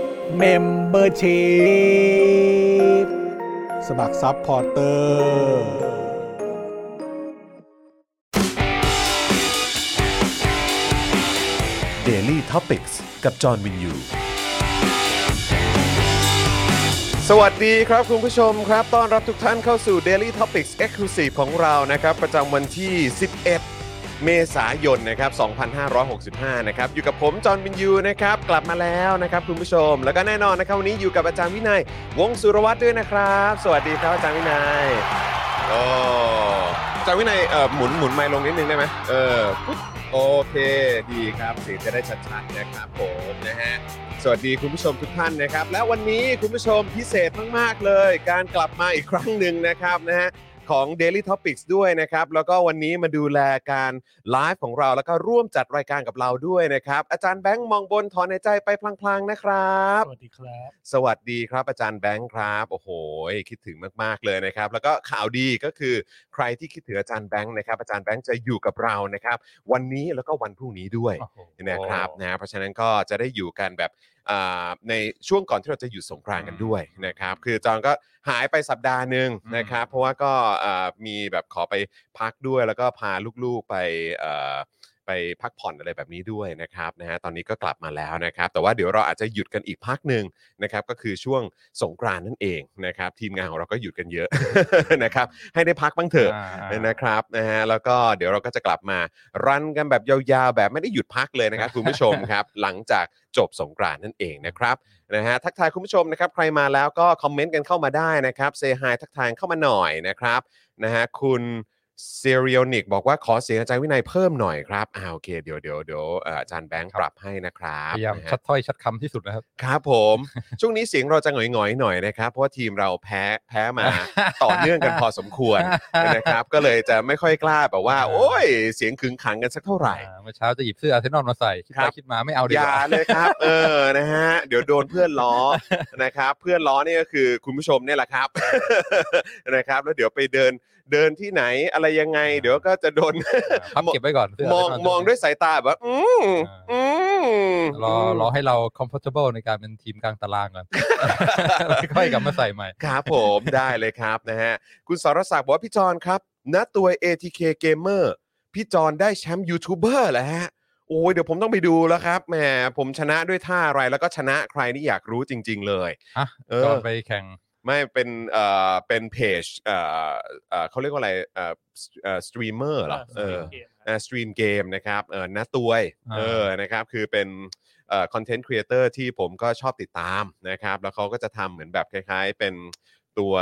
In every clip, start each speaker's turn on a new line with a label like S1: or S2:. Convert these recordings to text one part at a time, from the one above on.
S1: membership สมัคร supporter
S2: Daily Topic กับจอห์นวิญญู สวัสดีครับคุณผู้ชมครับ ต้อนรับทุกท่านเข้าสู่ Daily Topics Exclusive ของเรานะครับ ประจำวันที่ 11 เมษายนนะครับ 2565 นะครับ อยู่กับผม จอห์นวินยูนะครับ กลับมาแล้วนะครับคุณผู้ชม แล้วก็แน่นอนนะครับวันนี้อยู่กับอาจารย์วินัย วงสุรวัตรด้วยนะครับ สวัสดีครับอาจารย์วินัยโอ้อาจารย์วินัยเอ่อหมุนหมุนไมค์ลงนิดนึงได้ไหมเออปุ๊บโอเคดีครับเสียงจะได้ชัดๆนะครับผมนะฮะสวัสดีคุณผู้ชมทุกท่านนะครับ และวันนี้คุณผู้ชมพิเศษมากๆเลย การกลับมาอีกครั้งหนึ่งนะครับนะฮะ ของ Daily Topics ด้วยนะครับ แล้วก็วันนี้มาดูแลการไลฟ์ของเรา แล้วก็ร่วมจัดรายการกับเราด้วยนะครับ อาจารย์แบงค์มองบนถอนในใจไปพลางๆนะครับ
S3: สวัสดีครับ
S2: สวัสดีครับอาจารย์แบงค์ครับ โอ้โห คิดถึงมากๆเลยนะครับ แล้วก็ข่าวดีก็คือใครที่คิดถึงอาจารย์แบงค์นะครับ อาจารย์แบงค์จะอยู่กับเรานะครับ วันนี้แล้วก็วันพรุ่งนี้ด้วย
S3: โอ้โห
S2: นะครับนะ เพราะฉะนั้นก็จะได้อยู่กันแบบอ่า ในช่วงก่อนที่เราจะหยุดสงกรานต์กันด้วยนะครับคือจอนก็หายไปสัปดาห์หนึ่งนะครับเพราะว่าก็อ่ามีแบบขอไปพักด้วยแล้วก็พาลูกๆไปเอ่อ ไปพักผ่อนอะไรแบบนี้ด้วยนะครับนะฮะตอนนี้ก็กลับมาแล้วนะครับ แต่ว่าเดี๋ยวเราอาจจะหยุดกันอีกพักหนึ่งนะครับก็คือช่วงสงกรานต์นั่นเองนะครับ ทีมงานของเราก็หยุดกันเยอะ นะครับให้ได้พักบ้างเถอะ
S3: อ่า
S2: นะครับนะฮะแล้วก็เดี๋ยวเราก็จะกลับมารันกันแบบยาวๆ แบบไม่ได้หยุดพักเลยนะครับคุณผู้ชมครับหลังจากจบสงกรานต์นั่นเองนะครับนะฮะทักทายคุณผู้ชมนะครับใครมาแล้วก็คอมเมนต์กันเข้ามาได้นะครับเซฮายทักทายเข้ามาหน่อยนะครับนะฮะคุณ เซเรียนิกบอกว่าขอเสียงอาจารย์วินัยเพิ่มหน่อยครับอ่าโอเคเดี๋ยวเดี๋ยวเดี๋ยวเอ่ออาจารย์แบงค์ปรับให้นะครับ
S3: พยายาม
S2: นะฮะ
S3: ชัดถ้อยชัดคำที่สุดนะครับ
S2: ครับผม ช่วงนี้เสียงเราจะหงอยๆหน่อยนะครับ เพราะว่าทีมเราแพ้แพ้มา ต่อเนื่องกันพอสมควร นะครับ ก็เลยจะไม่ค่อยกล้าแบบว่า โอ้ย เสียงขึงขังกันสักเท่าไหร่
S3: อ่าเมื่อเช้าจะหยิบเสื้ออาร์เซนอลมาใส่ คิด
S2: ครั
S3: ไป
S2: บ
S3: คิดมาไม่เอาดี
S2: อกย่า
S3: ว่า
S2: เลยครับ เออนะฮะเดี๋ยวโดนเพื่อนล้อ นะครับ เพื่อนล้อนี่ก็คือคุณผู้ชมเนี่ยแหละครับ นะครับ แล้วเดี๋ยวไปเดิน เดินที่ไหนอะไรยังไง เดี๋ยวก็จะโดน
S3: พับเก็บไว้ก่อนเสื้อ
S2: มอง
S3: Arsenal
S2: มองด้วยสายตาแบบว่าอืมอืม
S3: รอรอให้เรา comfortable ในการเป็นทีมกลางตารางก่อน แล้วค่อยกลับมาใส่ใหม่
S2: ครับผมได้เลยครับนะฮะ คุณสรศักดิ์บอกว่าพี่จอนครับณตัว ATK Gamer พี่จอนได้แชมป์ยูทูบเบอร์แล้วฮะ โอ้ยเดี๋ยวผมต้องไปดูแล้วครับแหมผมชนะด้วยท่าอะไรแล้วก็ชนะใครนี่อยากรู้จริง ๆ เลย
S3: ฮะ
S2: เออ
S3: จอนไปแข่ง
S2: ไม่เป็นเอ่อเป็นเพจเอ่อเอ่อเขาเรียกว่าอะไรเอ่อเอ่อสตรีมเมอร์เหรอเออ stream เกมนะครับเออนะตัวย
S3: อ่า
S2: เออนะครับคือเป็นเอ่อ content creator ที่ผมก็ชอบติดตามนะครับแล้วเขาก็จะทำเหมือนแบบคล้ายๆ เป็นตัว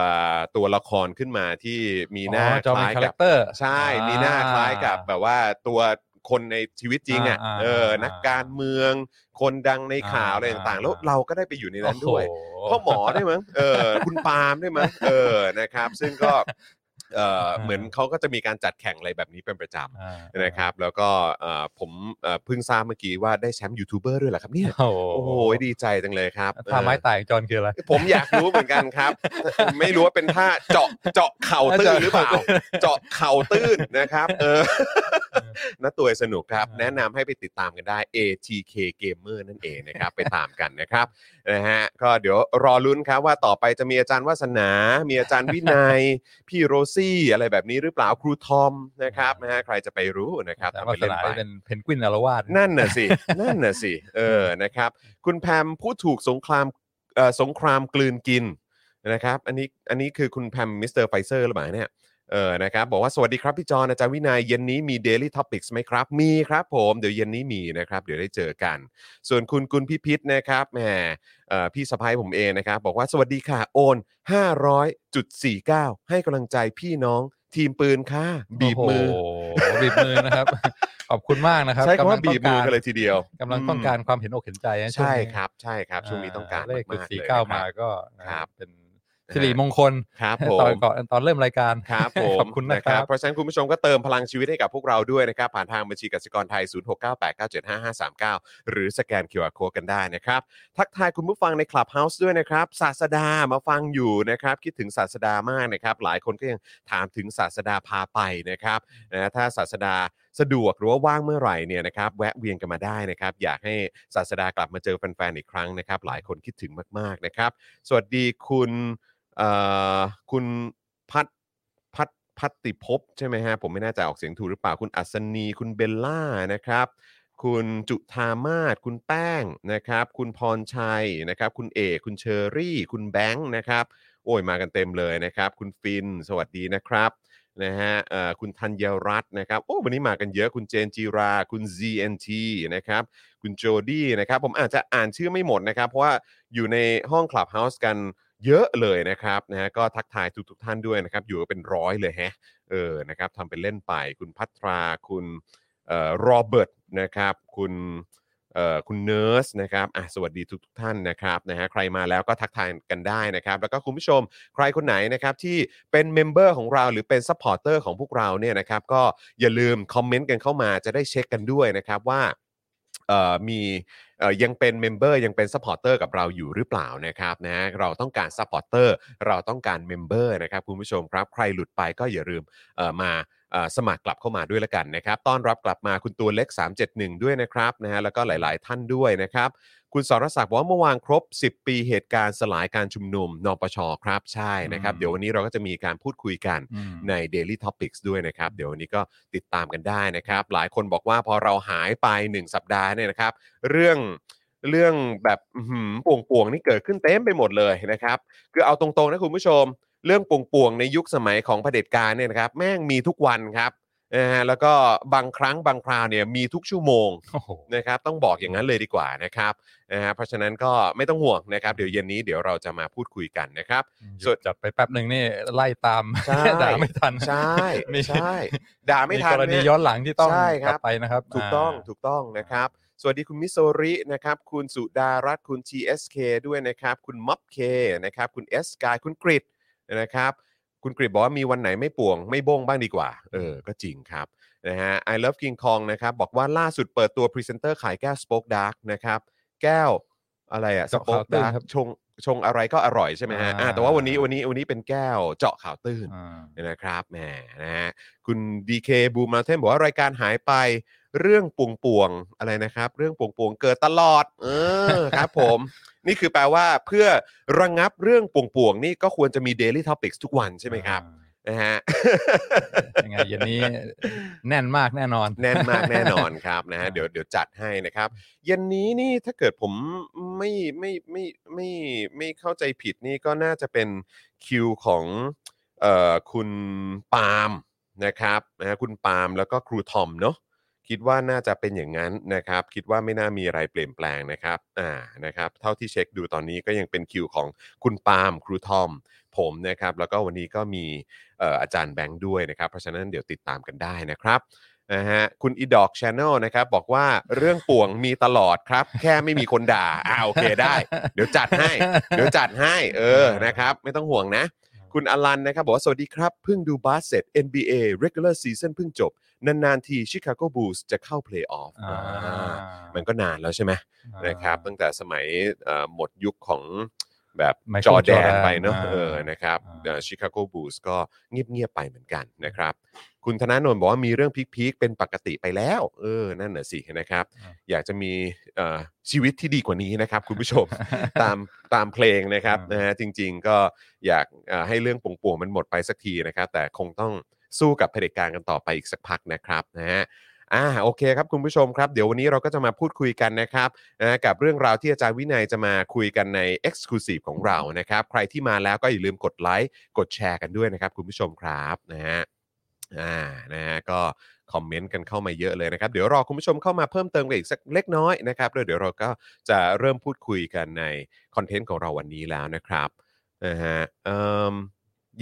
S2: ตัวละครขึ้นมาที่มีหน้า
S3: อ๋อจอ
S2: ค
S3: เป็น
S2: ล้าย
S3: คาแร
S2: กับ
S3: คเตอร์
S2: ใช่ มีหน้าคล้ายกับแบบว่าตัว คนในชีวิตจริงอะ
S3: อ่าอ่า
S2: เออ
S3: อ่านั
S2: นักการเมือง คนดังในข่าวอะไร
S3: อ่า
S2: ต่างๆ แล้ว
S3: อ่า
S2: เราก็ได้ไปอยู่ในนั้นด้วย
S3: โอ้โพ่
S2: อหมอด้วยมั้งเออ คุณปาล์มด้วยมั้งเออนะครับ ซึ่งก็ เออเหมือนเขาก็จะมีการจัดแข่งอะไรแบบนี้เป็นประจำ
S3: อ่า
S2: นะครับ แล้วก็เอ่อผมเอ่อเพิ่งทราบเมื่อกี้ว่าได้แชมป์ยูทูบเบอร์ด้วยเหรอครับเนี่ย
S3: โอ้
S2: โอ้โหดีใจจังเลยครับ
S3: ท่าไม้
S2: เออ
S3: ตายของจอนคืออะไร
S2: ผมอยากรู้เหมือนกันครับ ไม่รู้ว่าเป็นท่าเจาะเจาะเข่าตื้นหรือเปล่า เจาะเข่าตื้นนะครับ เออน่าตัวสนุกครับ
S3: อ่า
S2: แนะนำให้ไปติดตามกันได้ ATK Gamer นั่นเองนะครับ ไปตามกันนะครับนะฮะก็เดี๋ยวรอลุ้นครับว่าต่อไปจะมีอาจารย์วาสนา มีอาจารย์วินัย พี่โรซี่อะไรแบบนี้หรือเปล่าครูทอมนะครับนะฮะใครจะไปรู้นะครับ
S3: แต่
S2: ทำ
S3: ว่า
S2: ไป
S3: ส
S2: เล่น
S3: นา
S2: ไป
S3: เป็นเพนกวินอารวาส
S2: นั่นน่ะสิ นั่นน่ะสิ เออ นะครับ คุณแพมผู้ถูกสงครามเอ่อสงครามกลืนกินนะครับ อันนี้ อันนี้คือคุณแพมมิสเตอร์ไฟเซอร์หรือเปล่าเนี่ย เออนะครับบอกว่าสวัสดีครับพี่จอนอาจารย์วินัยเย็นนี้มี Daily Topics ไหมครับ มีครับผมเดี๋ยวเย็นนี้มีนะครับ เดี๋ยวได้เจอกัน ส่วนคุณกุลพิพิธนะครับแหมเอ่อพี่สะใภ้ผมเองนะครับ บอกว่าสวัสดีค่ะโอน 500.49 ให้กำลังใจพี่น้องทีมปืนค่ะ บีบมือ
S3: โโหบีบมือนะครับ ขอบคุณมากนะครับ
S2: ใช้คำว่าำ
S3: ลัง
S2: บีบมือ
S3: ต้ง
S2: กันเลยทีเดียว
S3: กำลังต้องการความเห็นอกเห็นใจนะช่วง
S2: ใช่
S3: นี้
S2: ครับใช่ครับ ช่วงนี้ต้องการ
S3: เลข
S2: มากๆ
S3: สี่
S2: เลย
S3: เก้า
S2: นะครับ
S3: มาก็นะครับเป็น
S2: นะฮะ
S3: สิริมงคล
S2: ครับผ
S3: ตอน
S2: ม
S3: ก่อนตอนเริ่มรายการ
S2: ครับผม
S3: ขอบคุณนะครับ
S2: เพราะฉะนั้นคุณผู้ชมก็เติมพลังชีวิตให้กับพวกเราด้วยนะครับ ผ่านทางบัญชีกสิกรไทย 0698975539 หรือสแกน QR Code กันได้นะครับ ทักทายคุณผู้ฟังใน Clubhouse ด้วยนะครับ ศาสดามาฟังอยู่นะครับ คิดถึงศาสดามากนะครับ หลายคนก็ยังถามถึงศาสดาพาไปนะครับนะถ้าศาสดา สะดวกหรือว่าว่างเมื่อไหร่เนี่ยนะครับแวะเวียนกันมาได้นะครับอยากให้ศาสดากลับมาเจอแฟนๆอีกครั้งนะครับหลายคนคิดถึงมากๆนะครับ สวัสดีคุณคุณพัดพัดพัตติภพใช่ไหมฮะผมไม่แน่ใจออกเสียงถูกหรือเปล่าคุณอัศนีคุณเบลล่านะครับคุณจุธามาศคุณแป้งนะครับคุณพรชัยนะครับคุณเอกคุณเชอรี่ คุณแบงค์นะครับโอ้ยมากันเต็มเลยนะครับ คุณฟิน สวัสดีนะครับ นะฮะเอ่อคุณธัญรัตน์นะครับโอ้วันนี้มากันเยอะคุณเจนจีรา คุณ ZNT นะครับคุณโจดี้นะครับผมอาจจะอ่านชื่อไม่หมดนะครับ เพราะว่าอยู่ในห้อง Clubhouse กันเยอะเลยนะครับนะฮะก็ทักทายทุกๆท่านด้วยนะครับ อยู่กันเป็นร้อยเลยแฮะเออนะครับทำเป็นเล่นไป คุณพัทราคุณเอ่อโรเบิร์ตนะครับ คุณ คุณเนิร์สนะครับอะสวัสดีทุกๆท่านนะครับนะฮะใครมาแล้วก็ทักทายกันได้นะครับ แล้วก็คุณผู้ชมใครคนไหนนะครับที่เป็น member ของเราหรือเป็น supporter ของพวกเราเนี่ยนะครับก็อย่าลืมคอมเมนต์กันเข้ามาจะได้เช็คกันด้วยนะครับว่ามียังเป็น member ยังเป็น supporter กับเราอยู่หรือเปล่านะครับนะฮะเราต้องการ supporterเราต้องการเมมเบอร์นะครับคุณผู้ชมครับ ใครหลุดไปก็อย่าลืมมา สมัครกลับเข้ามาด้วยละกันนะครับ ต้อนรับกลับมาคุณตัวเล็ก 371 ด้วยนะครับนะฮะแล้วก็หลาย ๆ ท่านด้วยนะครับ คุณสรศักดิ์บอกว่าเมื่อวานครบ 10 ปีเหตุการณ์สลายการชุมนุมนปชครับ ใช่นะครับ
S3: อืม
S2: เดี๋ยววันนี้เราก็จะมีการพูดคุยกัน
S3: อืม
S2: ใน Daily Topics ด้วยนะครับ เดี๋ยววันนี้ก็ติดตามกันได้นะครับ หลายคนบอกว่าพอเราหายไป 1 สัปดาห์เนี่ยนะครับ เรื่องเรื่องแบบอื้อหือป่วงๆนี่เกิดขึ้นเต็มไปหมดเลยนะครับ คือเอาตรงๆนะคุณผู้ชม เรื่องป่วงๆในยุคสมัยของเผด็จการเนี่ยนะครับแม่งมีทุกวันครับนะฮะแล้วก็บางครั้งบางคราวเนี่ยมีทุกชั่วโมง
S3: โอ้โห
S2: นะครับต้องบอกอย่างนั้นเลยดีกว่านะครับนะฮะเพราะฉะนั้นก็ไม่ต้องห่วงนะครับเดี๋ยวเย็นนี้เดี๋ยวเราจะมาพูดคุยกันนะครับ
S3: หยุดจัดไปแป๊บหนึ่งนี่ไล่ตาม
S2: ใช่
S3: ด่าไม่ทัน
S2: ใช่
S3: มี
S2: ใช่ด่าไม่ทัน
S3: กรณี
S2: เย
S3: ย้อนหลังที่ต้อง
S2: ใช่ค
S3: ก
S2: รับ
S3: ลับไปนะครับ
S2: ถูกต้องาถูกต้องนะครับ สวัสดีคุณมิโซรินะครับคุณสุดารัตน์คุณ TSK ด้วยนะครับ คุณม็อบเคนะครับคุณ S กายคุณกริด นะครับคุณกริดบอกว่ามีวันไหนไม่ป่วงไม่บ้งบ้างดีกว่า เออ ก็จริงครับนะฮะ I love King Kong นะครับ บอกว่าล่าสุดเปิดตัวพรีเซนเตอร์ขายแก้ว Spoke Dark นะครับ แก้วอะไรอะ
S3: เจาะ
S2: Spoke
S3: ข่าวตื้น
S2: Dark
S3: ครับ
S2: ชงชงอะไรก็อร่อยใช่ไหมฮะอ่า
S3: อ่า
S2: แต่ว่าวันนี้วันนี้วันนี้เป็นแก้วเจาะข่าวตื้น
S3: อ่า
S2: นะครับแหมนะฮะคุณ DK บูมาเทนบอกว่ารายการหายไปเรื่องป่วงป่วงๆอะไรนะครับ เรื่องป่วงป่วงๆเกิดตลอด เออครับผม นี่คือแปลว่าเพื่อระงับเรื่องป่วงป่วงๆนี่ก็ควรจะมี Daily Topics ทุกวันใช่ไหมครับนะฮะ
S3: ยังไงเย็นนี้แน่นมากแน่นอน
S2: แน่นมากแน่นอนครับนะฮะเดี๋ยวเดี๋ยวจัดให้นะครับ เย็นนี้นี่ถ้าเกิดผมไม่ไม่ไม่ไม่ไม่เข้าใจผิดนี่ก็น่าจะเป็นคิวของเอ่อคุณปาล์มนะครับนะฮะคุณปาล์มแล้วก็ครูทอมเนาะ คิดว่าน่าจะเป็นอย่างนั้นนะครับ คิดว่าไม่น่ามีอะไรเปลี่ยนแปลงนะครับอ่านะครับ เท่าที่เช็คดูตอนนี้ก็ยังเป็นคิวของคุณปาล์มครูทอม ผมนะครับ แล้วก็วันนี้ก็มีอออาจารย์แบงค์ด้วยนะครับ เพราะฉะนั้นเดี๋ยวติดตามกันได้นะครับนะฮะคุณอีดอกช n นลนะครับ บอกว่าเรื่องป่วงมีตลอดครับ แค่ไม่มีคนด่าอ่าโอเคได้ เดี๋ยวจัดให้ เดี๋ยวจัดให้ เออนะครับ ไม่ต้องห่วงนะ คุณอลันนะครับบอกว่าสวัสดีครับ เพิ่งดูบาสเสร็จ NBA regular season เพิ่งจบ นาน ๆ ทีชิคาโกบูลส์จะเข้าเพลย์ออฟ
S3: อ่า
S2: มันก็นานแล้วใช่ไหมนะครับ ตั้งแต่สมัยเอ่อหมดยุคของแบบ
S3: Michael
S2: จอแดน
S3: Jordan
S2: ไปเนอะ
S3: อ่า
S2: เออนะครับ
S3: อ่า
S2: ชิคาโกบูลส์ก็เงียบ ๆ ไปเหมือนกันนะครับ คุณธนาโนนบอกว่ามีเรื่องพีคๆเป็นปกติไปแล้ว เออ นั่นน่ะสินะครับ
S3: อ่า
S2: อยากจะมีเอ่อชีวิตที่ดีกว่านี้นะครับ คุณผู้ชม ตามตามเพลงนะครับ
S3: อ่าน
S2: นะฮะจริง ๆ ก็อยากเอ่อให้เรื่องป่วงๆมันหมดไปสักทีนะครับ แต่คงต้องสู้กับเผด็จการกันต่อไปอีกสักพักนะครับนะฮะอ่าโอเคครับคุณผู้ชมครับ เดี๋ยววันนี้เราก็จะมาพูดคุยกันนะครับนะกับเรื่องราวที่อาจารย์วินัยจะมาคุยกันใน Exclusive ของเรานะครับ ใครที่มาแล้วก็อย่าลืมกดไลค์กดแชร์กันด้วยนะครับ คุณผู้ชมครับนะฮะ อ่านะฮะก็คอมเมนต์กันเข้ามาเยอะเลยนะครับ เดี๋ยวรอคุณผู้ชมเข้ามาเพิ่มเติมกันอีกสักเล็กน้อยนะครับแล้วเดี๋ยวเราก็จะเริ่มพูดคุยกันในคอนเทนต์ของเราวันนี้แล้วนะครับนะฮะเอิ่ม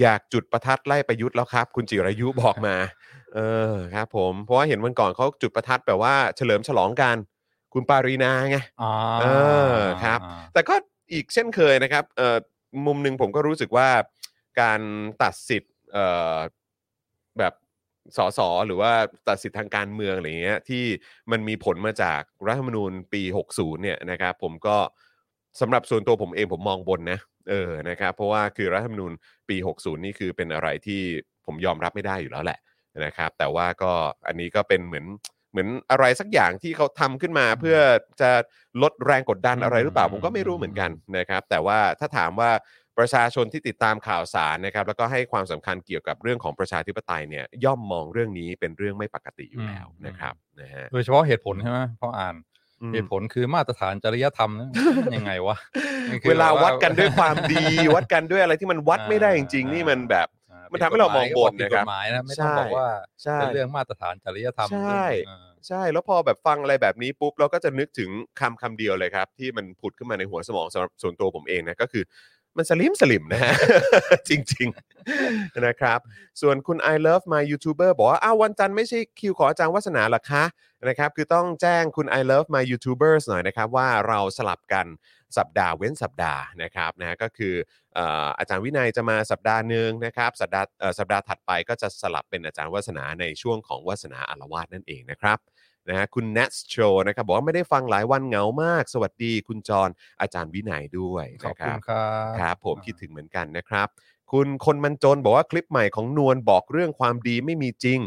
S2: อยากจุดประทัดไล่ประยุทธ์แล้วครับ คุณจิรายุบอกมา เออครับผมเพราะว่าเห็นวันก่อนเขาจุดประทัดแบบว่าเฉลิมฉลองกัน คุณปารีนาไง
S3: อ๋อ
S2: เออครับ แต่ก็อีกเช่นเคยนะครับเอ่อมุมหนึ่งผมก็รู้สึกว่าการตัดสิทธิ์เอ่อ แบบสสหรือว่าตัดสิทธิ์ทางการเมืองอะไรเงี้ยที่มันมีผลมาจากรัฐธรรมนูญปี 60 เนี่ยนะครับ ผมก็สำหรับส่วนตัวผมเองผมมองบนนะเออนะครับเพราะว่าคือรัฐธรรมนูญปี 60 นี่คือเป็นอะไรที่ผมยอมรับไม่ได้อยู่แล้วแหละนะครับ แต่ว่าก็อันนี้ก็เป็นเหมือนเหมือนอะไรสักอย่างที่เขาทำขึ้นมาเพื่อจะลดแรงกดดันอะไรหรือเปล่า ผมก็ไม่รู้เหมือนกันนะครับ แต่ว่าถ้าถามว่า ประชาชนที่ติดตามข่าวสารนะครับแล้วก็ให้ความสำคัญเกี่ยวกับเรื่องของประชาธิปไตยเนี่ยย่อมมองเรื่องนี้เป็นเรื่องไม่ปกติอยู่แล้วนะครับนะฮะ
S3: โดยเฉพาะเหตุผลใช่ไหมเพราะอ่าน
S2: อืม
S3: เหตุผลคือมาตรฐานจริยธรรมนะยังไงวะนี่คือ
S2: เวลาวัดกัน
S3: แบบ
S2: ด้วยความดี วัดกันด้วยอะไรที่มันวัดไม่ได้จริงๆนี่มันแบบ
S3: อ่า
S2: มันทำให้เรามองบน
S3: ผิด
S2: นะครับ
S3: กฎหมายนะไม่
S2: ใช่
S3: ต้องบอกว่า
S2: ใช่
S3: เป็นเรื่องมาตรฐานจริยธรรม
S2: ใช่
S3: อ่า
S2: ใช่แล้วพอแบบฟังอะไรแบบนี้ปุ๊บเราก็จะนึกถึงคำคำเดียวเลยครับ ที่มันผุดขึ้นมาในหัวสมองสำหรับส่วนตัวผมเองนะก็คือ มันสลิมสลิมนะฮะ จริง ๆ นะครับ ส่วนคุณ I love my YouTuber บอกว่า อ้าววันจันทร์ไม่ใช่คิวของอาจารย์วัฒนาหรอคะนะครับ คือต้องแจ้งคุณ I love my YouTubers หน่อยนะครับ ว่าเราสลับกันสัปดาห์เว้นสัปดาห์นะครับนะก็คืออาจารย์วินัยจะมาสัปดาห์หนึ่งนะครับสัปดาห์สัปดาห์ถัดไปก็จะสลับเป็นอาจารย์วัฒนาในช่วงของวัฒนาอารวาสนั่นเองนะครับ นะฮะคุณ Nat Show นะครับบอกว่าไม่ได้ฟังหลายวันเหงามาก สวัสดีคุณจรอาจารย์วินัยด้วย
S3: ขอบ
S2: นะค
S3: คุ
S2: รั
S3: ณ
S2: บ
S3: ครับ
S2: ครับ ผมคิดถึงเหมือนกันนะครับ คุณคนมันจนบอกว่าคลิปใหม่ของนวลบอกเรื่องความดีไม่มีจริง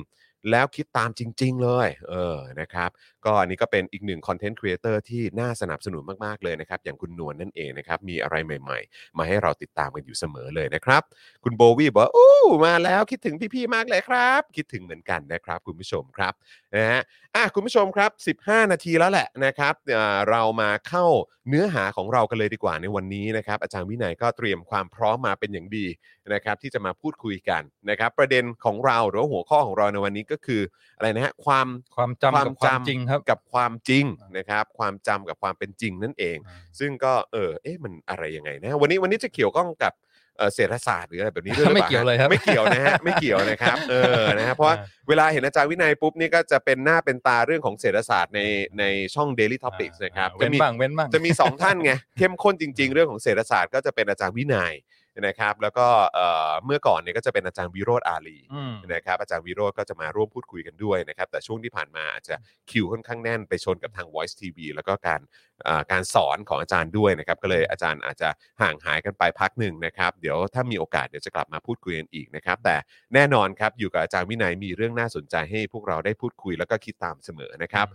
S2: แล้วคิดตามจริง ๆ เลย เออนะครับ ก็อันนี้ก็เป็นอีกหนึ่ง content creator ที่น่าสนับสนุนมาก ๆ เลยนะครับ อย่างคุณนวลนั่นเองนะครับ มีอะไรใหม่ ๆ มาให้เราติดตามกันอยู่เสมอเลยนะครับ คุณโบวี่บอกว่าอู้มาแล้วคิดถึงพี่ๆมากเลยครับ คิดถึงเหมือนกันนะครับ คุณผู้ชมครับนะฮะอะคุณผู้ชมครับ 15 นาทีแล้วแหละนะครับอ่าเรามาเข้าเนื้อหาของเรากันเลยดีกว่าในวันนี้นะครับ อาจารย์วินัยก็เตรียมความพร้อมมาเป็นอย่างดีนะครับ ที่จะมาพูดคุยกันนะครับ ประเด็นของเราหรือว่าหัวข้อของเราในวันนี้ก็คืออะไรนะฮะความ
S3: ความจำกับความจริงครับ
S2: กับความจริงนะครับความจำกับความเป็นจริงนั่นเอง ซึ่งก็เออเอ๊ะมันอะไรยังไงนะวันนี้วันนี้จะเกี่ยวข้องกับเอ่อเศรษฐศาสตร์หรืออะไรแบบนี้ด้วยหรือ
S3: ไม่
S2: เปล่า
S3: เกี่ยวเลยครับ
S2: ไม่เกี่ยวนะฮะไม่เกี่ยวนะครับเออนะฮะเพราะว่าเวลาเห็นอาจารย์วินัยปุ๊บนี่ก็จะเป็นหน้าเป็นตาเรื่องของเศรษฐศาสตร์ในในช่อง Daily Topics นะครับ
S3: เว้น
S2: จะมี
S3: บ้างเว้นบ้าง
S2: จะมี 2 ท่านไงเข้มข้นจริง ๆ เรื่องของเศรษฐศาสตร์ก็จะเป็นอาจารย์วินัย นะครับแล้วก็เอ่อเมื่อก่อนเนี่ยก็จะเป็นอาจารย์วิโรธอาลี
S3: อืม
S2: นะครับอาจารย์วิโรธก็จะมาร่วมพูดคุยกันด้วยนะครับแต่ช่วงที่ผ่านมาอาจจะคิวค่อนข้างแน่นไปชนกับทาง Voice TV แล้วก็การอ่าการสอนของอาจารย์ด้วยนะครับก็เลยอาจารย์อาจจะห่างหายกันไปพักหนึ่งนะครับเดี๋ยวถ้ามีโอกาสเดี๋ยวจะกลับมาพูดคุยกันอีกนะครับแต่แน่นอนครับอยู่กับอาจารย์วินัยมีเรื่องน่าสนใจให้พวกเราได้พูดคุยแล้วก็คิดตามเสมอนะครับ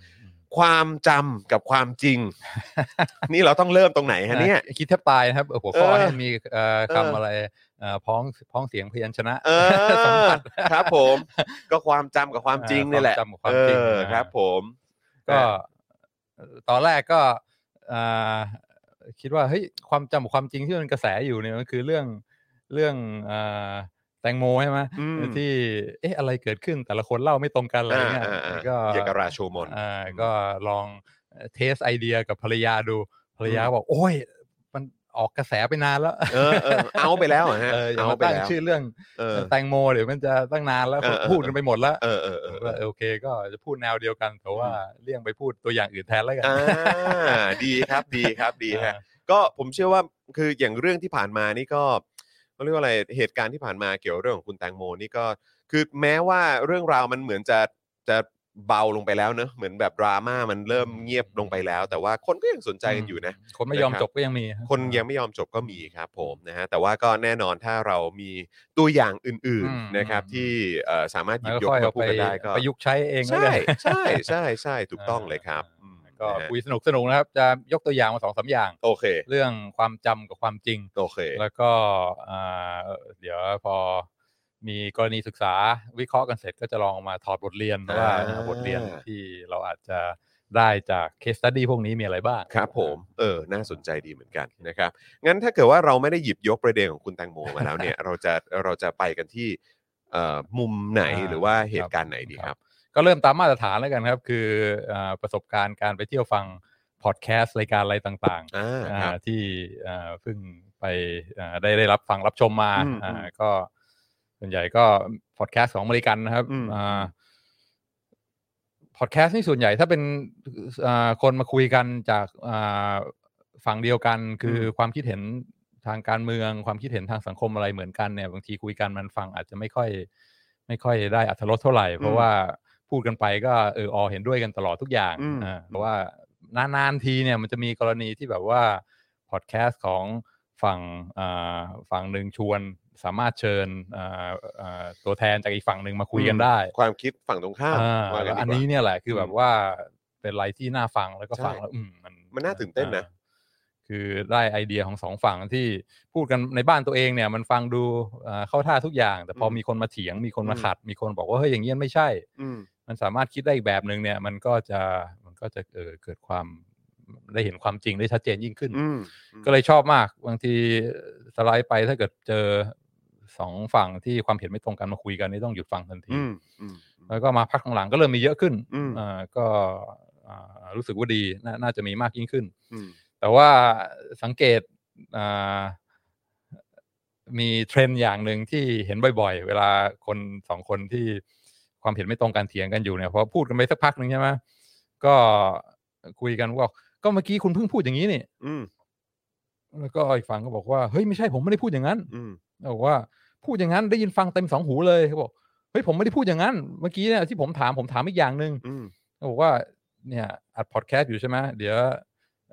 S2: ความจำกับความจริง นี่เราต้องเริ่มตรงไหนฮะเนี่ย
S3: คิดแทบตายนะครับเออหัวข้อ
S2: เออ
S3: ให้มีเอ่อ
S2: เออ
S3: คำอะไรเอ่อพ้องพ้องเสียงพยัญชนะ
S2: เอ
S3: สัม
S2: อ
S3: ผัส
S2: ครับผม ก็ความจำกับความจริงนี่แหละ
S3: ความจำกับความจริง
S2: เออ
S3: อ่า
S2: ครับ ผม
S3: ก็เอ่อตอนแรกก็อ่าคิดว่าเฮ้ยความจำกับความจริงที่มันกระแสอยู่เนี่ยมันคือเรื่องเรื่องอ่า แตงโมใช่ไหม
S2: อืม
S3: ที่เอ๊ะอะไรเกิดขึ้นแต่ละคนเล่าไม่ตรงกันอะไรเงี้ย
S2: อ่าอ่าอ่า
S3: ก็
S2: เกี่ยวกับราโชมน
S3: อ่าก็ลองเทสไอเดียกับภรรยาดูภรรยาก็บอกโอ้ยมันออกกระแสไปนานแล้ว
S2: เออเออเอาไปแล้วเหรอฮะ
S3: เอออย่า
S2: เอา
S3: มา
S2: ไป
S3: ตั้ง
S2: แล้ว
S3: ชื่อเรื่อง
S2: เออ
S3: แตงโมเดี๋ยวมันจะตั้งนานแล้ว
S2: เออเออ
S3: พูดกันไปหมดแล้ว
S2: เออเออเออ
S3: ว่าโอเค ก็จะพูดแนวเดียวกันแต่ว่าเลี่ยงไปพูดตัวอย่างอื่นแทนแล้วกัน
S2: อ่าดีครับดีครับดีฮะ
S3: อ่า
S2: ก็ผมเชื่อว่าคืออย่างเรื่องที่ผ่านมานี่ก็ เขาเรียกว่าอะไรเหตุการณ์ที่ผ่านมาเกี่ยวกับเรื่องของคุณแตงโมนี่ก็ คือแม้ว่าเรื่องราวมันเหมือนจะจะเบาลงไปแล้วเนอะเหมือนแบบดราม่ามันเริ่มเงียบลงไปแล้ว แต่ว่าคนก็ยังสนใจกันอยู่นะ
S3: คนไม่ยอม
S2: นะครับ
S3: จบก็ยังมี
S2: คนยังไม่ยอมจบก็มีครับผมนะฮะแต่ว่าก็แน่นอนถ้าเรามีตัวอย่างอื่น
S3: อืม
S2: ๆนะครับ
S3: อืม
S2: ที่เอ่อสามารถหยิ
S3: แล้ว
S2: บ
S3: ก็
S2: ยก
S3: ค่อย
S2: มา
S3: เอา
S2: พูด
S3: ไป
S2: กันได้ก็
S3: ประยุกต์ใช้เองแล้ว
S2: ใช่
S3: กัน
S2: ใช่ใช่ใช่ถูกต้องเลยครับอืม
S3: ก็
S2: นะฮะ
S3: คุยสนุกสนุกนะครับ จะยกตัวอย่างมาสองสามอย่าง
S2: โอเค
S3: เรื่องความจำกับความจริง
S2: โอเค
S3: แล้วก็อ่าเดี๋ยวพอมีกรณีศึกษาวิเคราะห์กันเสร็จก็จะลองมาถอดบทเรียนว่า
S2: อ่า
S3: บทเรียนที่เราอาจจะได้จาก case study พวกนี้มีอะไรบ้าง
S2: ครับผม เออ น่าสนใจดีเหมือนกันนะครับ งั้นถ้าเกิดว่าเราไม่ได้หยิบยกประเด็นของคุณแตงโมมาแล้วเนี่ย เราจะเราจะไปกันที่เอ่อมุมไหน
S3: อ่า
S2: หรือว่าเหตุการณ์ไหนดีครับ
S3: ก็เริ่มตามมาตรฐานแล้วกันครับ คืออ่าประสบการณ์การไปเที่ยวฟังพอดแคสต์รายการอะไรต่าง
S2: อ่า
S3: ๆอ่า
S2: ครับ
S3: ที่อ่าเพิ่งไปอ่าได้ได้รับฟังรับชมมา
S2: อืม
S3: อ่า
S2: อืม
S3: ก็ส่วนใหญ่ก็พอดแคสต์ของอเมริกันนะครับ
S2: อืม
S3: อ่าพอดแคสต์นี่ส่วนใหญ่ถ้าเป็นอ่าคนมาคุยกันจากอ่าฝั่งเดียวกันคืออความคิดเห็นทางการเมืองความคิดเห็นทางสังคมอะไรเหมือนกันเนี่ยบางทีคุยกันมันฟังอาจจะไม่ค่อย ไม่ค่อยได้อัธรสเท่าไหร่ เพราะว่า พูดกันไปก็เอออเห็นด้วยกันตลอดทุกอย่าง
S2: อืม
S3: อ่าเพราะว่านานๆทีเนี่ยมันจะมีกรณีที่แบบว่าพอดแคสต์ของฝั่งอ่าฝั่งหนึ่งชวนสามารถเชิญอ่าอ่าตัวแทนจากอีกฝั่งหนึ่งมาคุยกันได้
S2: ความคิดฝั่งตรงข้าม
S3: อ่า
S2: ว่ากั
S3: แล้ว
S2: ดีกว่า
S3: อันนี้เนี่ยแหละคืออ
S2: ม
S3: แบบว่าเป็นอะไรที่น่าฟังแล้วก็
S2: ใช่
S3: ฟังแล้วอืมมัน
S2: มันน่าตื่นเต้นนะ
S3: อ่าคือได้ไอเดียของสองฝั่งที่พูดกันในบ้านตัวเองเนี่ยมันฟังดูอ่าเข้าท่าทุกอย่าง แต่พออ
S2: ม
S3: มีคนมาเถียงมีคนมา
S2: อืม
S3: ขัด มีคนบอกว่าเฮ้ยอย่างนี้มันไม่ใช่
S2: อื ม
S3: มันสามารถคิดได้อีกแบบหนึ่งเนี่ยมันก็จะมันก็จะเออเกิดความได้เห็นความจริงได้ชัดเจนยิ่งขึ้น
S2: อืม
S3: ก็เลยชอบมาก บางทีสไลด์ไปถ้าเกิดเจอสองฝั่งที่ความเห็นไม่ตรงกันมาคุยกันนี่ต้องหยุดฟังทันที
S2: อืมอืม
S3: แล้วก็มาพักหลังๆก็เริ่มมีเยอะขึ้น
S2: อืม
S3: อ่าก็อ่ารู้สึกว่าดีนาน่าจะมีมากยิ่งขึ้น
S2: อืม
S3: แต่ว่าสังเกตอ่ามีเทรนด์อย่างหนึ่งที่เห็นบ่อย ๆ เวลาคนสองคนที่ ความเห็นไม่ตรงกันเถียงกันอยู่เนี่ยพอพูดกันไปสักพักหนึ่งใช่ไหมก็คุยกันว่าก็เมื่อกี้คุณเพิ่งพูดอย่างนี้นี่
S2: อืม
S3: แล้วก็อีกฝั่งก็บอกว่าเฮ้ยไม่ใช่ผมไม่ได้พูดอย่างนั้น
S2: อืม
S3: บอกว่า พูดอย่างนั้นได้ยินฟังเต็มสองหูเลยเขาบอกเฮ้ยผมไม่ได้พูดอย่างนั้น เมื่อกี้เนี่ยที่ผมถามผมถามอีกอย่างหนึ่ง
S2: อืม
S3: เขาบอกว่า เนี่ยอัดพอดแคสต์อยู่ใช่ไหมเดี๋ยว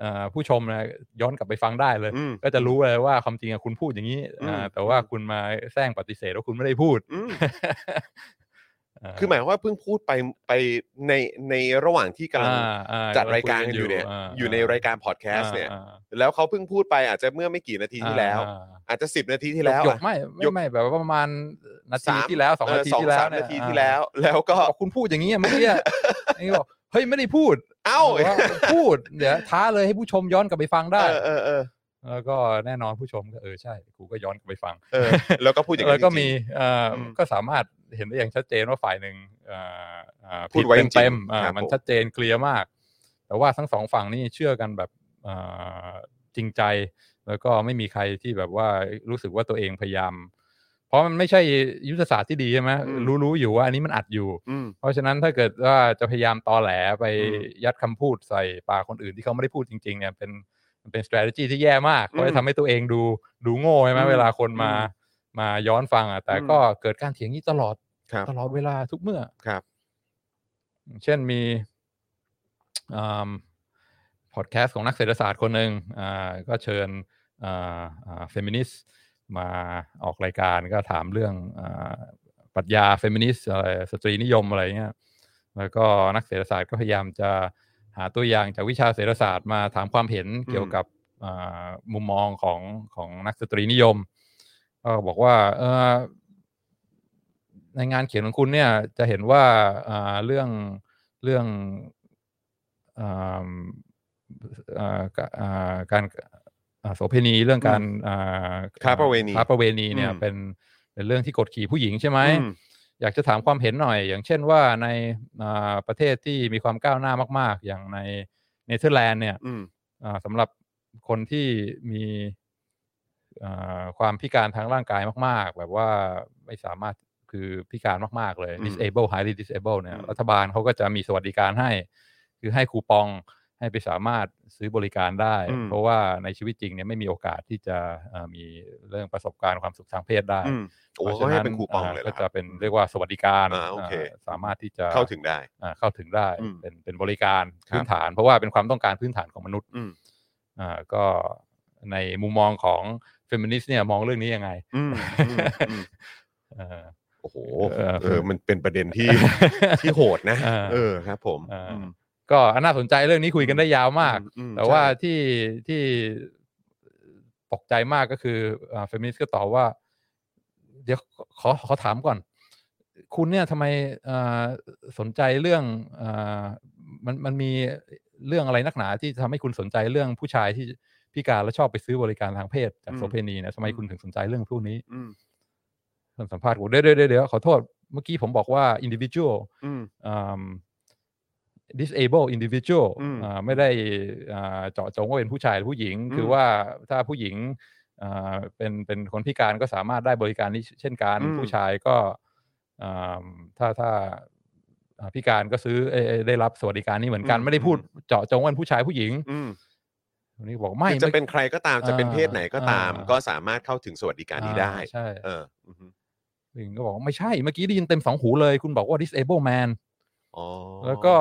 S3: เอ่อผู้ชมนะย้อนกลับไปฟังได้เลย
S2: อืม
S3: ก็จะรู้เลยว่าความจริงอะคุณพูดอย่างนี้
S2: อืม
S3: อ่าแต่ว่าคุณมาแซงปฏิเสธว่าคุณไม่ได้พูด
S2: อืม
S3: เคื
S2: อหมายความว่าเพิ่งพูดไปไปในในระหว่างที่กำลัง
S3: อ่าอ่
S2: จัดรายการกันอยู่เนี่ยาอยู่ในรายการพอดแคสต์เนี่ย
S3: อ่า
S2: แล้วเขาเพิ่งพูดไปอาจจะเมื่อไม่กี่นาทีที่แล้ว
S3: อ่า
S2: อาจจะสิบนาทีที่แล้ว
S3: หย
S2: อะ
S3: กไม่
S2: ย
S3: ไม่
S2: ก
S3: ไม่แบบว่าประมาณนาที
S2: สาม
S3: ที่แล้วสอง
S2: เนา
S3: ทีที่แล้ว
S2: สาม
S3: เนี่ย
S2: นาที
S3: อ่า
S2: ที่แล้ว แล้วก็
S3: บอกคุณพูดอย่างนี้อะเมื่อกี้อะไอ้นี่บอกเฮ้ยไม่ได้พูด
S2: เอ้า
S3: บอกว่าพูดเดี๋ยวท้าเลยให้ผู้ชมย้อนกลับไปฟังได้
S2: เออเออเออ
S3: แล้วก็แน่นอนผู้ชมก็เออใช่กูก็ย้อนกลับไปฟัง
S2: เออแล้วก็พูดอย่าง
S3: แล้
S2: นั้
S3: วนก็
S2: จริงๆ
S3: มีเอ่ออ
S2: ม
S3: ก็สามารถ เห็นได้อย่างชัดเจนว่าฝ่ายหนึ่งเอ่อเอ่อ
S2: พูดไว้จริงๆ
S3: เต็มๆอ่า
S2: ครับ
S3: มัน
S2: ผม
S3: ชัดเจนเคลียร์มาก แต่ว่าทั้งสองฝั่งนี่เชื่อกันแบบเอ่อจริงใจ แล้วก็ไม่มีใครที่แบบว่ารู้สึกว่าตัวเองพยายาม เพราะมันไม่ใช่ยุทธศาสตร์ที่ดีใช่ไหม
S2: อืม
S3: รู้รู้อยู่ว่าอันนี้มันอัดอยู่
S2: อืม
S3: เพราะฉะนั้นถ้าเกิดว่าจะพยายามตอแหลไป
S2: อืม
S3: ยัดคำพูดใส่ปากคนอื่นที่เขาไม่ได้พูดจริง ๆ เนี่ยเป็นมันเป็น strategy ที่แย่มากเพราะจะทำให้ตัวเองดูดูโง่ใช่ไหม
S2: อืม
S3: เวลาคนมา
S2: อื ม
S3: มาย้อนฟังอะแต่
S2: อืม
S3: ก็เกิดการเถียงนี้ตลอด
S2: ครับ
S3: ตลอดเวลาทุกเมื่อ
S2: ครับ
S3: อย่างเช่นมีพอดแคสต์ของนักเศรษฐศาสตร์คนหนึ่งอ่าก็เชิญเฟมินิสต์มาออกรายการก็ถามเรื่องอาปรัชญาเฟมินิสต์อะไรสตรีนิยมอะไรเงี้ยแล้วก็นักเศรษฐศาสตร์ก็พยายามจะหาตัวอย่างจากวิชาเศรษฐศาสตร์มาถามความเห็นเกี่ยวกับอ่ามุมมองของของนักสตรีนิยม ก็บอกว่าเออในงานเขียนของคุณเนี่ยจะเห็นว่าอ่าเรื่องเรื่องอ่าอ่ากะอ่าการอ่าโสเภณีเรื่องการอ่า
S2: ค้าประเวณี
S3: ค้าประเวณีเนี่ย
S2: อืม
S3: เป็นเป็นเรื่องที่กดขี่ผู้หญิงใช่ไหม
S2: อืม
S3: อยากจะถามความเห็นหน่อย อย่างเช่นว่าในอ่าประเทศที่มีความก้าวหน้ามาก ๆ อย่างในเนเธอร์แลนด์เนี่ย
S2: อืม
S3: อ่าสำหรับคนที่มีอ่า ความพิการทางร่างกายมาก ๆ แบบว่าไม่สามารถคือพิการมาก ๆ เลย
S2: อืม
S3: disable highly disable เนี่ย
S2: อืม
S3: รัฐบาลเขาก็จะมีสวัสดิการให้ คือให้คูปองให้ไปสามารถซื้อบริการได้
S2: อืม
S3: เพราะว่าในชีวิตจริงเนี่ยไม่มีโอกาสที่จะเอ่อมีเรื่องประสบการณ์ความสุขทางเพศได้
S2: อืมโอ้
S3: พราะ
S2: เขา
S3: ฉะ
S2: ให้เป็นคูปองเลยหร
S3: ก็
S2: อค
S3: จะ
S2: รับ
S3: เป็นเรียกว่าสวัสดิการ
S2: อ่าโอเค
S3: อ่าสามารถที่จะ
S2: เข้าถึงได้
S3: อ่าเข้าถึงได้
S2: อืม
S3: เป็นเป็นบริการ
S2: ครับ
S3: พื้นฐาน เพราะว่าเป็นความต้องการพื้นฐานของมนุษย์
S2: อืม
S3: อ่าก็ในมุมมองของ เฟมินิสต์เนี่ยมองเรื่องนี้ยังไง
S2: อืมอืมอืม
S3: เออ
S2: โอ้โห
S3: เออ
S2: เออมันเป็นประเด็นที่ที่โหดนะ
S3: เออ
S2: เออครับผม
S3: เอออ
S2: ม
S3: ก็น่าสนใจเรื่องนี้คุยกันได้ยาวมาก
S2: อืม
S3: แต่ว่า
S2: ใช่
S3: ที่ที่ตกใจมากก็คือเฟมินิสต์ก็ตอบว่า เดี๋ยวขอขอถามก่อน คุณเนี่ยทำไมเอ่อสนใจเรื่องเอ่อมันมันมีเรื่องอะไรนักหนาที่ทำให้คุณสนใจเรื่องผู้ชายที่ พิการแล้วชอบไปซื้อบริการทางเพศจาก
S2: อืม
S3: โสเพณีเนี่ยทำไม
S2: อืม
S3: คุณถึงสนใจเรื่องพวกนี้
S2: อืม
S3: ท่านสัมภาษณ์ผมเดี๋ยวเดี๋ยวเดี๋ยวเดี๋ยวขอโทษ เมื่อกี้ผมบอกว่า individual
S2: อืม
S3: อืม disable individual
S2: อืม
S3: อ่าไม่ได้อ่าเจาะจงว่าเป็นผู้ชายหรือผู้หญิง
S2: อืม
S3: คือว่าถ้าผู้หญิงอ่าเป็นเป็นคนพิการก็สามารถได้บริการนี้เช่นกัน
S2: อืม
S3: ผู้ชายก็อ่าถ้าถ้าอ่าพิการก็ซื้อเอ่อเอ่อได้รับสวัสดิการนี้เหมือนกัน ไม่ได้พูดเจาะจงว่าเป็นผู้ชายผู้หญิง
S2: อืม
S3: วันนี้บอกไม่
S2: คือจะเป็นใครก็ตามจะเป็นเพศไหนก็ตาม
S3: อ่า
S2: ก็สามารถเข้าถึงสวัสดิการนี้ได้
S3: อ่าใช่
S2: เอออือฮึ
S3: ผู้หญิงก็บอกว่าไม่ใช่เมื่อกี้ได้ยินเต็มสองหูเลย คุณบอกว่า disable man
S2: อ๋อ
S3: แล้วก็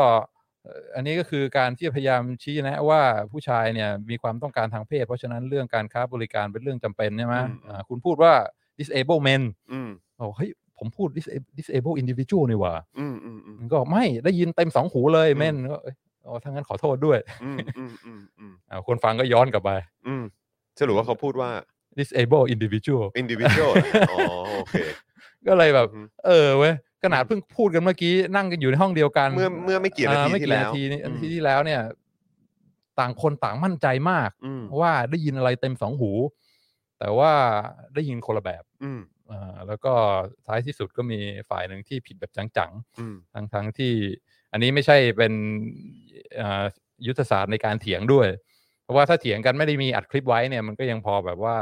S3: เอ่ออันนี้ก็คือการที่พยายามชี้แนะว่าผู้ชายเนี่ยมีความต้องการทางเพศ เพราะฉะนั้นเรื่องการค้าบริการเป็นเรื่องจำเป็นใช่ไหมอ่าคุณพูดว่า disable men
S2: อืม
S3: บอกเฮ้ยผมพูด dis- disable individual นี่หว่า
S2: อืมอืมอืม
S3: มันก็ไม่ได้ยินเต็มสองหูเลย
S2: อืม
S3: men ก็เอ้ยอ๋อถ้างั้นขอโทษด้วย
S2: อืมอืมอืมอืม
S3: อ่าคนฟังก็ย้อนกลับไป
S2: อืมสรุปว่าเขาพูดว่า
S3: disable individual
S2: individual อ๋อโอเค
S3: ก็เลยแบบ
S2: อืม
S3: เออเว้ยขนาดเพิ่งพูดกันเมื่อกี้นั่งกันอยู่ในห้องเดียวกัน
S2: เมื่อเมื่อไม่กี่นาที
S3: อ่ไม่
S2: ที่
S3: กี่
S2: แล้ว
S3: นาทีนี้
S2: อืม
S3: นาทีที่แล้วเนี่ย ต่างคนต่างมั่นใจมาก
S2: อืม
S3: ว่าได้ยินอะไรเต็มสองหู แต่ว่าได้ยินคนละแบบ
S2: อืม
S3: อ่าแล้วก็ท้ายที่สุดก็มีฝ่ายหนึ่งที่ผิดแบบจัง
S2: อืม
S3: ๆทั้งทั้งที่ อันนี้ไม่ใช่เป็นอ่ายุทธศาสตร์ในการเถียงด้วย เพราะว่าถ้าเถียงกันไม่ได้มีอัดคลิปไว้เนี่ยมันก็ยังพอแบบว่า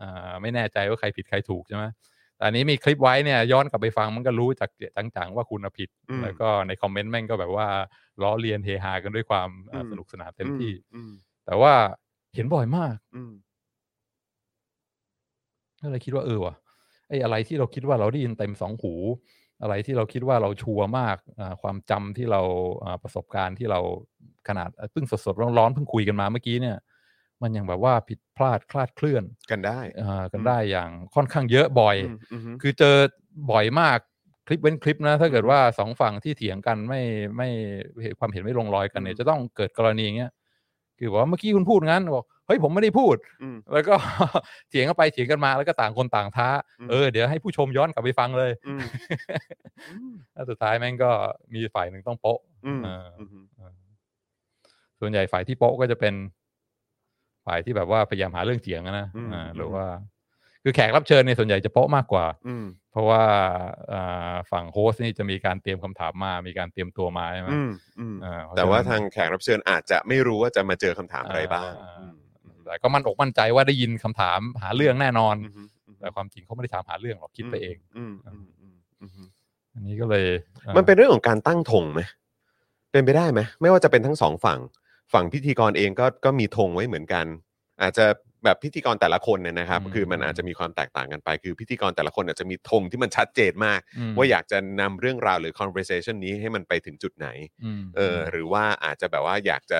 S3: อ่าไม่แน่ใจว่าใครผิดใครถูกใช่ไหมแต่อันนี้มีคลิปไว้เนี่ยย้อนกลับไปฟังมันก็รู้จากจังๆว่าคุณน่ะผิด
S2: อืม
S3: แล้วก็ในคอมเมนต์แม่งก็แบบว่าล้อเลียนเฮฮากันด้วยความอ่า
S2: อืม
S3: สนุกสนานเต็มที่
S2: อืม
S3: แต่ว่าเห็นบ่อยมาก
S2: อืม
S3: ก็เลยคิดว่าเออว่ะไอ้อะไรที่เราคิดว่าเราได้ยินเต็มสองหู อะไรที่เราคิดว่าเราชัวร์มากอ่าความจำที่เราอ่าประสบการณ์ที่เราขนาดเอ่อเพิ่งสดๆร้อนๆเพิ่งคุยกันมาเมื่อกี้เนี่ย มันยังแบบว่าผิดพลาดคลาดเคลื่อน
S2: กันได้
S3: อ่ากัน
S2: อืม
S3: ได้อย่างค่อนข้างเยอะบ่อย
S2: อืมอืม
S3: คือเจอบ่อยมากคลิปเว้นคลิปนะถ้าเกิดว่าสองฝั่งที่เถียงกันไม่ไม่ความเห็นไม่ลงรอยกันเนี่ย
S2: อืม
S3: จะต้องเกิดกรณีอย่างเงี้ยคือบอกว่าเมื่อกี้คุณพูดงั้นบอก เฮ้ยผมไม่ได้พูด
S2: อืม
S3: แล้วก็เถียงกันไปเถียงกันมาแล้วก็ต่างคนต่างท้า
S2: อืม
S3: เออเดี๋ยวให้ผู้ชมย้อนกลับไปฟังเลย
S2: อืม
S3: แล้วสุดท้ายแม่งก็มีฝ่ายหนึ่งต้องโป๊ะ
S2: อืม
S3: เออ
S2: อืม
S3: เออส่วนใหญ่ฝ่ายที่โป๊ะก็จะเป็น ฝ่ายที่แบบว่าพยายามหาเรื่องเถียงอะนะ
S2: อืม
S3: อ่าหรือ
S2: อืม
S3: ว่า คือแขกรับเชิญเนี่ยส่วนใหญ่จะโป๊ะมากกว่า
S2: อืม
S3: เพราะว่าอ่าฝั่งโฮสต์นี่จะมีการเตรียมคำถามมา มีการเตรียมตัวมาใช่ไหม
S2: อืมอืม
S3: อ่าเพระ
S2: แต่ว่า
S3: ฉะนั้น
S2: ทางแขกรับเชิญอาจจะไม่รู้ว่าจะมาเจอคำถามอะไรบ้าง
S3: อ่
S2: อืมอืม
S3: แต่ก็มั่นอกมั่นใจว่าได้ยินคำถามหาเรื่องแน่นอน
S2: อืมอืม
S3: แต่ความจริงเขาไม่ได้ถามหาเรื่องหรอกคิดไปเอง
S2: อืมอืมอืมอืม
S3: อันนี้ก็เลยอ่า
S2: มันเป็นเรื่องของการตั้งธงไหมเป็นไปได้ไหมไม่ว่าจะเป็นทั้งสองฝั่ง ฝั่งพิธีกรเองก็ก็มีธงไว้เหมือนกัน อาจจะแบบพิธีกรแต่ละคนเนี่ยนะครับ คือมันอาจจะมีความแตกต่างกันไป คือพิธีกรแต่ละคนอาจจะมีธงที่มันชัดเจนมาก
S3: ม
S2: ว่าอยากจะนำเรื่องราวหรือ conversation นี้ให้มันไปถึงจุดไหน
S3: ม
S2: เออหรือว่าอาจจะแบบว่าอยากจะ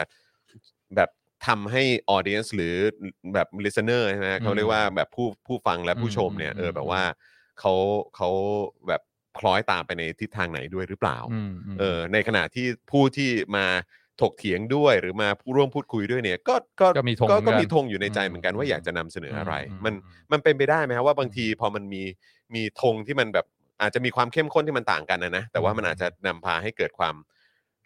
S2: แบบ ทำให้ audience หรือแบบ listener ใช่ไหมเขาเรียกว่าแบบผู้ผู้ฟังและผู้ชมเนี่ยเออแบบว่าเขาเขาแบบคล้อยตามไปในทิศทางไหนด้วยหรือเปล่า
S3: อืมม
S2: เออในขณะที่ผู้ที่มาถกเถียงด้วยหรือมาผู้ร่วมพูดคุยด้วยเนี่ย ก็ก็
S3: ก็มีธง
S2: ก็
S3: เหมือนกัน
S2: ก็มีธงอยู่ในใจเหมือนกัน
S3: อืม
S2: ว่าอยากจะนำเสนออะไร
S3: อืม
S2: มัน
S3: อืม
S2: มันเป็นไปได้ไหมครับว่าบางทีพอมันมีมีธงที่มันแบบอาจจะมีความเข้มข้นที่มันต่างกันนะนะแต่ว่ามันอาจจะนำพาให้เกิดความ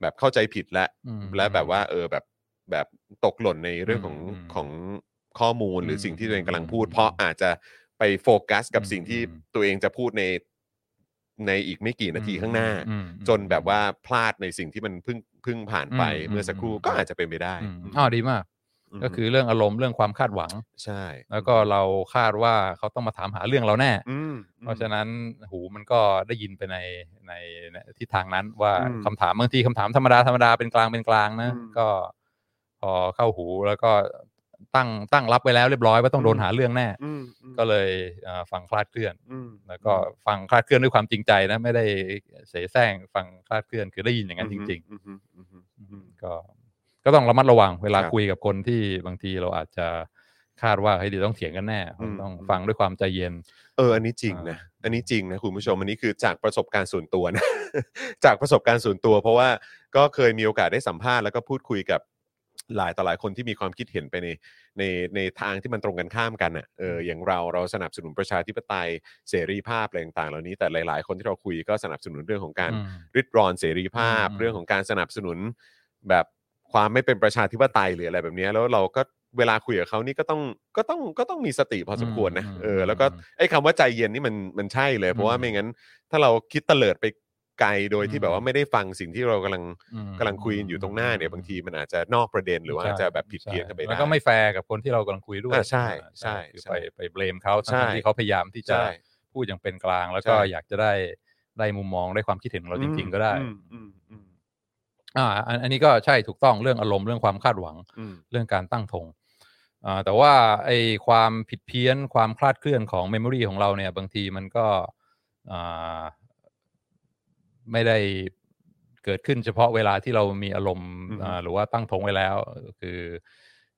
S2: แบบเข้าใจผิดและ
S3: อืม
S2: และแบบว่าเออแบบ แบบตกหล่นในเรื่องของ
S3: อืม
S2: ของข้อมูลหรืออ
S3: ม
S2: สิ่งที่ตัวเองกำลังพูด
S3: อืม
S2: เพราะอาจจะไปโฟกัสกับ
S3: อืม
S2: สิ่งที่
S3: อืม
S2: ตัวเองจะพูดในในอีกไม่กี่นาทีข้างหน้า
S3: อืม
S2: จนแบบว่าพลาดในสิ่งที่มันเพิ่งเพิ่งผ่านไป
S3: อืม
S2: เมื่อสักครู่
S3: อืม
S2: ก็อาจจะเป็นไปได้
S3: อืมอ๋อดีมาก
S2: ม
S3: ก็คือเรื่องอารมณ์เรื่องความคาดหวัง
S2: ใช่
S3: แล้วก็เราคาดว่าเขาต้องมาถามหาเรื่องเราแน่
S2: อืม
S3: เพราะฉะนั้นหูมันก็ได้ยินไปในในในทิศทางนั้นว่า
S2: อืม
S3: คำถามบางทีคำถามธรรมดาธรรมดาเป็นกลางเป็นกลางนะ
S2: อืม
S3: ก็ พอเข้าหูแล้วก็ตั้งตั้งรับไปแล้วเรียบร้อยว่าต้องโดน
S2: อืม
S3: หาเรื่องแน่
S2: อืมอืม
S3: ก็เลยเอ่อฟังคลาดเคลื่อน
S2: อืม
S3: แล้วก็ฟังคลาดเคลื่อนด้วยความจริงใจนะไม่ได้เสแสร้งฟังคลาดเคลื่อนคือได้ยินอย่างนั้นจริง
S2: อืมอืมอืมอืมอืม
S3: ๆก็ก็ต้องระมัดระวังเวลา
S2: ครับ
S3: คุยกับคนที่บางทีเราอาจจะคาดว่าเฮ้ยเดี๋ยวต้องเถียงกันแน่
S2: อืม
S3: ต้องฟังด้วยความใจเย็น
S2: เอออันนี้จริงนะ
S3: อ่า
S2: อันนี้จริงนะคุณผู้ชมอันนี้คือจากประสบการณ์ส่วนตัวนะจากประสบการณ์ส่วนตัว เพราะว่าก็เคยมีโอกาสได้สัมภาษณ์แล้วก็พูดคุยกับ หลายต่อหลายคนที่มีความคิดเห็นไปในในในทางที่มันตรงกันข้ามกันอะเอออย่างเราเราสนับสนุนประชาธิปไตยเสรีภาพอะไรต่างๆเหล่านี้แต่หลาย ๆ คนที่เราคุยก็สนับสนุนเรื่องของการ
S3: อืม
S2: ริดรอนเสรีภาพ
S3: อืม
S2: เรื่องของการสนับสนุนแบบความไม่เป็นประชาธิปไตยหรืออะไรแบบเนี้ยแล้วเราก็เวลาคุยกับเขานี่ก็ต้องก็ต้องก็ต้องมีสติพอสมควรนะ
S3: อืม
S2: เออแล้วก็
S3: อืม
S2: ไอ้คำว่าใจเย็นนี่มันมันใช่เลย เพราะว่า
S3: อืม
S2: ไม่งั้น ถ้าเราคิดเตลิดไป ไกลโดยที่
S3: อืม
S2: แบบว่าไม่ได้ฟังสิ่งที่เรากำลัง
S3: อืม
S2: กำลังคุยกันอยู่ตรงหน้าเนี่ยบางทีมันอาจจะนอกประเด็นหรือว่าอาจจะแบบผิดเพี้ยนกันไป
S3: ใช่
S2: ได้
S3: แล้วก็ไม่แฟร์กับคนที่เรากำลังคุยด้วย
S2: อ่าใช่ใช่
S3: คือ
S2: ใช่
S3: ไปไป blame เขา
S2: ใช่
S3: ทั้งๆที่เขาพยายามที่จะ
S2: ใช่
S3: พูดอย่างเป็นกลาง แล้วก็
S2: ใช่
S3: อยากจะได้ได้มุมมองได้ความคิดเห็นของเราจริง ๆ ก็ได้
S2: อืมอืมอืม
S3: อ่าอันอันนี้ก็ใช่ถูกต้องเรื่องอารมณ์เรื่องความคาดหวัง
S2: อืม
S3: เรื่องการตั้งธงอ่าแต่ว่าไอความผิดเพี้ยนความคลาดเคลื่อนของ memory ของเราเนี่ย บางทีมันก็อ่า ไม่ได้เกิดขึ้นเฉพาะเวลาที่เรามีอารมณ์
S2: อือฮึ
S3: อ่าหรือว่าตั้งธงไว้แล้ว คือ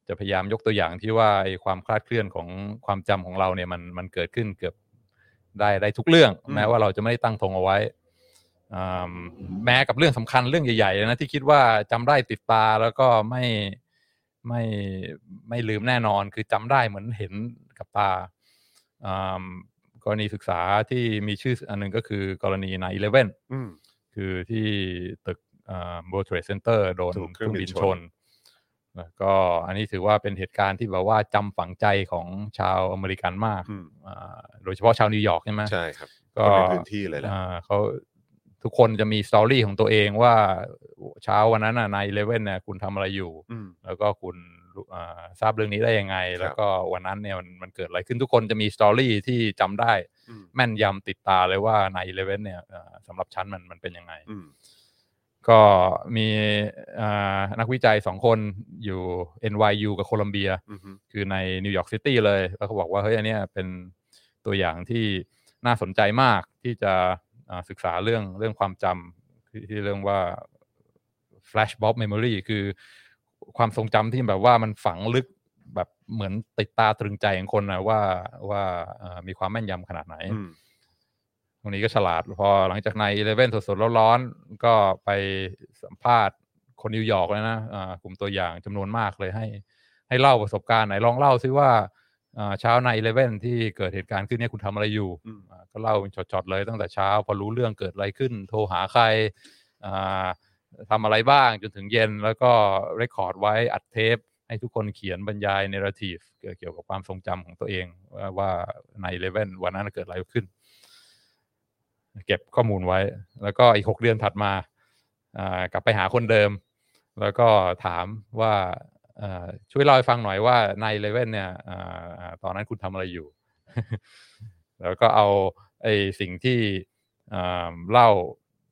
S3: จะพยายามยกตัวอย่างที่ว่าไอความคลาดเคลื่อนของความจำของเราเนี่ยมันมันเกิดขึ้นเกือบได้ได้ทุกเรื่อง แม้ว่าเราจะไม่ได้ตั้งธงเอาไว้อ่าแม้กับเรื่องสำคัญเรื่องใหญ่ๆนะที่คิดว่าจำได้ติดตาแล้วก็ไม่ไม่ไม่ลืมแน่นอน คือจำได้เหมือนเห็นกับตาอ่า กรณีศึกษาที่มีชื่ออันหนึ่งก็คือกรณี9 11
S2: อืม
S3: คือที่ตึกอ่า World Trade Center โดน
S2: ถูก
S3: เครื่องบิน
S2: เครื่องบินช
S3: ช
S2: น
S3: นแล้วก็อันนี้ถือว่าเป็นเหตุการณ์ที่แบบว่าจำฝังใจของชาวอเมริกันมาก
S2: อืม
S3: อ่าโดยเฉพาะชาวนิวยอร์กใช่ไหม
S2: ใช่ครับ
S3: ก็
S2: คนในพื้นที่เลยแหละ
S3: อ่าเขาทุกคนจะมี story ของตัวเองว่าเช้าวันนั้น nine eleven เนี่ยคุณทำอะไรอยู่
S2: อืม
S3: แล้วก็คุณรู้อ่า ทราบเรื่องนี้ได้ยังไง
S2: ครับ
S3: แล้วก็วันนั้นเนี่ยมันมันเกิดอะไรขึ้นทุกคนจะมี story ที่จำได้
S2: อืม
S3: แม่นยำติดตาเลยว่า nine eleven เนี่ยอ่าสำหรับฉันมันมันเป็นยังไง
S2: อืม
S3: ก็มีอ่านักวิจัยสองคนอยู่ NYU กับโคลัมเบีย
S2: อืม
S3: คือในนิวยอร์กซิตี้เลย แล้วเขาบอกว่าเฮ้ยอันเนี้ยเป็นตัวอย่างที่น่าสนใจมากที่จะอ่าศึกษาเรื่องเรื่องความจำที่ที่เรื่องว่า flash bulb memory คือ ความทรงจำที่แบบว่ามันฝังลึกแบบเหมือนติดตาตรึงใจของคนนะว่าว่าเอ่อมีความแม่นยำขนาดไหน
S2: อืม
S3: ตรงนี้ก็ฉลาด พอหลังจาก nine eleven สดๆร้อนๆก็ไปสัมภาษณ์คนนิวยอร์กเลยนะอ่ากลุ่มตัวอย่างจำนวนมากเลยให้ ให้เล่าประสบการณ์ไหนลองเล่าซิว่าอ่าเช้า nine eleven ที่เกิดเหตุการณ์ขึ้นเนี่ยคุณทำอะไรอยู่
S2: อืม
S3: อ่าก็เล่าเป็นช็อตๆเลยตั้งแต่เช้า พอรู้เรื่องเกิดอะไรขึ้น โทรหาใครอ่า ทำอะไรบ้างจนถึงเย็น แล้วก็ record ไว้อัดเทป ให้ทุกคนเขียนบรรยาย narrative เกี่ยวกับความทรงจำของตัวเอง ว่า nine eleven วันนั้นเกิดอะไรขึ้น เก็บข้อมูลไว้ แล้วก็อีกหกเดือนถัดมากลับไปหาคนเดิม แล้วก็ถามว่าช่วยเล่าให้ฟังหน่อยว่า nine eleven เนี่ยตอนนั้นคุณทำอะไรอยู่ แล้วก็เอาไอ้สิ่งที่เล่า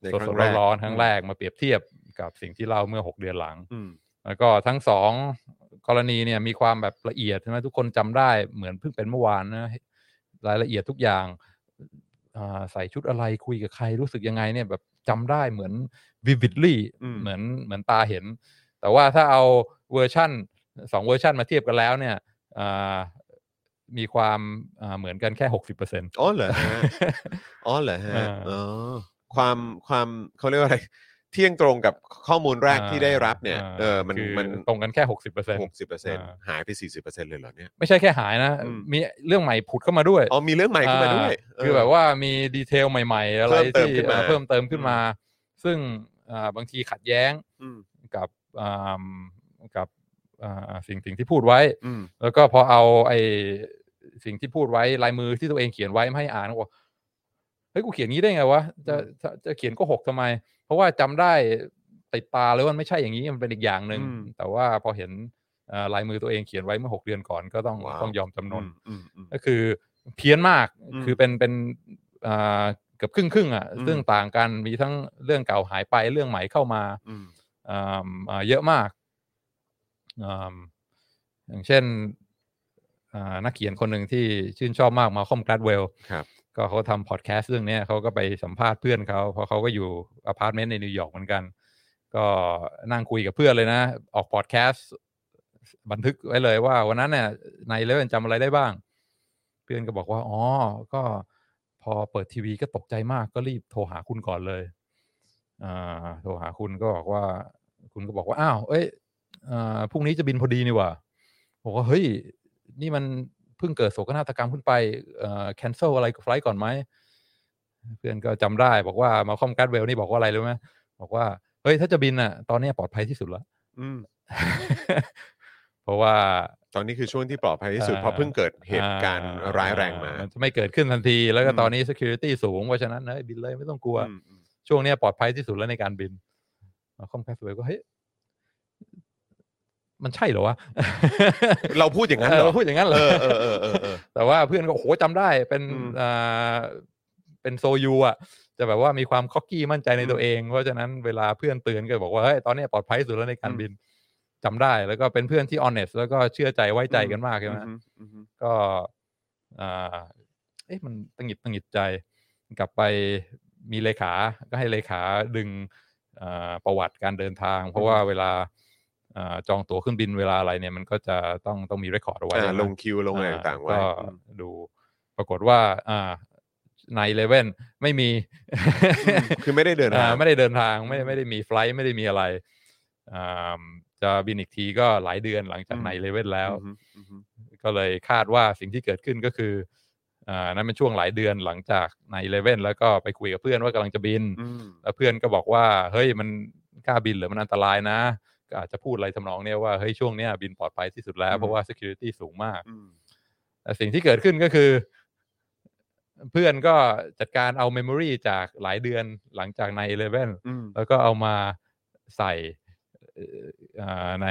S2: ครั้งแรก
S3: ๆร้อนๆอืมครั้ง
S2: ม
S3: แรกมาเปรียบเทียบกับสิ่งที่เล่าเมื่อหกเดือนหลัง
S2: อืม
S3: แล้วก็ทั้งสองกรณีเนี่ยมีความแบบละเอียดใช่ไหมทุกคนจำได้เหมือนเพิ่งเป็นเมื่อวานนะรายละเอียดทุกอย่างอ่าใส่ชุดอะไรคุยกับใครรู้สึกยังไงเนี่ยแบบจำได้เหมือน vividly
S2: อืม
S3: เหมือนเหมือนตาเห็น แต่ว่าถ้าเอาเวอร์ชั่นสองเวอร์ชันมาเทียบกันแล้วเนี่ยอ่ามีความอ่าเหมือนกันแค่หกสิบเปอร์เซ็นต์
S2: อ๋อเหรอฮะอ๋อเหรอฮะ
S3: อ่า
S2: อ๋อ ความความเขาเรียกว่าอะไร เที่ยงตรงกับข้อมูลแรกที่ได้รับเนี่ยเออมัน
S3: คือ
S2: มัน
S3: ตรงกันแค่หกสิบเปอร์เซ็นต์
S2: หกสิบเปอร์เซ็นต์
S3: อ่า
S2: หายไปสี่สิบเปอร์เซ็นต์เลยเหรอเนี่ย
S3: ไม่ใช่แค่หายนะ
S2: อืม
S3: มีเรื่องใหม่ผุดเข้ามาด้วย
S2: อ๋อมีเรื่องใหม่ขึ้นมาด้วย
S3: อ่าคือแบบว่ามี detail ใหม่ ๆ อะไร
S2: เพิ่มเติม
S3: ที่
S2: ขึ้นมา
S3: เอ่อเพิ่มเติมขึ้นมา ซึ่งอ่าบางทีขัดแย้ง
S2: อืม
S3: กับอ่ากับอ่าสิ่งสิ่งที่พูดไว้
S2: อืม
S3: แล้วก็พอเอาไอ้สิ่งที่พูดไว้ลายมือที่ตัวเองเขียนไว้มาให้อ่านก็บอกเฮ้ยกูเขียนงี้ได้ไงวะจะจะจะเขียนโก็หกทำไม เพราะว่าจำได้ติดตาเลยว่ามันไม่ใช่อย่างนี้มันเป็นอีกอย่างหนึ่ง
S2: อืม
S3: แต่ว่าพอเห็นอ่าลายมือตัวเองเขียนไว้เมื่อหกเดือนก่อนก็ต้อง
S2: ว้าว
S3: ต้องยอมจำนน
S2: อืมอืม
S3: ก็คือเพี้ยนมาก
S2: อืม
S3: คือเป็นเป็นอ่าเกือบครึ่งครึ่งๆอะ
S2: อืม
S3: ซึ่งต่างกันมีทั้งเรื่องเก่าหายไปเรื่องใหม่เข้ามา
S2: อืม
S3: อ่าอ่าเยอะมากอ่าอย่างเช่นอ่านักเขียนคนหนึ่งที่ชื่นชอบมากมาคอมก l ดเวล
S2: ครับ
S3: ก็เขาทำพอดแคสต์เรื่องนี้เขาก็ไปสัมภาษณ์เพื่อนเขาเพราะเขาก็อยู่อพาร์ตเมนต์ในนิวยอร์กเหมือนกัน ก็นั่งคุยกับเพื่อนเลยนะ ออกพอดแคสต์บันทึกไว้เลยว่าวันนั้นเนี่ย nine eleven จำอะไรได้บ้าง เพื่อนก็บอกว่า อ๋อ ก็พอเปิดทีวีก็ตกใจมากก็รีบโทรหาคุณก่อนเลยอ่าโทรหาคุณก็บอกว่า คุณก็บอกว่า อ้าว เอ้ยอ่อพรุ่งนี้จะบินพอดีนี่ว่าบอกว่าเฮ้ย นี่มัน เพิ่งเกิดโศกนาฏกรรมขึ้นไปเอ่อ cancel อะไรกับ flight ก่อนไหมเพื่อนก็จำได้บอกว่า Malcolm Gladwell นี่บอกว่าอะไรรู้ไหมบอกว่าเฮ้ยถ้าจะบินอะ ตอนนี้ปลอดภัยที่สุดแล้ว
S2: อืม
S3: เพราะว่า
S2: ตอนนี้คือช่วงที่ปลอดภัยที่สุด
S3: อ่า
S2: เพราะเพิ่งเกิดเหตุการณ์
S3: อ่
S2: ร้ายแรงมา
S3: นจะไม่เกิดขึ้นทันที แล้วก็
S2: อืม
S3: ตอนนี้ security สูงเพราะฉะนั้นเฮ้ยบินเลยไม่ต้องกลัว
S2: อืมอืม
S3: ช่วงเนี้ยปลอดภัยที่สุดแล้วในการบินคอมแคสเวลก็เฮ้ย มันใช่เหรอวะ
S2: เราพูดอย่างนั้นเหร
S3: เอ
S2: อ
S3: อพูดอย่างนั้นเหร
S2: เอ
S3: อ
S2: อเออเออเออเออ
S3: แต่ว่าเพื่อนก็โอ้โหจำได้เป็น
S2: อืม
S3: อ่าเป็นโซยูอะจะแบบว่ามีความคอกกี้มั่นใจใน
S2: อืม
S3: ตัวเอง เพราะฉะนั้นเวลาเพื่อนเตือนก็บอกว่าเฮ้ยตอนนี้ปลอดภัยที่สุดแล้วในการ
S2: อืม
S3: บินจำได้ แล้วก็เป็นเพื่อนที่ honest แล้วก็เชื่อใจไว้ใจกันมากใช่ไหม
S2: อืมอืมอืม
S3: ก็อ่าเอ๊ะมันตังหงิดตังหงิดใจ กลับไปมีเลขา ก็ให้เลขาดึงอ่าประวัติการเดินทาง เพราะว่าเวลาอ่า จองตั๋วเครื่องบินเวลาอะไรเนี่ยมันก็จะต้องต้องมี record เอาไว้
S2: อ่า
S3: ใช่ไหม
S2: ลงคิวลงอะไรต่างๆไว้
S3: ก็
S2: อืม
S3: ดูปรากฏว่าอ่า nine eleven ไม่มี
S2: อืมคือไม่ได้เดินทาง
S3: อ่ไม่ได้เดินทางไม่ไม่ได้มี flight ไม่ได้มีอะไรอ่าจะบินอีกทีก็หลายเดือนหลังจาก
S2: อืม
S3: nine eleven แล้ว
S2: อืมอืมอืม
S3: ก็เลยคาดว่าสิ่งที่เกิดขึ้นก็คืออ่านั้นเป็นช่วงหลายเดือนหลังจาก nine eleven แล้วก็ไปคุยกับเพื่อนว่ากำลังจะบิน
S2: อืม
S3: แล้วเพื่อนก็บอกว่า เฮ้ยมันกล้าบินหรือมันอันตรายนะก็ อาจจะพูดอะไรทำนองเนี้ยว่าเฮ้ยช่วงเนี้ยบินปลอดภัยที่สุดแล้ว เพราะว่า security สูงมาก
S2: อืม
S3: แต่สิ่งที่เกิดขึ้นก็คือ เพื่อนก็จัดการเอา memory จากหลายเดือนหลังจาก nine eleven
S2: อืม
S3: แล้วก็เอามาใส่เอ่ออ่าใน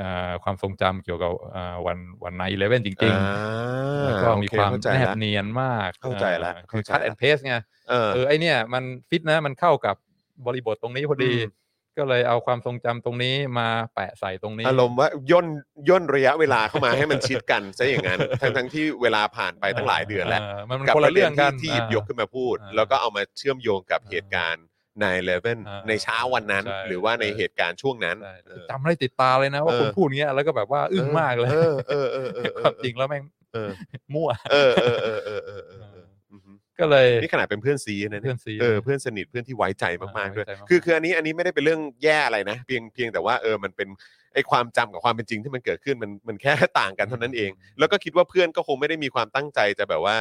S3: อ่าความทรงจำเกี่ยวกับอ่าวันวัน nine eleven จริง
S2: อ่า
S3: ๆแล้วก็มีความโอ
S2: เข้าใจละ
S3: แนบเนียนมาก
S2: เข้าใจละ
S3: อ่คือ
S2: เข้าใจละ
S3: cut and paste ไง
S2: เออ
S3: เออไอเนี่ยมันฟิตนะมันเข้ากับบริบทตรงนี้พอดี
S2: อืม
S3: ก็เลยเอาความทรงจำตรงนี้มาแปะใส่ตรงนี้
S2: อารมณ์ว่าย่นย่นระยะเวลาเข้ามาให้มันชิดกันซะอย่างนั้นทั้งทั้งที่เวลาผ่านไปตั้งหลายเดือนแล้ว
S3: มันมัน
S2: คน
S3: ละเรื่องกันกับ
S2: ป
S3: ละ
S2: ระเด็
S3: เรื่อนงกั
S2: ที่
S3: น
S2: ที่หยิบยกขึ้นมาพูด
S3: อ่า
S2: แล้วก็เอามาเชื่อมโยงกับ
S3: อ่า
S2: เหตุการณ์ nine eleven
S3: อ่า
S2: ในเช้าวันนั้น
S3: ใช่
S2: หรือว่าใน
S3: ใช่
S2: เหตุการณ์ช่วงนั้น
S3: ใช่
S2: เออ
S3: จำได้ติดตาเลยนะว่า
S2: เออ
S3: คุณพูดอย่างเงี้ยแล้วก็แบบว่าอึ้งมากเลย
S2: เออเออเออเออเออ
S3: ความจริงแล้วแม่ง
S2: เออ
S3: มั่ว
S2: เออเออเออเออเออเออเอออือฮึ
S3: ก็เลย
S2: นี่ขนาดเป็นเพื่อนซี้นะ
S3: เพื่
S2: เนี่ยเพื่
S3: อนซี้
S2: เออเพื่อนสนิทเพื่อนที่ไว้ใจมาก
S3: อ่า
S2: ๆด้วย
S3: ไว้ใจมากๆ
S2: คือคืออันนี้อันนี้ไม่ได้เป็นเรื่องแย่อะไรนะ เพียงเพียงแต่ว่าเออมันเป็นไอ้ความจำกับความเป็นจริงที่มันเกิดขึ้นมันมันแค่ต่างกันเท่านั้นเอง แล้วก็คิดว่าเพื่อนก็คงไม่ได้มีความตั้งใจจะแบบว่า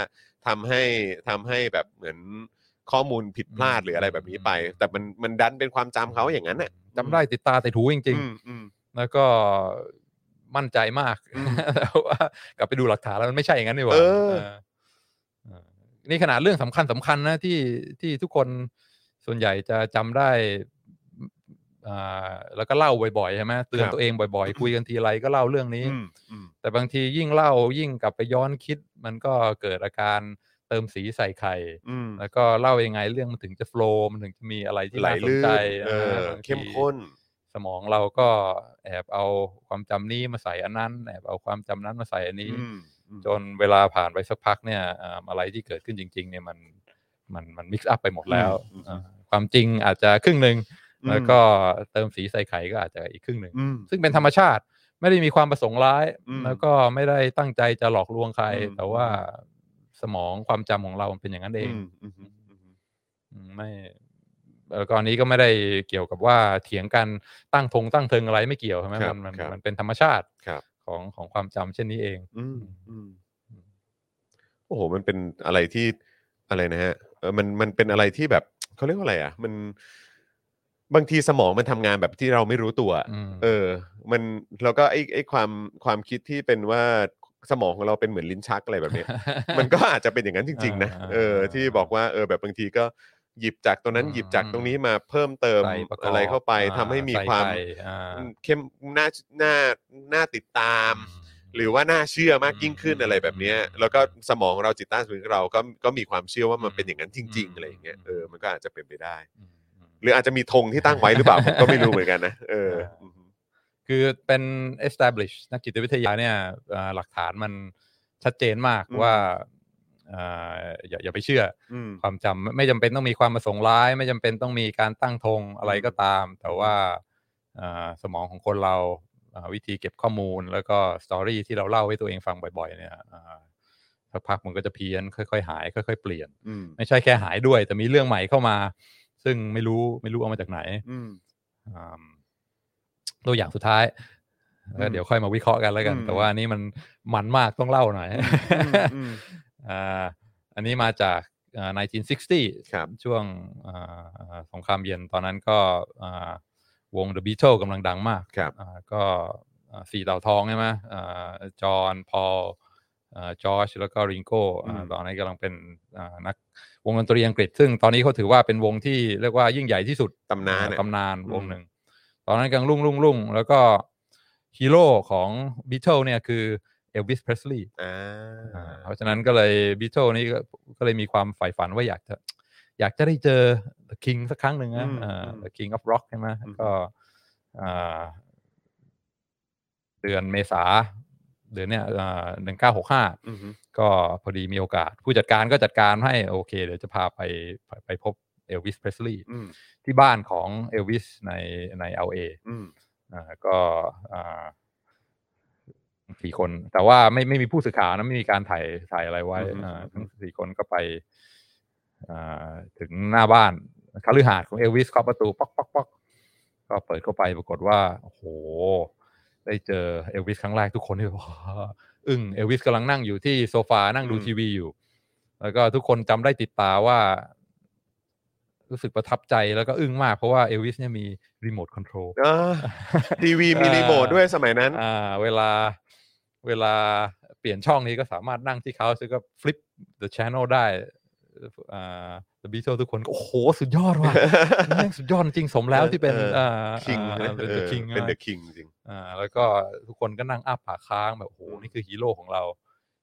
S2: ทำให้ทำให้แบบเหมือนข้อมูลผิดพลาดหรืออะไรแบบนี้ไป แต่มันมันดันเป็นความจำเขาอย่างนั้นน่ะ
S3: จำได้ติดตาติดหูจริง
S2: อืมอืม
S3: ๆแล้วก็มั่นใจมาก
S2: อืม
S3: แต่ว่ากลับไปดูหลักฐานแล้วมันไม่ใช่อย่างนั้นนี่หว่า
S2: เออ
S3: เออเออ นี่ขนาดเรื่องสำคัญสำคัญนะที่ที่ทุกคนส่วนใหญ่จะจำได้อ่าแล้วก็เล่าบ่อยๆใช่ไหมเตือนตัวเองบ่อยๆ คุยกันทีไรก็เล่าเรื่องนี้
S2: อืมอืม
S3: แต่บางทียิ่งเล่ายิ่งกลับไปย้อนคิด มันก็เกิดอาการเติมสีใส่ไข่
S2: อืม
S3: แล้วก็เล่ายังไงเรื่องมันถึงจะโฟล์มันถึงจะมีอะไรที่
S2: ไหล
S3: น่าสน
S2: ลื่น
S3: ใจ
S2: เออ
S3: นะบางที
S2: เข้มข้น
S3: สมองเราก็แอบเอาความจำนี้มาใส่อันนั้น แอบเอาความจำนั้นมาใส่อันนี้
S2: อืมอืม
S3: จนเวลาผ่านไปสักพักเนี่ยอ่าอะไรที่เกิดขึ้นจริง ๆ เนี่ยมันมันมันมิกซ์อัพไปหมดแล้ว
S2: อืม
S3: อ่าความจริงอาจจะครึ่งหนึ่ง
S2: อืม
S3: แล้วก็เติมสีใส่ไข่ก็อาจจะอีกครึ่งหนึ่ง
S2: อืม
S3: ซึ่งเป็นธรรมชาติไม่ได้มีความประสงค์ร้าย
S2: อืม
S3: แล้วก็ไม่ได้ตั้งใจจะหลอกลวงใคร
S2: อืม
S3: แต่ว่าสมองความจำของเรามันเป็นอย่างนั้นเอง
S2: อืมอืมอืมอืม
S3: อืมไม่แล้วก็อันนี้ก็ไม่ได้เกี่ยวกับว่าเถียงกันตั้งธงตั้งเทิงอะไรไม่เกี่ยวใช่ไหม
S2: ครับ
S3: มันมัน
S2: ครับ
S3: มันเป็นธรรมชาติ
S2: ครับ
S3: ของของความจำเช่นนี้เอง
S2: อืมอืมโอ้โหมันเป็นอะไรที่อะไรนะฮะเออมันมันเป็นอะไรที่แบบเขาเรียกว่าอะไรอะ มันบางทีสมองมันทำงานแบบที่เราไม่รู้ตัว
S3: อืม
S2: เออ มันแล้วก็ไอ้ไอ้ความความคิดที่เป็นว่าสมองของเราเป็นเหมือนลิ้นชักอะไรแบบเนี้ยมันก็อาจจะเป็นอย่างนั้นจริง ๆ นะ
S3: อ่า
S2: เออ ที่บอกว่าเออแบบบางทีก็ หยิบจากตรงนั้น
S3: อืม
S2: หยิบจากตรงนี้มาเพิ่มเติม
S3: ใส่ประกบ
S2: อะไรเข้าไป
S3: อ่
S2: ทำให้มี
S3: ใส่
S2: ความ
S3: ไข่อ่า
S2: เข้มน่าน่าน่าติดตาม หรือว่าน่าเชื่อมากยิ่งขึ้น
S3: อืม
S2: อะไรแบบเนี้ย
S3: อืม
S2: แล้วก็สมองเราจิตใต้สำนึกเราก็ก็มีความเชื่อว่ามัน
S3: อืม
S2: เป็นอย่างนั้นจริง
S3: อืม
S2: ๆอะไรอย่างเงี้ยเออมันก็อาจจะเป็นไปได้
S3: อืมอืม
S2: หรืออาจจะมีธงที่ตั้งไว้หรือเปล่า ผมก็ไม่รู้เหมือนกันนะเออ
S3: อ่าคือเป็น establish นักจิตวิทยาเนี่ยอ่าหลักฐานมันชัดเจนมาก
S2: อืม
S3: ว่า อ่าอย่าอย่าไปเชื่อ
S2: อืม
S3: ความจำไม่ไม่จำเป็นต้องมีความประสงค์ร้าย ไม่จำเป็นต้องมีการตั้งธงอะไรก็ตาม แต่ว่าอ่าสมองของคนเราอ่าวิธีเก็บข้อมูล แล้วก็สตอรี่ที่เราเล่าให้ตัวเองฟังบ่อยๆ เนี่ยอ่าสักพักมันก็จะเพี้ยนค่อยๆหายค่อยๆเปลี่ยน
S2: อืม
S3: ไม่ใช่แค่หายด้วย แต่มีเรื่องใหม่เข้ามา ซึ่งไม่รู้ไม่รู้เอามาจากไหน
S2: อืม
S3: อ่าตัวอย่างสุดท้ายแล้วเดี๋ยวค่อยมาวิเคราะห์กันแล้วกัน
S2: อืม
S3: แต่ว่าอันนี้มันมันมากต้องเล่าหน่อย
S2: อืมอืม
S3: อ่าอันนี้มาจากอ่า1960
S2: ครับ
S3: ช่วงอ่าอ่าสงครามเย็นตอนนั้นก็อ่าวง The Beatles กำลังดังมาก
S2: ครับ
S3: อ่าก็อ่าสี่เต่าทองใช่ไหมอ่าจอห์นพอลจอร์จแล้วก็ริงโก้
S2: อืม
S3: ตอนนี้กำลังเป็นอ่านักวงดนตรีอังกฤษ ซึ่งตอนนี้เขาถือว่าเป็นวงที่เรียกว่ายิ่งใหญ่ที่สุด
S2: ตำนาน
S3: อ่
S2: อะ
S3: ตำนาน
S2: อืม
S3: วงหนึ่ง ตอนนั้นกำลังรุ่งรุ่งรุ่งแล้วก็ฮีโร่ของบีเทิลเนี่ยคือ เอลวิสเพรสลีย์
S2: อ่า
S3: เพราะฉะนั้นก็เลยบีเทิลนี่ก็ก็เลยมีความใฝ่ฝันว่าอยากจะ อยากจะได้เจอ The King สักครั้งหนึ่งนะ
S2: อืม
S3: อ่า
S2: อืม
S3: The King of Rock ใช่ไหม
S2: อืม
S3: ก็อ่าเดือนเมษาเดือนเนี้ยหนึ่งเก้าหกห้า
S2: อืม
S3: ก็พอดีมีโอกาส ผู้จัดการก็จัดการให้โอเค เดี๋ยวจะพาไปไปไปพบเอลวิสเพรสลีย์
S2: อืม
S3: ที่บ้านของเอลวิสในในเอลเอ
S2: อืม
S3: อ่าก็อ่า สี่คน แต่ว่าไม่ไม่มีผู้สื่อข่าวนะไม่มีการถ่ายถ่ายอะไรไว้
S2: อืม
S3: อ่า
S2: อืม
S3: ทั้งสี่คนก็ไปอ่าถึงหน้าบ้านคฤหาสน์ของเอลวิสเคาะประตูป๊อกป๊อกป๊อกก็เปิดเข้าไปปรากฏว่าโอ้โห ได้เจอเอลวิสครั้งแรกทุกคนที่ว้าอึ้งเอลวิสกำลังนั่งอยู่ที่โซฟานั่งดู
S2: อืม
S3: ทีวีอยู่ แล้วก็ทุกคนจำได้ติดตาว่า รู้สึกประทับใจแล้วก็อึ้งมากเพราะว่าเอลวิสเนี่ยมีรีโมทคอนโทรล
S2: อ่าทีวีมีรีโมทด้วยสมัยนั้น
S3: อ่า เวลา เวลาเปลี่ยนช่องนี้ก็สามารถนั่งที่เขาซึ่งก็ flip the channel ได้อ่า The Beatles ทุกคนก็โอ้โห สุดยอดว่ะแม่งสุดยอดจริงสมแล้วที่เป็น
S2: เออ
S3: อ่า
S2: King
S3: อ่าเป็น The King
S2: เป็น
S3: นะ
S2: The King จริง
S3: อ่าแล้วก็ทุกคนก็นั่งอ้าปากค้างแบบโอ้โห นี่คือฮีโร่ของเรา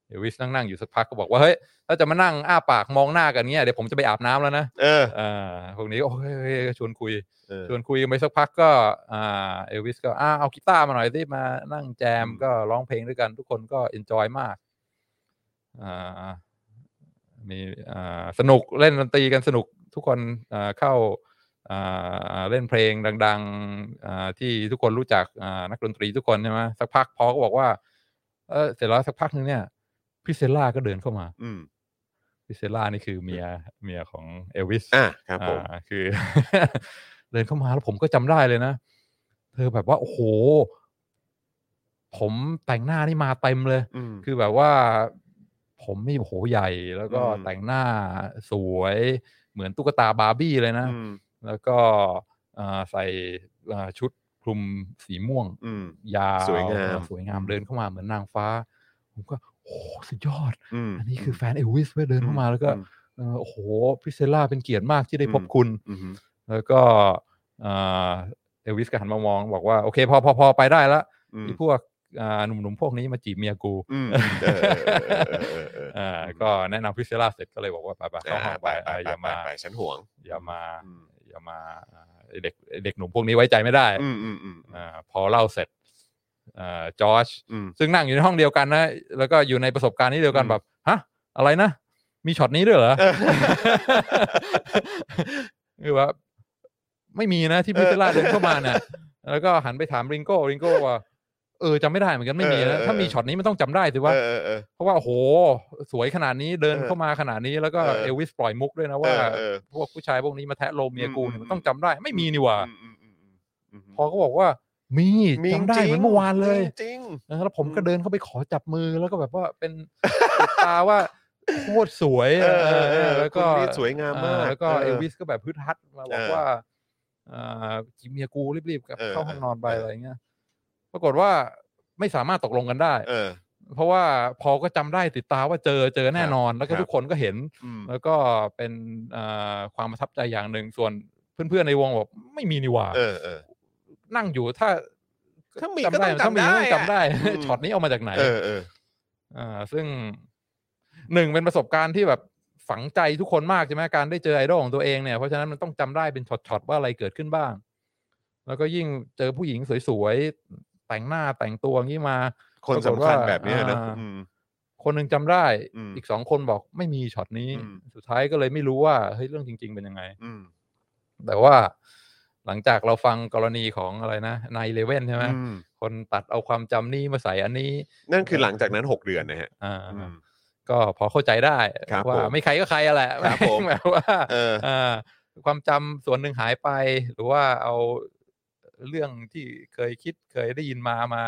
S3: เอลวิสนั่งนั่งอยู่สักพักก็บอกว่าเฮ้ยถ้าจะมานั่งอ้าปากมองหน้ากันเงี้ยเดี๋ยวผมจะไปอาบน้ำแล้วนะ
S2: เออ
S3: อ่าพวกนี้ก็โอ้ยเฮ้ยชวนคุย
S2: เออ
S3: ชวนคุยกันไปสักพักก็อ่าเอลวิสก็อ่าเอากีตาร์มาหน่อยสิมานั่งแจม
S2: อืม
S3: ก็ร้องเพลงด้วยกัน ทุกคนก็ enjoy มากอ่ามีอ่าสนุกเล่นดนตรีกันสนุกทุกคนอ่าเข้าอ่าเล่นเพลงดังๆอ่าที่ทุกคนรู้จักอ่านักดนตรีทุกคนใช่ไหมสักพักพอก็บอกว่าเออเสร็จแล้วสักพักหนึ่งเนี่ย Priscilla ก็เดินเข้ามา
S2: อืม
S3: Priscilla นี่คือเมียเมียของเอลวิส
S2: อ่าครับผม
S3: อ่าคือ เดินเข้ามาแล้วผมก็จำได้เลยนะ เธอแบบว่า โอ้โห ผมแต่งหน้านี่มาเต็มเลย
S2: อืม
S3: คือแบบว่า ผมนี่โอ้โหใหญ่แล้วก็
S2: อืม
S3: แต่งหน้าสวยเหมือนตุ๊กตาบาร์บี้เลยนะ
S2: อืม
S3: แล้วก็อ่าใส่อ่าชุดคลุมสีม่วง
S2: อืม
S3: ยาว
S2: สวยงาม
S3: สวยงามเดินเข้ามาเหมือนนางฟ้า ผมก็ โอ้โหสุดยอด
S2: อืม
S3: อันนี้คือแฟนเอลวิสเว้ยเดินเข้ามาแล้วก็
S2: อืม
S3: เออโอ้โหพริสซิลล่าเป็นเกียรติมากที่ได้
S2: อืม
S3: พบคุณ
S2: อืม
S3: แล้วก็อ่าเอลวิสก็หันมามอง บอกว่าโอเค พอพอพอไปได้ละ
S2: อืม
S3: ที่พวกอ่าหนุ่มๆพวกนี้มาจีบเมียกู
S2: อืมเออเออเออเออเออ
S3: อ่าก็แนะนำพริสซิลล่าเสร็จก็เลยบอกว่าไปไปเข้าห้องไป
S2: ไป
S3: อ่าอย่ามา
S2: ไปฉันห่วง
S3: อย่ามา
S2: อืม
S3: อย่ามาอ่าไอ้เด็กไอ้เด็กหนุ่มพวกนี้ไว้ใจไม่ได้
S2: อืมอืมอืม
S3: อ่าพอเล่าเสร็จอ่า จอร์จ
S2: อืม
S3: ซึ่งนั่งอยู่ในห้องเดียวกันนะ แล้วก็อยู่ในประสบการณ์นี้เดียวกัน
S2: อืม
S3: แบบฮะอะไรนะ มีช็อตนี้ด้วยเหรอ
S2: เออ
S3: คือว่า ไม่มีนะที่พริสซิลล่าเดินเข้ามาเนี่ยแล้วก็หันไปถามริงโก้ริงโก้ว่าเออจำไม่ได้เหมือนกันไม่มี
S2: เออ
S3: นะ
S2: เออ
S3: ถ้ามีช็อตนี้มันต้องจำได้สิว่า
S2: เออเออเออ
S3: เพราะว่าโอ้โหสวยขนาดนี้เดิน
S2: เออ
S3: เข้ามาขนาดนี้แล้วก็
S2: เออ
S3: เอลวิสปล่อยมุกด้วยนะว่า
S2: เออเออ
S3: พวกผู้ชายพวกนี้มาแทะโลมเมียกูเนี่ย
S2: อืม
S3: มันต้องจำได้ ไม่มีนี่หว่า
S2: อืมอืมอืมอืมอืม
S3: พอก็บอกว่า มี
S2: มี
S3: จำได้
S2: จริง
S3: เหมือนเมื่อวานเลย
S2: จริง
S3: นะแล้วผมก็
S2: อืม
S3: เดินเข้าไปขอจับมือแล้วก็แบบว่าเป็นติดตาว่าโคตรสวย
S2: เออเออเออ
S3: แล้วก็
S2: คุณนี่สวยงามมาก
S3: เออแล้วก็
S2: เออ
S3: เอลวิสก็แบบพึดฮัดมาบอก
S2: เออ
S3: ว่าอ่าจีบเมียกูรีบๆกลับ
S2: เออ
S3: เข้าห้องนอนไป
S2: เอออ
S3: อะไรเงี้ยปรากฏว่าไม่สามารถตกลงกันได้
S2: เออ
S3: เพราะว่าพอก็จำได้ติดตาว่าเจอเจอแน่นอน แล้วก็
S2: ครับ
S3: ทุกคนก็เห็น
S2: อืม
S3: แล้วก็เป็นอ่าความประทับใจอย่างหนึ่งส่วนเพื่อนๆในวงบอกไม่มีนี่หว่า
S2: เออเออ
S3: นั่งอยู่ถ้า
S2: ถ้ามี
S3: จำได้
S2: ก็ต้อง
S3: ถ้ามี
S2: จำได้
S3: ก็ต้องจำได้
S2: อะอืม
S3: ช็อตนี้เอามาจากไหน
S2: เออเออ
S3: อ่า ซึ่งหนึ่งเป็นประสบการณ์ที่แบบฝังใจทุกคนมากใช่ไหมการได้เจอไอดอลของตัวเองเนี่ยเพราะฉะนั้นมันต้องจำได้เป็นช็อตๆว่าอะไรเกิดขึ้นบ้าง แล้วก็ยิ่งเจอผู้หญิงสวยๆ แต่งหน้าแต่งตัวอย่างนี้มา
S2: คนสำคัญแบบเนี้ยนะ
S3: อ่า
S2: อืม
S3: คนหนึ่งจำได้
S2: อืม
S3: อีกสองคนบอกไม่มีช็อตนี้
S2: อืม
S3: สุดท้ายก็เลยไม่รู้ว่าเฮ้ยเรื่องจริง ๆ เป็นยังไง
S2: อืม
S3: แต่ว่า หลังจากเราฟังกรณีของอะไรนะนายเลเว่นใช่ไหม
S2: อืม
S3: คนตัดเอาความจำนี้มาใส่อันนี้
S2: นั่นคือหลังจากนั้นหกเดือนนะฮะ
S3: อ่า
S2: อืม
S3: ก็พอเข้าใจได้
S2: ครับ
S3: ว่า
S2: ผม
S3: ไม่ใครก็ใครอะแหละ
S2: ครับผม
S3: แบบว่า
S2: เออ
S3: อ่าความจำส่วนหนึ่งหายไป หรือว่าเอาเรื่องที่เคยคิดเคยได้ยินมามา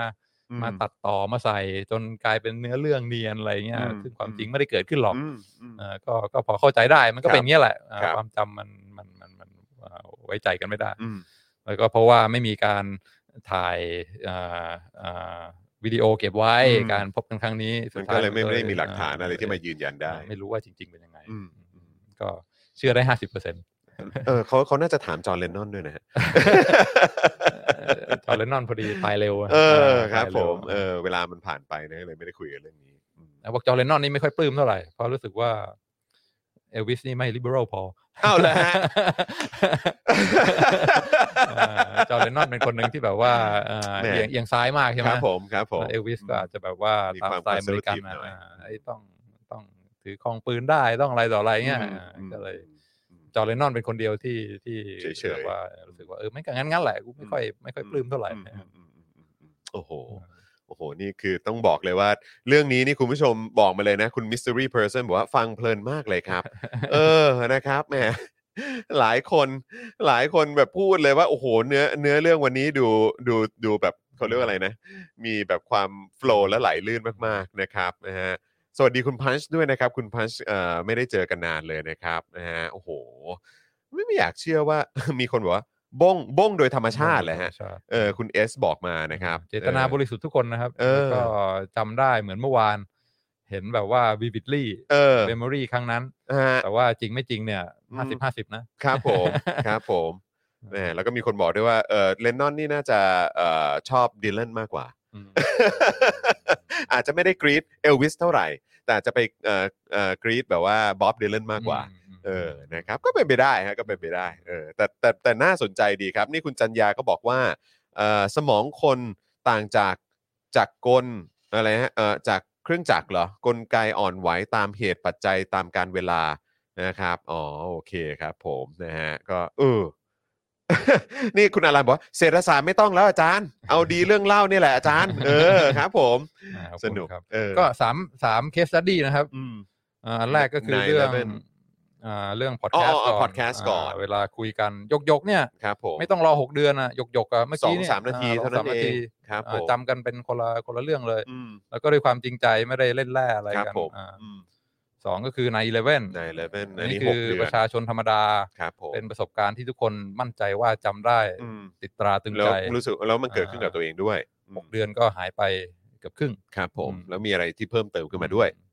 S2: อืม
S3: มาตัดต่อมาใส่จนกลายเป็นเนื้อเรื่องเนียนอะไรเงี้ย
S2: อืม
S3: ซึ่งความ
S2: อืม
S3: จริงไม่ได้เกิดขึ้นหรอก
S2: อืมอืม
S3: เออก็ก็พอเข้าใจได้มันก็
S2: ครับ
S3: เป็นอย่างเงี้ยแหละอ่า
S2: ครับ
S3: ความจำมันมันมันมันเอ่อ ไว้ใจกันไม่ได้
S2: อืม
S3: แล้วก็เพราะว่าไม่มีการถ่ายอ่าอ่าวิดีโอเก็บไว้
S2: อืม
S3: การพบกันครั้งนี้ส
S2: มั
S3: ย
S2: นั้าก็เลยไม่ไม่ได้มีหลักฐานอะไรที่มายืนยันได้
S3: ไม่รู้ว่าจริง ๆ เป็นยังไง
S2: อืม
S3: ก็เชื่อได้ห้าสิบเปอร์เซ็นต์
S2: เออเขาเขาน่าจะถามจอห์นเลนนอนด้วยนะฮะ
S3: จอห์นเลนนอนพอดีตายเร็วะ
S2: เออครับผม
S3: ตายเร็ว
S2: เออเวลามันผ่านไปนะเลยไม่ได้คุยกันเรื่องนี้อืม
S3: บอกจอห์นเลนนอนนี่ไม่ค่อยปลื้มเท่าไหร่เพราะรู้สึกว่าเอลวิสนี่ไม่ liberal พอ
S2: อ้าวเหรอฮะ
S3: เอ่อจอห์นเลนนอนเป็นคนหนึ่งที่แบบว่าเอ่อ
S2: แหม่
S3: เอียงเอียงซ้ายมากใช่ไหมค
S2: รับผมครับผม
S3: เอลวิสก็อาจจะแบบว่า
S2: มี
S3: ตาม
S2: ความ
S3: สไตล์อเมริกัน
S2: conservative
S3: นะ
S2: หน่อย
S3: อ่าไอ้ต้องต้องถือครองปืนได้ต้องอะไรต่ออะไรเงี้ย
S2: อืม
S3: อ่า
S2: อืม
S3: ก็เลย
S2: อืม
S3: จอห์นเลนนอนเป็นคนเดียวที่ที่
S2: เฉยๆ
S3: แบบว่ารู้สึกว่าเออไม่กันงั้นงั้นแหละกูไม่ค่อยไม่ค่อยปลื้มเท่าไหร่
S2: อืมอืมอืมอืมอืมอืมโอ้โห โอ้โห นี่คือต้องบอกเลยว่า เรื่องนี้นี่คุณผู้ชมบอกมาเลยนะ คุณ mystery person บอกว่าฟังเพลินมากเลยครับ เออนะครับแหมหลายคนหลายคนแบบพูดเลยว่า โอ้โห เนื้อเนื้อเรื่องวันนี้ดูดูดูแบบเขาเรียกว่าอะไรนะ มีแบบความโฟล์และไหลลื่นมากๆนะครับนะฮะสวัสดีคุณพันช์ด้วยนะครับ คุณพันช์เอ่อไม่ได้เจอกันนานเลยนะครับนะฮะโอ้โห ไม่ไม่อยากเชื่อว่ามีคนบอกว่า บงบงโดยธรรมชาติเลยฮะ
S3: ใช่
S2: เออคุณเอสบอกมานะครับ
S3: เจตนา
S2: ออบ
S3: ริสุทธิ์ทุกคนนะครับ
S2: เออ
S3: แล้วก็จำได้เหมือนเมื่อวาน เห็นแบบว่า vividly
S2: เออ
S3: memory ครั้งนั้น
S2: ฮะ
S3: แต่ว่าจริงไม่จริงเนี่ย
S2: อืม
S3: ห้าสิบห้าสิบนะครับ
S2: ผมครับผมแหมแล้วก็มีคนบอกด้วยว่าเออเลนนอนนี่น่าจะเอ่อชอบดีแลนมากกว่า
S3: อืม
S2: อาจจะไม่ได้กรี๊ดเอลวิสเท่าไหร่ แต่อาจจะไปเอ่อเอ่อกรีดแบบว่าบ๊อบดิลเลนมากกว่า
S3: อืม
S2: เออนะครับก็เป็นไปได้ฮะก็เป็นไปได้เออแต่แต่แต่น่าสนใจดีครับ นี่คุณจันยาก็บอกว่าเอ่อสมองคนต่างจากจากกลอะไรฮะเอ่อจากเครื่องจักรเหรอกลไกอ่อนไหวตามเหตุปัจจัยตามการเวลานะครับอ๋อโอเคครับ ผมนะฮะก็เออนี่คุณอารันบอกว่าเศรษฐศาสตร์ไม่ต้องแล้วอาจารย์ เอาดีเรื่องเล่านี่แหละอาจารย์ เออครับผม
S3: อ่าขอบ
S2: ส
S3: คุณ
S2: นุก
S3: ครับ
S2: เออ
S3: ก็สามสาม case study นะครับ
S2: อืม
S3: อ่าอันแรกก็คือ
S2: 9/11
S3: เรื่องอ่า เรื่องพอด
S2: อ๋
S3: แค
S2: อ
S3: ส
S2: อ๋
S3: ต์
S2: อ
S3: ก่อน
S2: podcast ก่อนา
S3: เวลาคุยกันยกยกๆเนี่ย
S2: ครับผม
S3: ไม่ต้องรอหกเดือนอะยกยกๆอะเมื่อ
S2: สอง
S3: กี้เนี่ย
S2: สามนาที
S3: อ่
S2: เท่านั้น
S3: สม
S2: เองครับ
S3: อ่า
S2: ผม
S3: จำกันเป็นคนละคนละเรื่องเลย
S2: อืม
S3: แล้วก็ด้วยความจริงใจไม่ได้เล่นแร่อะไร
S2: ครับ
S3: กัน
S2: ผม
S3: อ่า
S2: อืม
S3: สองก็คือในอีเลเว่น
S2: ใน11
S3: อั
S2: อัน
S3: น
S2: นี้
S3: นี้
S2: ห
S3: คื
S2: ก
S3: อ
S2: เดือน
S3: ประชาชนธรรมดา
S2: ครับผม
S3: เป็นประสบการณ์ที่ทุกคนมั่นใจว่าจำได้
S2: อืม
S3: ติดตราตรึง
S2: แล้ว
S3: ใจ
S2: รู้สึกแล้วมันเกิดขึ้นกับ
S3: อ่า
S2: ตัวเองด้วย
S3: หกเดือนก็หายไปเกือบครึ่ง
S2: ครับผม
S3: อืม
S2: แล้วมีอะไรที่เพิ่มเติมขึ้นมาด้วยอืม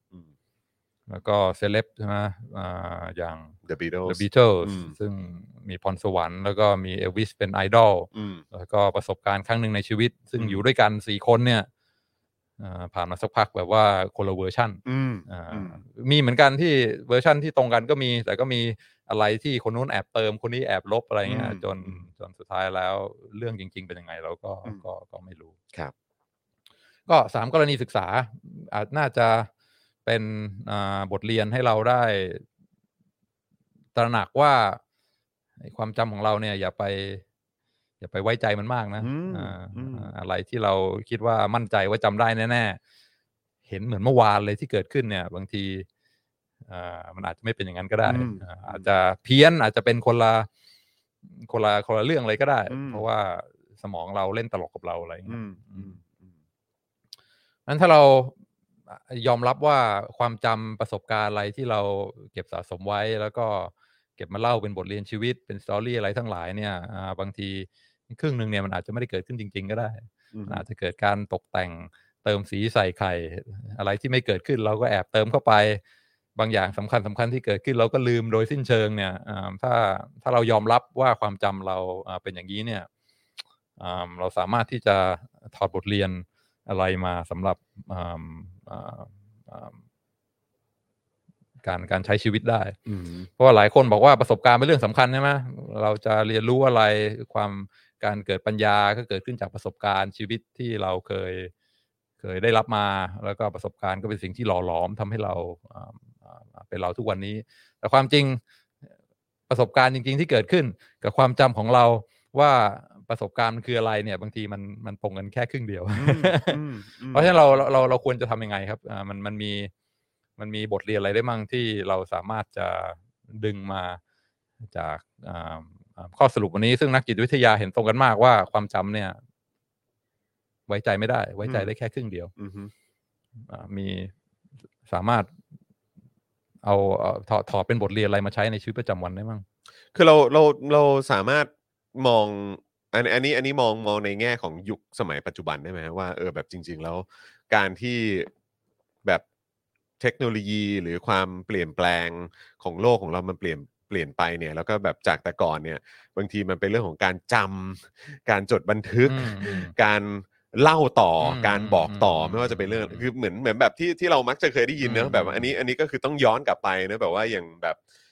S3: แล้วก็เซเลบใช่ไหมอ่าอย่าง
S2: The Beatles
S3: The Beatles
S2: อืม
S3: ซึ่งมีพรสวรรค์แล้วก็มีเอลวิสเป็นไอดอล
S2: อืม
S3: แล้วก็ประสบการณ์ครั้งหนึ่งในชีวิต ซึ่ง
S2: อืม
S3: อยู่ด้วยกันสี่คนเนี่ยอ่าผ่านมาสักพักแบบว่าคนละเวอร์ชัน
S2: อืม
S3: อ่า
S2: อืม
S3: มีเหมือนกันที่เวอร์ชันที่ตรงกันก็มี แต่ก็มีอะไรที่คนนู้นแอบเติมคนนี้แอบลบอะไรเงี้ย
S2: อืม
S3: จนจนสุดท้ายแล้วเรื่องจริง ๆ เป็นยังไงเราก็
S2: อืม
S3: ก็ก็ไม่รู้
S2: ครับ
S3: ก็สามกรณีศึกษาอาจน่าจะ เป็นอ่าบทเรียนให้เราได้ ตระหนักว่าไอ้ความจำของเราเนี่ย อย่าไป อย่าไปไว้ใจมันมากนะ
S2: อืม
S3: อ่า
S2: อืม
S3: อ่าอะไรที่เราคิดว่ามั่นใจว่าจำได้แน่ๆเห็นเหมือนเมื่อวานเลยที่เกิดขึ้นเนี่ย บางทีอ่ามันอาจจะไม่เป็นอย่างนั้นก็ได้
S2: อืม
S3: อ่าอาจจะเพี้ยนอาจจะเป็นคนละคนละคนละเรื่องเลยก็ได้
S2: อืม
S3: เพราะว่าสมองเราเล่นตลกกับเราอะไรอย่างเงี้
S2: อื
S3: ย
S2: มอืมอืม
S3: นั้นถ้าเรา ยอมรับว่าความจำประสบการณ์อะไรที่เราเก็บสะสมไว้ แล้วก็เก็บมาเล่าเป็นบทเรียนชีวิตเป็นสตอรี่อะไรทั้งหลายเนี่ยอ่าบางทีครึ่งหนึ่งเนี่ยมันอาจจะไม่ได้เกิดขึ้นจริง ๆ ก็ได้
S2: อืม
S3: มันอาจจะเกิดการตกแต่งเติมสีใส่ไข่ อะไรที่ไม่เกิดขึ้นเราก็แอบเติมเข้าไป บางอย่างสำคัญสำคัญที่เกิดขึ้นเราก็ลืมโดยสิ้นเชิงเนี่ยอ่าถ้าถ้าเรายอมรับว่าความจำเราอ่าเป็นอย่างนี้เนี่ยอ่าเราสามารถที่จะถอดบทเรียนอะไรมาสำหรับอ่าอ่าอ่า การการใช้ชีวิตได้
S2: อืม
S3: เพราะว่าหลายคนบอกว่าประสบการณ์เป็นเรื่องสำคัญใช่ไหมเราจะเรียนรู้อะไรความการเกิดปัญญาก็เกิดขึ้นจากประสบการณ์ชีวิตที่เราเคยเคยได้รับมา แล้วก็ประสบการณ์ก็เป็นสิ่งที่หล่อหลอมทำให้เราอ่าอ่าเป็นเราทุกวันนี้ แต่ความจริงประสบการณ์จริง ๆ ที่เกิดขึ้นกับความจำของเราว่า ประสบการณ์มันคืออะไรเนี่ย บางทีมันมันตรงกันแค่ครึ่งเดียว
S2: อืมอืม
S3: เพราะฉะนั้นเราเราเราเราควรจะทำยังไงครับอ่ามันมันมีมันมีบทเรียนอะไรได้มั่งที่เราสามารถจะดึงมาจากอ่าอ่าข้อสรุปวันนี้ซึ่งนักจิตวิทยาเห็นตรงกันมากว่าความจำเนี่ย ไว้ใจไม่ได้ ไว้ใจ
S2: อืม
S3: ได้แค่ครึ่งเดียว
S2: อือฮึ
S3: อ่ามีสามารถเอาเอ่อถอดถอดเป็นบทเรียนอะไรมาใช้ในชีวิตประจำวันได้บ้าง
S2: คือเราเราเราสามารถมอง อันอันนี้อันนี้มองมองในแง่ของยุคสมัยปัจจุบันได้ไหมว่าเออแบบจริง ๆ แล้วการที่แบบเทคโนโลยีหรือความเปลี่ยนแปลงของโลกของเรามันเปลี่ยนเปลี่ยนไปเนี่ยแล้วก็แบบจากแต่ก่อนเนี่ย บางทีมันเป็นเรื่องของการจำการจดบันทึก
S3: อืมอืม
S2: การเล่าต่ออ
S3: ม
S2: การบอกต่ออ
S3: ม
S2: ไม่ว่าจะเป็นเรื่องคือเหมือนเหมือนแบบที่ที่เรามักจะเคยได้ยินเน
S3: อื
S2: อะ
S3: ม
S2: แบบว่าอันนี้อันนี้ก็คือต้องย้อนกลับไปเนอะแบบว่าอย่างแบบเอ่อ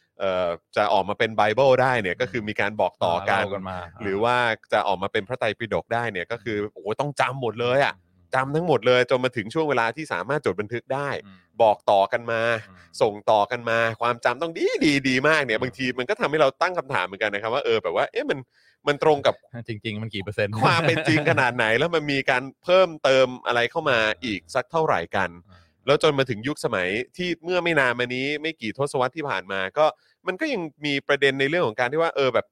S2: จะออกมาเป็นไบเบิลได้เนี่ยก็คือมีการบอกต่อกัน
S3: เล่ากันมา
S2: หรือว่าจะออกมาเป็นพระไตรปิฎกได้เนี่ยก็คือโอ้โหต้องจำหมดเลยอะจำทั้งหมดเลยจนมาถึงช่วงเวลาที่สามารถจดบันทึกได้
S3: อืม
S2: บอกต่อกันมา
S3: อืม
S2: ส่งต่อกันมา ความจำต้องดีดีดีมากเนี่ยบางทีมันก็ทำให้เราตั้งคำถามเหมือนกันนะครับว่าเออแบบว่าเอ๊ะมันมันตรงกับ
S3: จริง ๆ มันกี่เปอร์เซ็นต์
S2: ความเป็นจริงขนาดไหนแล้วมันมีการเพิ่มเติมอะไรเข้ามาอีกสักเท่าไหร่กัน แล้วจนมาถึงยุคสมัยที่เมื่อไม่นานมานี้ไม่กี่ทศวรรษที่ผ่านมาก็ มันก็ยังมีประเด็นในเรื่องของการที่ว่าเออแบบ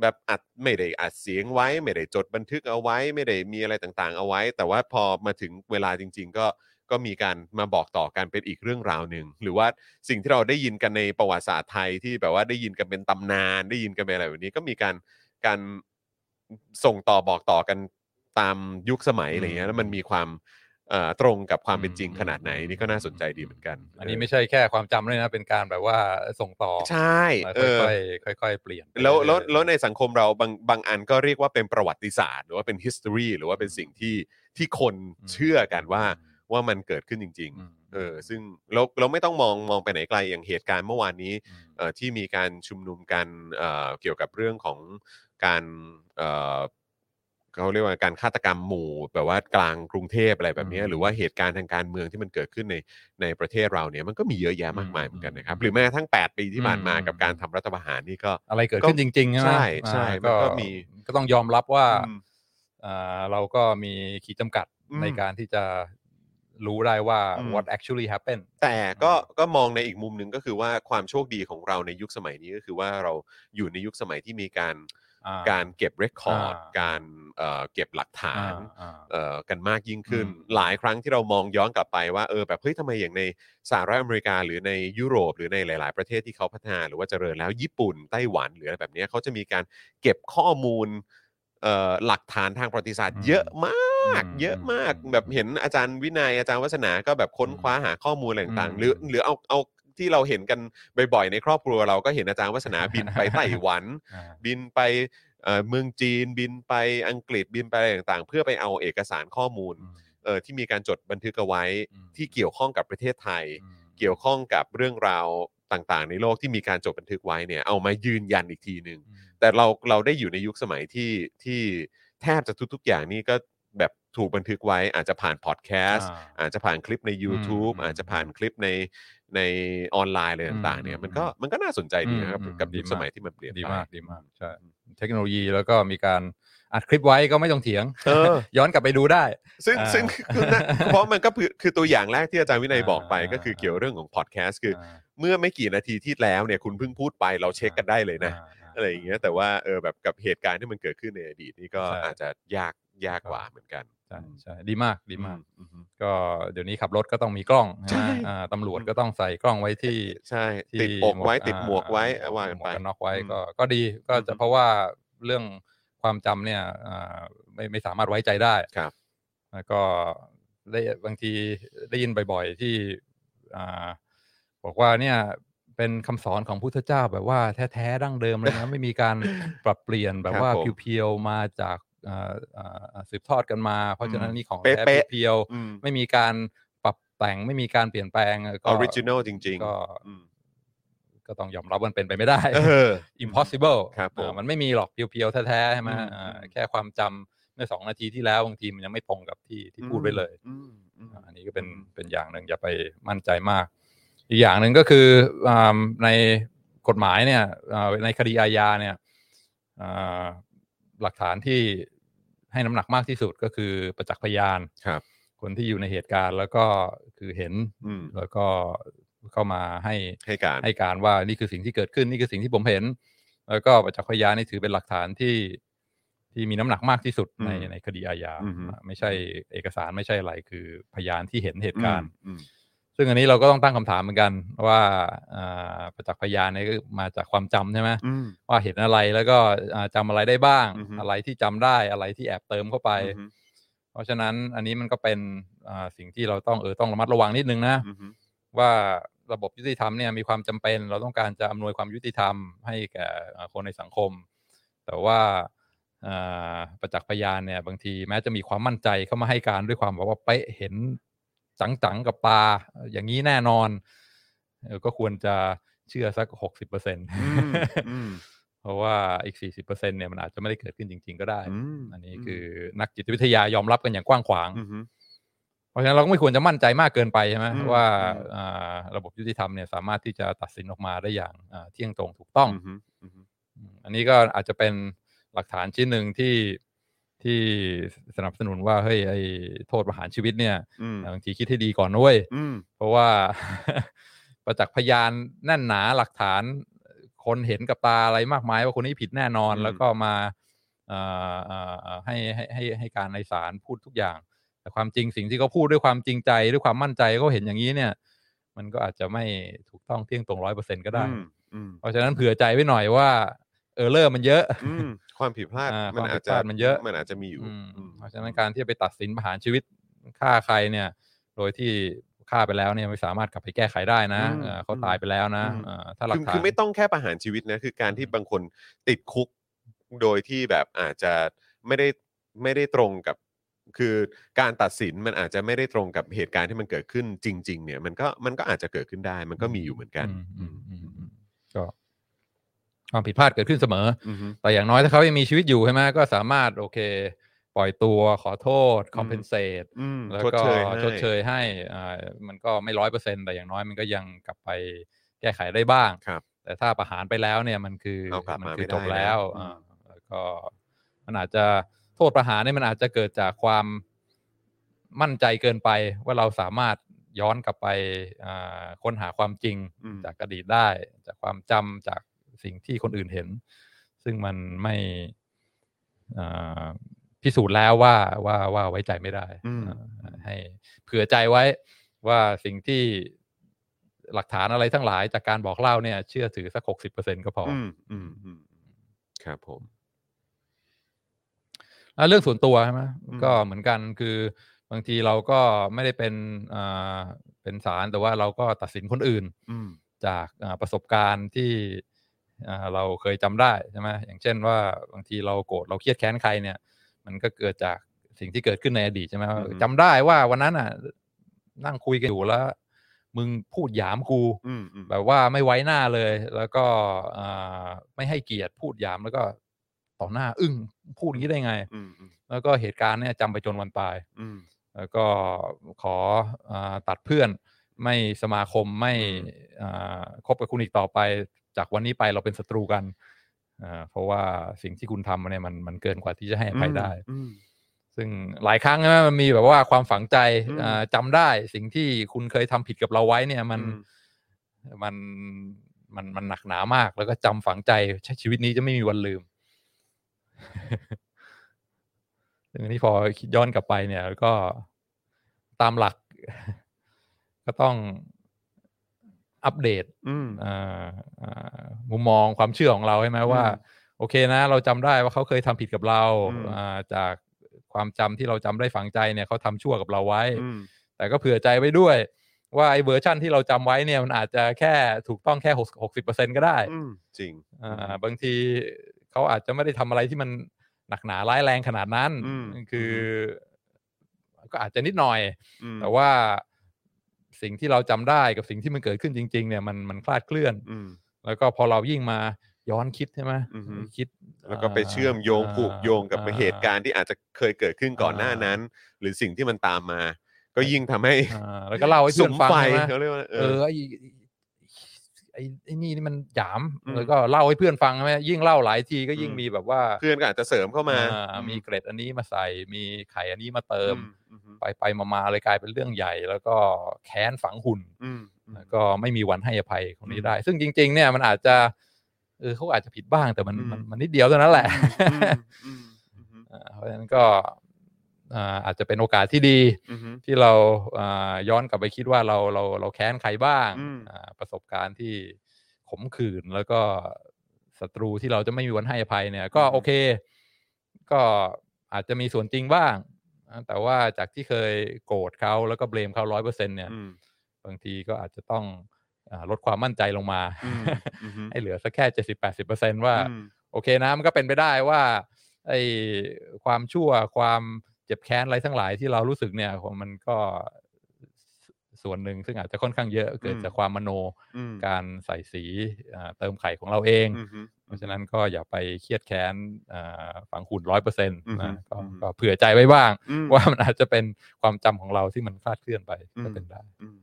S2: แบบอัดไม่ได้อัดเสียงไว้ ไม่ได้จดบันทึกเอาไว้ ไม่ได้มีอะไรต่างๆ เอาไว้ แต่ว่าพอมาถึงเวลาจริง ๆ ก็ก็มีการมาบอกต่อกันเป็นอีกเรื่องราวหนึ่งหรือว่าสิ่งที่เราได้ยินกันในประวัติศาสตร์ไทยที่แบบว่าได้ยินกันเป็นตำนาน ได้ยินกันเป็นอะไรแบบนี้ก็มีการการส่งต่อบอกต่อกันตามยุคสมัยอะไรเงี้ยแล้วมันมีความ ตรงกับความเป็นจริงขนาดไหนนี่ก็น่าสนใจดีเหมือนกัน
S3: อันนี้ไม่ใช่แค่ความจำเลยนะ เป็นการแบบว่าส่งต่อ
S2: ใช่
S3: แล้ว
S2: เออ
S3: ค่อยๆค่อย ๆ เปลี่ยนไป
S2: แล้วแล้ว
S3: เรื่อยๆ
S2: แล้วในสังคมเราบางบางอันก็เรียกว่าเป็นประวัติศาสตร์ หรือว่าเป็น history หรือว่าเป็นสิ่งที่ที่คนเชื่อกันว่าว่ามันเกิดขึ้นจริง
S3: อืม
S2: ๆเออ ซึ่งเราเราไม่ต้องมองมองไปไหนไกลอย่างเหตุการณ์เมื่อวานนี้
S3: อืม
S2: เอ่อที่มีการชุมนุมกันเอ่อเกี่ยวกับเรื่องของการ เอ่อเขาเรียกว่าการฆาตกรรมหมู่แบบว่ากลางกรุงเทพอะไรแบบเนี้ย
S3: อืม
S2: หรือว่าเหตุการณ์ทางการเมืองที่มันเกิดขึ้นในในประเทศเราเนี่ยมันก็มีเยอะแยะมากมาย
S3: อืม
S2: เหมือนกันนะครับ
S3: อืม
S2: หรือแม้กระทั่ง8 ปีที่ผ่านมา
S3: อืม
S2: กับการทำรัฐประหารนี่ก็
S3: อะไรเกิดขึ้นจริงๆใช่ไหม
S2: ใช่ใช่
S3: อ่า
S2: มันก็มี
S3: ก็ต้องยอมรับว่า
S2: อืม
S3: อ่าเราก็มีขีดจำกัด
S2: อืม
S3: ในการที่จะรู้ได้ว่า
S2: อืม
S3: what actually happened
S2: แต่ก็ก็มองในอีกมุมหนึ่งก็คือว่าความโชคดีของเราในยุคสมัยนี้ก็คือว่าเราอยู่ในยุคสมัยที่มีการ
S3: อ่า
S2: การเก็บเรคคอร์ด
S3: อ่า
S2: การเอ่อเก็บหลักฐาน
S3: อ่า
S2: เอ่อกันมากยิ่งขึ้น
S3: อืม
S2: หลายครั้งที่เรามองย้อนกลับไปว่าเออแบบเฮ้ยทำไมอย่างในสหรัฐอเมริกาหรือในยุโรป หรือในหลาย ๆ ประเทศที่เขาพัฒนาหรือว่าเจริญแล้วญี่ปุ่นไต้หวันหรืออะไรแบบเนี้ยเขาจะมีการเก็บข้อมูลเอ่อหลักฐานทางประวัติศาสตร์
S3: อืม
S2: เยอะมาก
S3: อืม
S2: เยอะมาก
S3: อืม
S2: แบบเห็นอาจารย์วินัยอาจารย์วัฒนาก็แบบค้น
S3: อืม
S2: คว้าหาข้อมูลอะไรต่าง
S3: อืม
S2: ๆหรือหรือเอาเอา ที่เราเห็นกันบ่อยๆในครอบครัวเราก็เห็นอาจารย์วัฒนาบินไปไต้หวัน
S3: อ่า
S2: บินไปเอ่อเมืองจีน บินไปอังกฤษบินไปอะไรต่างๆ เพื่อไปเอาเอกสารข้อมูล
S3: อืม
S2: เอ่อที่มีการจดบันทึกเอาไว้
S3: อืม
S2: ที่เกี่ยวข้องกับประเทศไทย
S3: อืม
S2: เกี่ยวข้องกับเรื่องราวต่างๆ ในโลกที่มีการจดบันทึกไว้เนี่ยเอามายืนยันอีกทีหนึ่ง
S3: อืม
S2: แต่เราเราได้อยู่ในยุคสมัยที่ที่แทบจะทุก ๆ อย่างนี่ก็แบบถูกบันทึกไว้อาจจะผ่านพอดแคสต์
S3: อ่า
S2: อาจจะผ่านคลิปใน YouTube
S3: อืม
S2: อาจจะผ่านคลิปใน ในออนไลน์อะไรต่างๆเนี่ย
S3: อืม
S2: มันก็มันก็น่าสนใจดีนะครับ
S3: อืม
S2: กับ
S3: ดี
S2: ยุค
S3: มาก
S2: สมัยที่มันเปลี่ยน
S3: ดี
S2: ไป
S3: มากดีมากใช่เทคโนโลยีแล้วก็มีการอัดคลิปไว้ก็ไม่ต้องเถียง
S2: เออ
S3: ย้อนกลับไปดูได้
S2: ซึ่ง
S3: อ่า
S2: ซึ่งคือนะเพราะมันก็คือคือตัวอย่างแรกที่อาจารย์วินัย
S3: อ่า
S2: บอกไปก็คือ
S3: อ่า
S2: เกี่ยวเรื่องของพอดแคสต์คือ
S3: อ่า
S2: เมื่อไม่กี่นาทีที่แล้วเนี่ยคุณเพิ่งพูดไปเราเช็คกันได้เลยนะาอะไรอย่างเงี้ยแต่ว่าเออแบบกับเหตุการณ์ที่มันเกิดขึ้นในอดีตนี่ก็
S3: ใช่
S2: อาจจะยากยากกว่าเหมือนกัน
S3: ใช่ใช่ดีมากดีมาก
S2: อือืม
S3: ก็เดี๋ยวนี้ขับรถก็ต้องมีกล้อง
S2: ใช่
S3: นะอ่าตำรวจก็ต้องใส่กล้องไว้ที่
S2: ใช่
S3: ที่
S2: ติดอกไว้
S3: หมวก
S2: ติดหมวกไว้
S3: อ่า
S2: ว่ากัน
S3: หม
S2: ไป
S3: วกกันน็อกไว้
S2: อืม
S3: ก็ก็ดีก็
S2: อื
S3: จะ
S2: ม
S3: เพราะว่าเรื่องความจำเนี่ยอ่าไม่ไม่สามารถไว้ใจได้
S2: ครับ
S3: แล้วก็ได้บางทีได้ยินบ่อยๆที่อ่าบอกว่าเนี่ยเป็นคำสอนของพุทธเจ้าแบบว่าแท้ๆดั้งเดิมเลยนะไม่มีการปรับเปลี่ยนแบบ
S2: ครับ
S3: ว่า
S2: ผม
S3: pure ๆมาจากอ่าอ่า สืบทอดกันมา เพราะฉะนั้นนี่ของ
S2: เป๊ะ
S3: แท้
S2: ๆ
S3: pure ๆ
S2: อืม
S3: ไม่มีการปรับแต่งไม่มีการเปลี่ยนแปลงก็
S2: origin al จริง
S3: ก็
S2: ๆอืม
S3: ก็ต้องยอมรับว่ามันเป็นไปไม่ได้
S2: เออ
S3: impossible
S2: ครับผม
S3: อ่ามันไม่มีหรอก pure ๆแท้ๆใช่ไหม
S2: อืม
S3: อ่า
S2: อืม
S3: แค่ความจำเมื่อสองนาทีที่แล้วบางทีมันยังไม่ตรงกับที่ที่พูดไว้เลย
S2: อืมอืม
S3: อ่าอันนี้ก็เป็น
S2: อืม
S3: เป็นอย่างหนึ่งอย่าไปมั่นใจมาก อีกอย่างหนึ่งก็คืออ่าในกฎหมายเนี่ยอ่าในคดีอาญาเนี่ยอ่าหลักฐานที่ ให้น้ำหนักมากที่สุดก็คือประจักษ์พยาน
S2: ครับ
S3: คนที่อยู่ในเหตุการณ์แล้วก็คือเห็น
S2: อืม
S3: แล้วก็เข้ามาให้
S2: ให้การ
S3: ให้การว่านี่คือสิ่งที่เกิดขึ้นนี่คือสิ่งที่ผมเห็น แล้วก็ประจักษ์พยานนี่ถือเป็นหลักฐานที่ที่มีน้ำหนักมากที่สุดใน
S2: อืม
S3: ในคดีอาญา
S2: อือฮึ
S3: ไม่ใช่เอกสารไม่ใช่อะไรคือพยานที่เห็นเหตุการณ์
S2: อืม
S3: ซึ่งอันนี้เราก็ต้องตั้งคำถามเหมือนกัน ว่าอ่าประจักษ์พยานเนี่ยก็มาจากความจำใช่ไหม
S2: อืม
S3: ว่าเห็นอะไรแล้วก็อ่าจำอะไรได้บ้าง
S2: อือฮึ
S3: อะไรที่จำได้อะไรที่แอบเติมเข้าไป
S2: อืม
S3: เพราะฉะนั้นอันนี้มันก็เป็นอ่าสิ่งที่เราต้องเออต้องระมัดระวังนิดนึงนะ
S2: อืม
S3: ว่าระบบยุติธรรมเนี่ยมีความจำเป็น เราต้องการจะอำนวยความยุติธรรมให้แก่อ่าคนในสังคม แต่ว่าอ่าประจักษ์พยานเนี่ย บางทีแม้จะมีความมั่นใจเข้ามาให้การด้วยความแบบว่าเป๊ะเห็น จังๆกับตาอย่างนี้แน่นอนเออก็ควรจะเชื่อสักหกสิบเปอร์เซ็นต์
S2: อืมอืม
S3: เพราะว่าอีกสี่สิบเปอร์เซ็นเนี่ยมันอาจจะไม่ได้เกิดขึ้นจริง ๆ ก็ได้
S2: อืม
S3: อันนี้คือนักจิตวิทยายอมรับกันอย่างกว้างขวาง
S2: อืม
S3: เพราะฉะนั้นเราก็ไม่ควรจะมั่นใจมากเกินไปใช่ไหม
S2: อืม
S3: ว่า
S2: อืม
S3: อ่าระบบยุติธรรมเนี่ยสามารถที่จะตัดสินออกมาได้อย่างอ่าเที่ยงตรงถูกต้อง
S2: อืมอืม
S3: อืมอันนี้ก็อาจจะเป็นหลักฐานชิ้นหนึ่งที่ ที่สนับสนุนว่าเฮ้ยไอ้โทษประหารชีวิตเนี่ย
S2: อืม
S3: บางทีคิดให้ดีก่อนด้วย
S2: อืม
S3: เพราะว่าประจักษ์พยานแน่นหนาหลักฐาน คนเห็นกับตาอะไรมากมายว่าคนนี้ผิดแน่นอน
S2: อืม
S3: แล้วก็มาเอ่อเอ่อเอ่อให้ให้ให้ให้การในศาลพูดทุกอย่าง แต่ความจริงสิ่งที่เขาพูดด้วยความจริงใจด้วยความมั่นใจเขาเห็นอย่างนี้เนี่ย มันก็อาจจะไม่ถูกต้องเที่ยงตรงร้อยเปอร์เซ็นก็ได้
S2: อืมอืม
S3: เพราะฉะนั้นเผื่อใจไว้หน่อยว่า เออเลอร์มันเยอะ
S2: อืมความผิดพลาด
S3: อ่า
S2: มันอาจ
S3: ความผิดพ
S2: จะ
S3: ลาดมันเยอะ
S2: มันอาจจะมีอยู่
S3: อืม
S2: อืม
S3: เพราะฉะนั้นการที่จะไปตัดสินประหารชีวิตฆ่าใครเนี่ย โดยที่ฆ่าไปแล้วเนี่ยไม่สามารถกลับไปแก้ไขได้นะ
S2: อืม
S3: เอ่อเขาตายไปแล้วนะ
S2: อืม
S3: เอ่อถ้าหลั
S2: คื
S3: ก
S2: อ
S3: ฐาน
S2: คือไม่ต้องแค่ประหารชีวิตนะคือการที่บางคนติดคุก โดยที่แบบอาจจะไม่ได้ไม่ได้ตรงกับ คือการตัดสินมันอาจจะไม่ได้ตรงกับเหตุการณ์ที่มันเกิดขึ้นจริง ๆ เนี่ย มันก็มันก็อาจจะเกิดขึ้นได้ มันก็มีอยู่เหมือนกัน
S3: อืมอืมอืมอืมก็ ความผิดพลาดเกิดขึ้นเสมอ
S2: อืมอืม
S3: แต่อย่างน้อยถ้าเขายังมีชีวิตอยู่ใช่ไหมก็สามารถโอเค ปล่อยตัวขอโทษ
S2: อืม
S3: คอมเพนเซต
S2: อืม
S3: แล้ว
S2: ชด
S3: ก็
S2: เชยให้
S3: ชดเชยให้อ่ามันก็ไม่ร้อยเปอร์เซ็นแต่อย่างน้อยมันก็ยังกลับไปแก้ไขได้บ้าง
S2: ครับ
S3: แต่ถ้าประหารไปแล้วเนี่ยมันคือ
S2: เอากลับ
S3: มั
S2: มา
S3: คื
S2: ไม่ได้
S3: จบแล้ว
S2: แล้ว
S3: อ่าแล้วก็มันอาจจะโทษประหารเนี่ยมันอาจจะเกิดจากความมั่นใจเกินไปว่าเราสามารถย้อนกลับไปอ่าค้นหาความจริง
S2: อืม
S3: จากอดีตได้ จากความจำจาก สิ่งที่คนอื่นเห็น ซึ่งมันไม่อ่าพิสูจน์แล้วว่าว่าว่าไว้ใจไม่ได้
S2: อืม
S3: อ่าให้เผื่อใจไว้ว่าสิ่งที่หลักฐานอะไรทั้งหลายจากการบอกเล่าเนี่ย เชื่อถือสักหกสิบเปอร์เซ็นก็พออ
S2: อืมอืมอืมครับผม
S3: อะเรื่องส่วนตัวใช่ไหม
S2: อืม
S3: ก็เหมือนกันคือบางทีเราก็ไม่ได้เป็นอ่าเป็นศาลแต่ว่าเราก็ตัดสินคนอื่น
S2: อืม
S3: จากอ่าประสบการณ์ที่อ่า เราเคยจำได้ใช่ไหมอย่างเช่นว่าบางทีเราโกรธเราเครียดแค้นใครเนี่ย มันก็เกิดจากสิ่งที่เกิดขึ้นในอดีตใช่ไหมว่า
S2: อือฮึ
S3: จำได้ว่าวันนั้นอะนั่งคุยกันอยู่แล้ว มึงพูดหยามกู
S2: อืมอืม
S3: แบบว่าไม่ไว้หน้าเลย แล้วก็อ่าไม่ให้เกียรติพูดหยามแล้วก็ต่อหน้า อึ้งพูดอย่างนี้ได้ไง
S2: อืมอืม
S3: แล้วก็เหตุการณ์เนี่ยจำไปจนวันตาย
S2: อืม
S3: แล้วก็ขออาตัดเพื่อน ไม่สมาคมไม่
S2: อืม
S3: อ่าคบกับคุณอีกต่อไป จากวันนี้ไปเราเป็นศัตรูกันอ่าเพราะว่าสิ่งที่คุณทำมาเนี่ยมันมันเกินกว่าที่จะให้อภัยได้
S2: อืม
S3: ซึ่งหลายครั้งนะมันมีแบบว่าความฝังใจ
S2: อืม
S3: อ่าจำได้สิ่งที่คุณเคยทำผิดกับเราไว้เนี่ยมัน
S2: อืม
S3: มันมันมันหนักหนามาก แล้วก็จำฝังใจใช้ชีวิตนี้จะไม่มีวันลืมซึ่งอันนี้พอคิดย้อนกลับไปเนี่ยก็ตามหลัก ก็ต้อง อัปเดต
S2: อืม
S3: อ่าอ่ามุมมองความเชื่อของเราใช่ไหมว่า
S2: อืม
S3: โอเคนะ เราจำได้ว่าเขาเคยทำผิดกับเรา
S2: อืม
S3: อ่าจากความจำที่เราจำได้ฝังใจเนี่ยเขาทำชั่วกับเราไว้
S2: อืม
S3: แต่ก็เผื่อใจไว้ด้วย ว่าไอ้เวอร์ชั่นที่เราจำไว้เนี่ยมันอาจจะแค่ถูกต้องแค่หกสิบเปอร์เซ็นก็ได้
S2: อืมจริง
S3: อ่าบางทีเขาอาจจะไม่ได้ทำอะไรที่มันหนักหนาร้ายแรงขนาดนั้น
S2: อืม
S3: คืออก็อาจจะนิดหน่อย
S2: อืม
S3: แต่ว่า สิ่งที่เราจำได้กับสิ่งที่มันเกิดขึ้นจริง ๆ เนี่ยมันมันคลาดเคลื่อน
S2: อืม
S3: แล้วก็พอเรายิ่งมาย้อนคิดใช่ไหม
S2: อือฮึ
S3: คิด
S2: แล้วก็ไปเชื่อมโยงผูกโยงกับเหตุการณ์ที่อาจจะเคยเกิดขึ้นก่อนหน้านั้น หรือสิ่งที่มันตามมา ก็ยิ่งทำให้
S3: อ่าแล้วก็เล่าให้
S2: ส
S3: เพื่อน
S2: ม
S3: ฟัง
S2: ไฟ
S3: ใช่ไหม
S2: เขาเรียกว่าเอ
S3: เอ
S2: อ
S3: อ ไอ้ไอ้ไอ้นี่นี่มันหยาม
S2: อืม
S3: แล้วก็เล่าให้เพื่อนฟังใช่ไหมยิ่งเล่าหลายทีก็ยิ่ง
S2: อืม
S3: มีแบบว่า
S2: เพื่อนก็อาจจะเสริมเข้ามา
S3: อ่ามีเกร็ดอันนี้มาใส่มีไข่อันนี้มาเติม
S2: อืม
S3: ไปไปมามาเลยกลายเป็นเรื่องใหญ่ แล้วก็แค้นฝังหุ่น
S2: อืมอืม
S3: แล้วก็ไม่มีวันให้อภัยคนนี้
S2: อืม
S3: ได้ ซึ่งจริง ๆ เนี่ยมันอาจจะเออเขาอาจจะผิดบ้างแต่มัน
S2: อืม
S3: มันมันนิดเดียวเท่านั้นแหละ
S2: อืมอืมอืม
S3: อ่าเพราะฉะนั้นก็ อ่าอาจจะเป็นโอกาสที่ดี
S2: อือฮึ
S3: ที่เราอ่าย้อนกลับไปคิดว่าเราเราเราแค้นใครบ้าง
S2: อืม
S3: อ่าประสบการณ์ที่ขมขื่นแล้วก็ศัตรูที่เราจะไม่มีวันให้อภัยเนี่ย ก็โอเค ก็อาจจะมีส่วนจริงบ้างอ่าแต่ว่าจากที่เคยโกรธเขาแล้วก็เบลมเขาร้อยเปอร์เซ็นเนี่ย
S2: อืม
S3: บางทีก็อาจจะต้องอาลดความมั่นใจลงมา
S2: อืมอือฮึ
S3: ให้เหลือสักแค่เจ็ดสิบแปดสิบเปอร์เซ็นว่า
S2: อืม
S3: โอเคนะมันก็เป็นไปได้ว่า ไอ้ความชั่วความ เจ็บแค้นอะไรทั้งหลายที่เรารู้สึกเนี่ยมันก็สส่วนหนึ่งซึ่งอาจจะค่อนข้างเยอะเกิด
S2: อืม
S3: จากความมโน
S2: อืม
S3: การใส่สีอ่าเติมไข่ของเราเอง
S2: อือฮึ
S3: เพราะฉะนั้นก็อย่าไปเครียดแค้นอ่าฝังหุ่นร้อยเปอร์เซ็นต์
S2: อือฮึ
S3: นะก็
S2: อือฮึ
S3: ก็เผื่อใจไว้บ้าง
S2: อืม
S3: ว่ามันอาจจะเป็นความจำของเราที่มันคลาดเคลื่อนไปก็เป็นได้
S2: อืม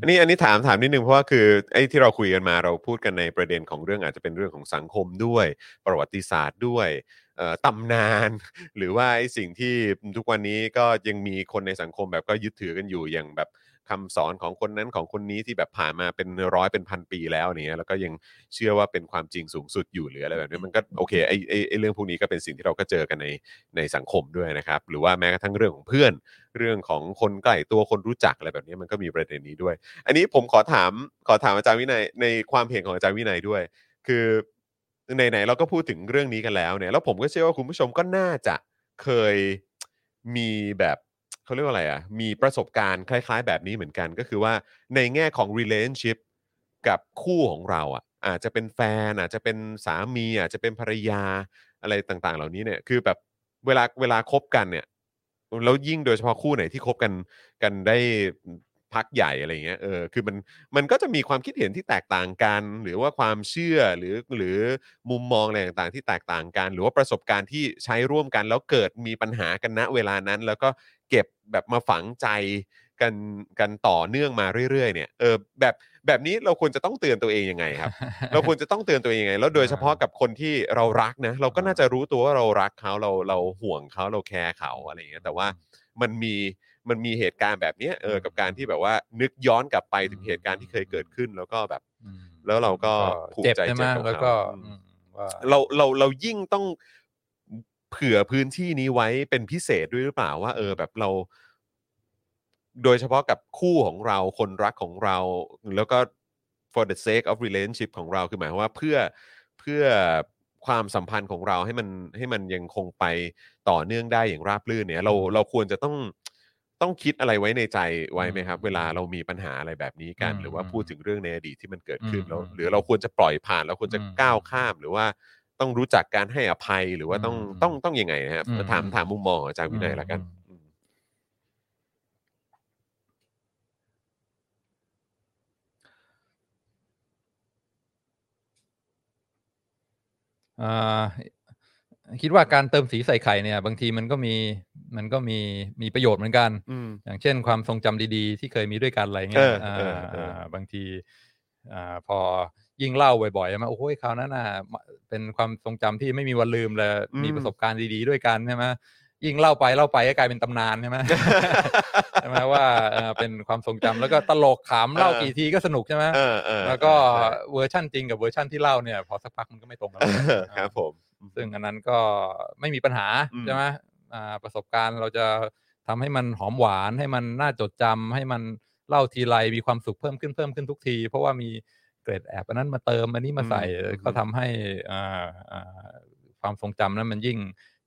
S2: อันนี้อันนี้ถามถามนิดนึงเพราะว่าคือไอ้ที่เราคุยกันมาเราพูดกันในประเด็นของเรื่องอาจจะเป็นเรื่องของสังคมด้วย ประวัติศาสตร์ด้วยเอ่อ ตำนาน หรือว่าไอ้สิ่งที่ทุกวันนี้ก็ยังมีคนในสังคมแบบก็ยึดถือกันอยู่อย่างแบบคำสอนของคนนั้นของคนนี้ที่แบบผ่านมาเป็นร้อยเป็นพันปีแล้วเนี่ยแล้วก็ยังเชื่อว่าเป็นความจริงสูงสุดอยู่หรืออะไรแบบนี้มันก็โอเคไอ้ไอ้ไอ้เรื่องพวกนี้ก็เป็นสิ่งที่เราก็เจอกันในในสังคมด้วยนะครับ หรือว่าแม้กระทั่งเรื่องของเพื่อน เรื่องของคนใกล้ตัวคนรู้จักอะไรแบบนี้มันก็มีประเด็นนี้ด้วย อันนี้ผมขอถามขอถามอาจารย์วินัยในความเห็นของอาจารย์วินัยด้วย คือ ไหนๆเราก็พูดถึงเรื่องนี้กันแล้วเนี่ยแล้วผมก็เชื่อว่าคุณผู้ชมก็น่าจะเคยมีแบบเขาเรียกว่าอะไรอะมีประสบการณ์คล้าย ๆ แบบนี้เหมือนกัน ก็คือว่าในแง่ของ relationship กับคู่ของเราอะอาจจะเป็นแฟนอาจจะเป็นสามีอาจจะเป็นภรรยาอะไรต่างๆ เหล่านี้เนี่ยคือแบบเวลาเวลาคบกันเนี่ยแล้วยิ่งโดยเฉพาะคู่ไหนที่คบกันกันได้ พักใหญ่อะไรเงี้ยเออคือมันมันก็จะมีความคิดเห็นที่แตกต่างกัน หรือว่าความเชื่อหรือหรือมุมมองอะไรต่างๆ ที่แตกต่างกัน หรือว่าประสบการณ์ที่ใช้ร่วมกัน แล้วเกิดมีปัญหากันณเวลานั้น แล้วก็เก็บแบบมาฝังใจกันกันต่อเนื่องมาเรื่อยๆเนี่ยเออแบบแบบนี้เราควรจะต้องเตือนตัวเองยังไงครับ เราควรจะต้องเตือนตัวเองยังไง แล้วโดยเฉพาะกับคนที่เรารักนะ เราก็น่าจะรู้ตัวว่าเรารักเขาเราเราห่วงเขาเราแคร์เขาอะไรอย่างเงี้ยแต่ว่ามันมี มันมีเหตุการณ์แบบเนี้ยเออกับการที่แบบว่านึกย้อนกลับไปถึงเหตุการณ์ที่เคยเกิดขึ้นแล้วก็แบบ
S3: อืม
S2: แล้วเราก็ผูก
S3: เจ็บ
S2: ใจ
S3: ใช่ไหม
S2: เจ็บกับ
S3: แล้ว
S2: เขา
S3: ก็
S2: อืม
S3: อืม ว่า
S2: เราเราเรายิ่งต้องเผื่อพื้นที่นี้ไว้เป็นพิเศษด้วยหรือเปล่าว่า เออแบบเรา โดยเฉพาะกับคู่ของเราคนรักของเรา แล้วก็ for the sake of relationship ของเราคือหมายความว่าเพื่อเพื่อความสัมพันธ์ของเราให้มันให้มันยังคงไปต่อเนื่องได้อย่างราบรื่นเนี่ย เราเราควรจะต้อง ต้องคิดอะไรไว้ในใจไว้ไหมครับ เวลาเรามีปัญหาอะไรแบบนี้กัน หรือว่าพูดถึงเรื่องในอดีตที่มันเกิดขึ้นแล้วหรือเราควรจะปล่อยผ่านเราควรจะก้าวข้ามหรือว่าต้องรู้จักการให้อภัยหรือว่าต้องต้องต้องยังไงนะครับถามถามมุมมองของอาจารย์วินัยละกันอืม
S3: อ่า คิดว่าการเติมสีใส่ไข่เนี่ย บางทีมันก็มีมันก็มีมีประโยชน์เหมือนกัน
S2: อืม
S3: อย่างเช่นความทรงจำดีๆ ที่เคยมีด้วยกันอะไรเงี้ย
S2: เออเออเออา
S3: บางทีอ่าพอยิ่งเล่าบ่อยๆใช่ไหมโอ้โหคราวนั้นน่ะเป็นความทรงจำที่ไม่มีวันลืมเลยมีประสบการณ์ดีๆด้วยกันใช่ไหมยิ่งเล่าไปเล่าไปก็กลายเป็นตำนานใช่ไหมใช่ไหมว่าเอ่อเป็นความทรงจำแล้วก็ตลกขำเล่ากี่ทีก็สนุกใช่ไหม
S2: เออเออ
S3: แล้วก็
S2: ใช่
S3: เวอร์ชั่นจริงกับเวอร์ชั่นที่เล่าเนี่ย พอสักพักมันก็ไม่ตรงกันแล้ว
S2: เออครับผม
S3: ซึ่งอันนั้นก็ไม่มีปัญหา
S2: อืม
S3: ใช่ไหมอ่าประสบการณ์เราจะทำให้มันหอมหวานให้มันน่าจดจำให้มันเล่าทีไรมีความสุขเพิ่มขึ้นเพิ่มขึ้นทุกที เพราะว่ามีเกร็ดแอบอันนั้นมาเติมอันนี้มาใส่ก็ทำให้อ่าอ่าความทรงจำนั้นมันยิ่ง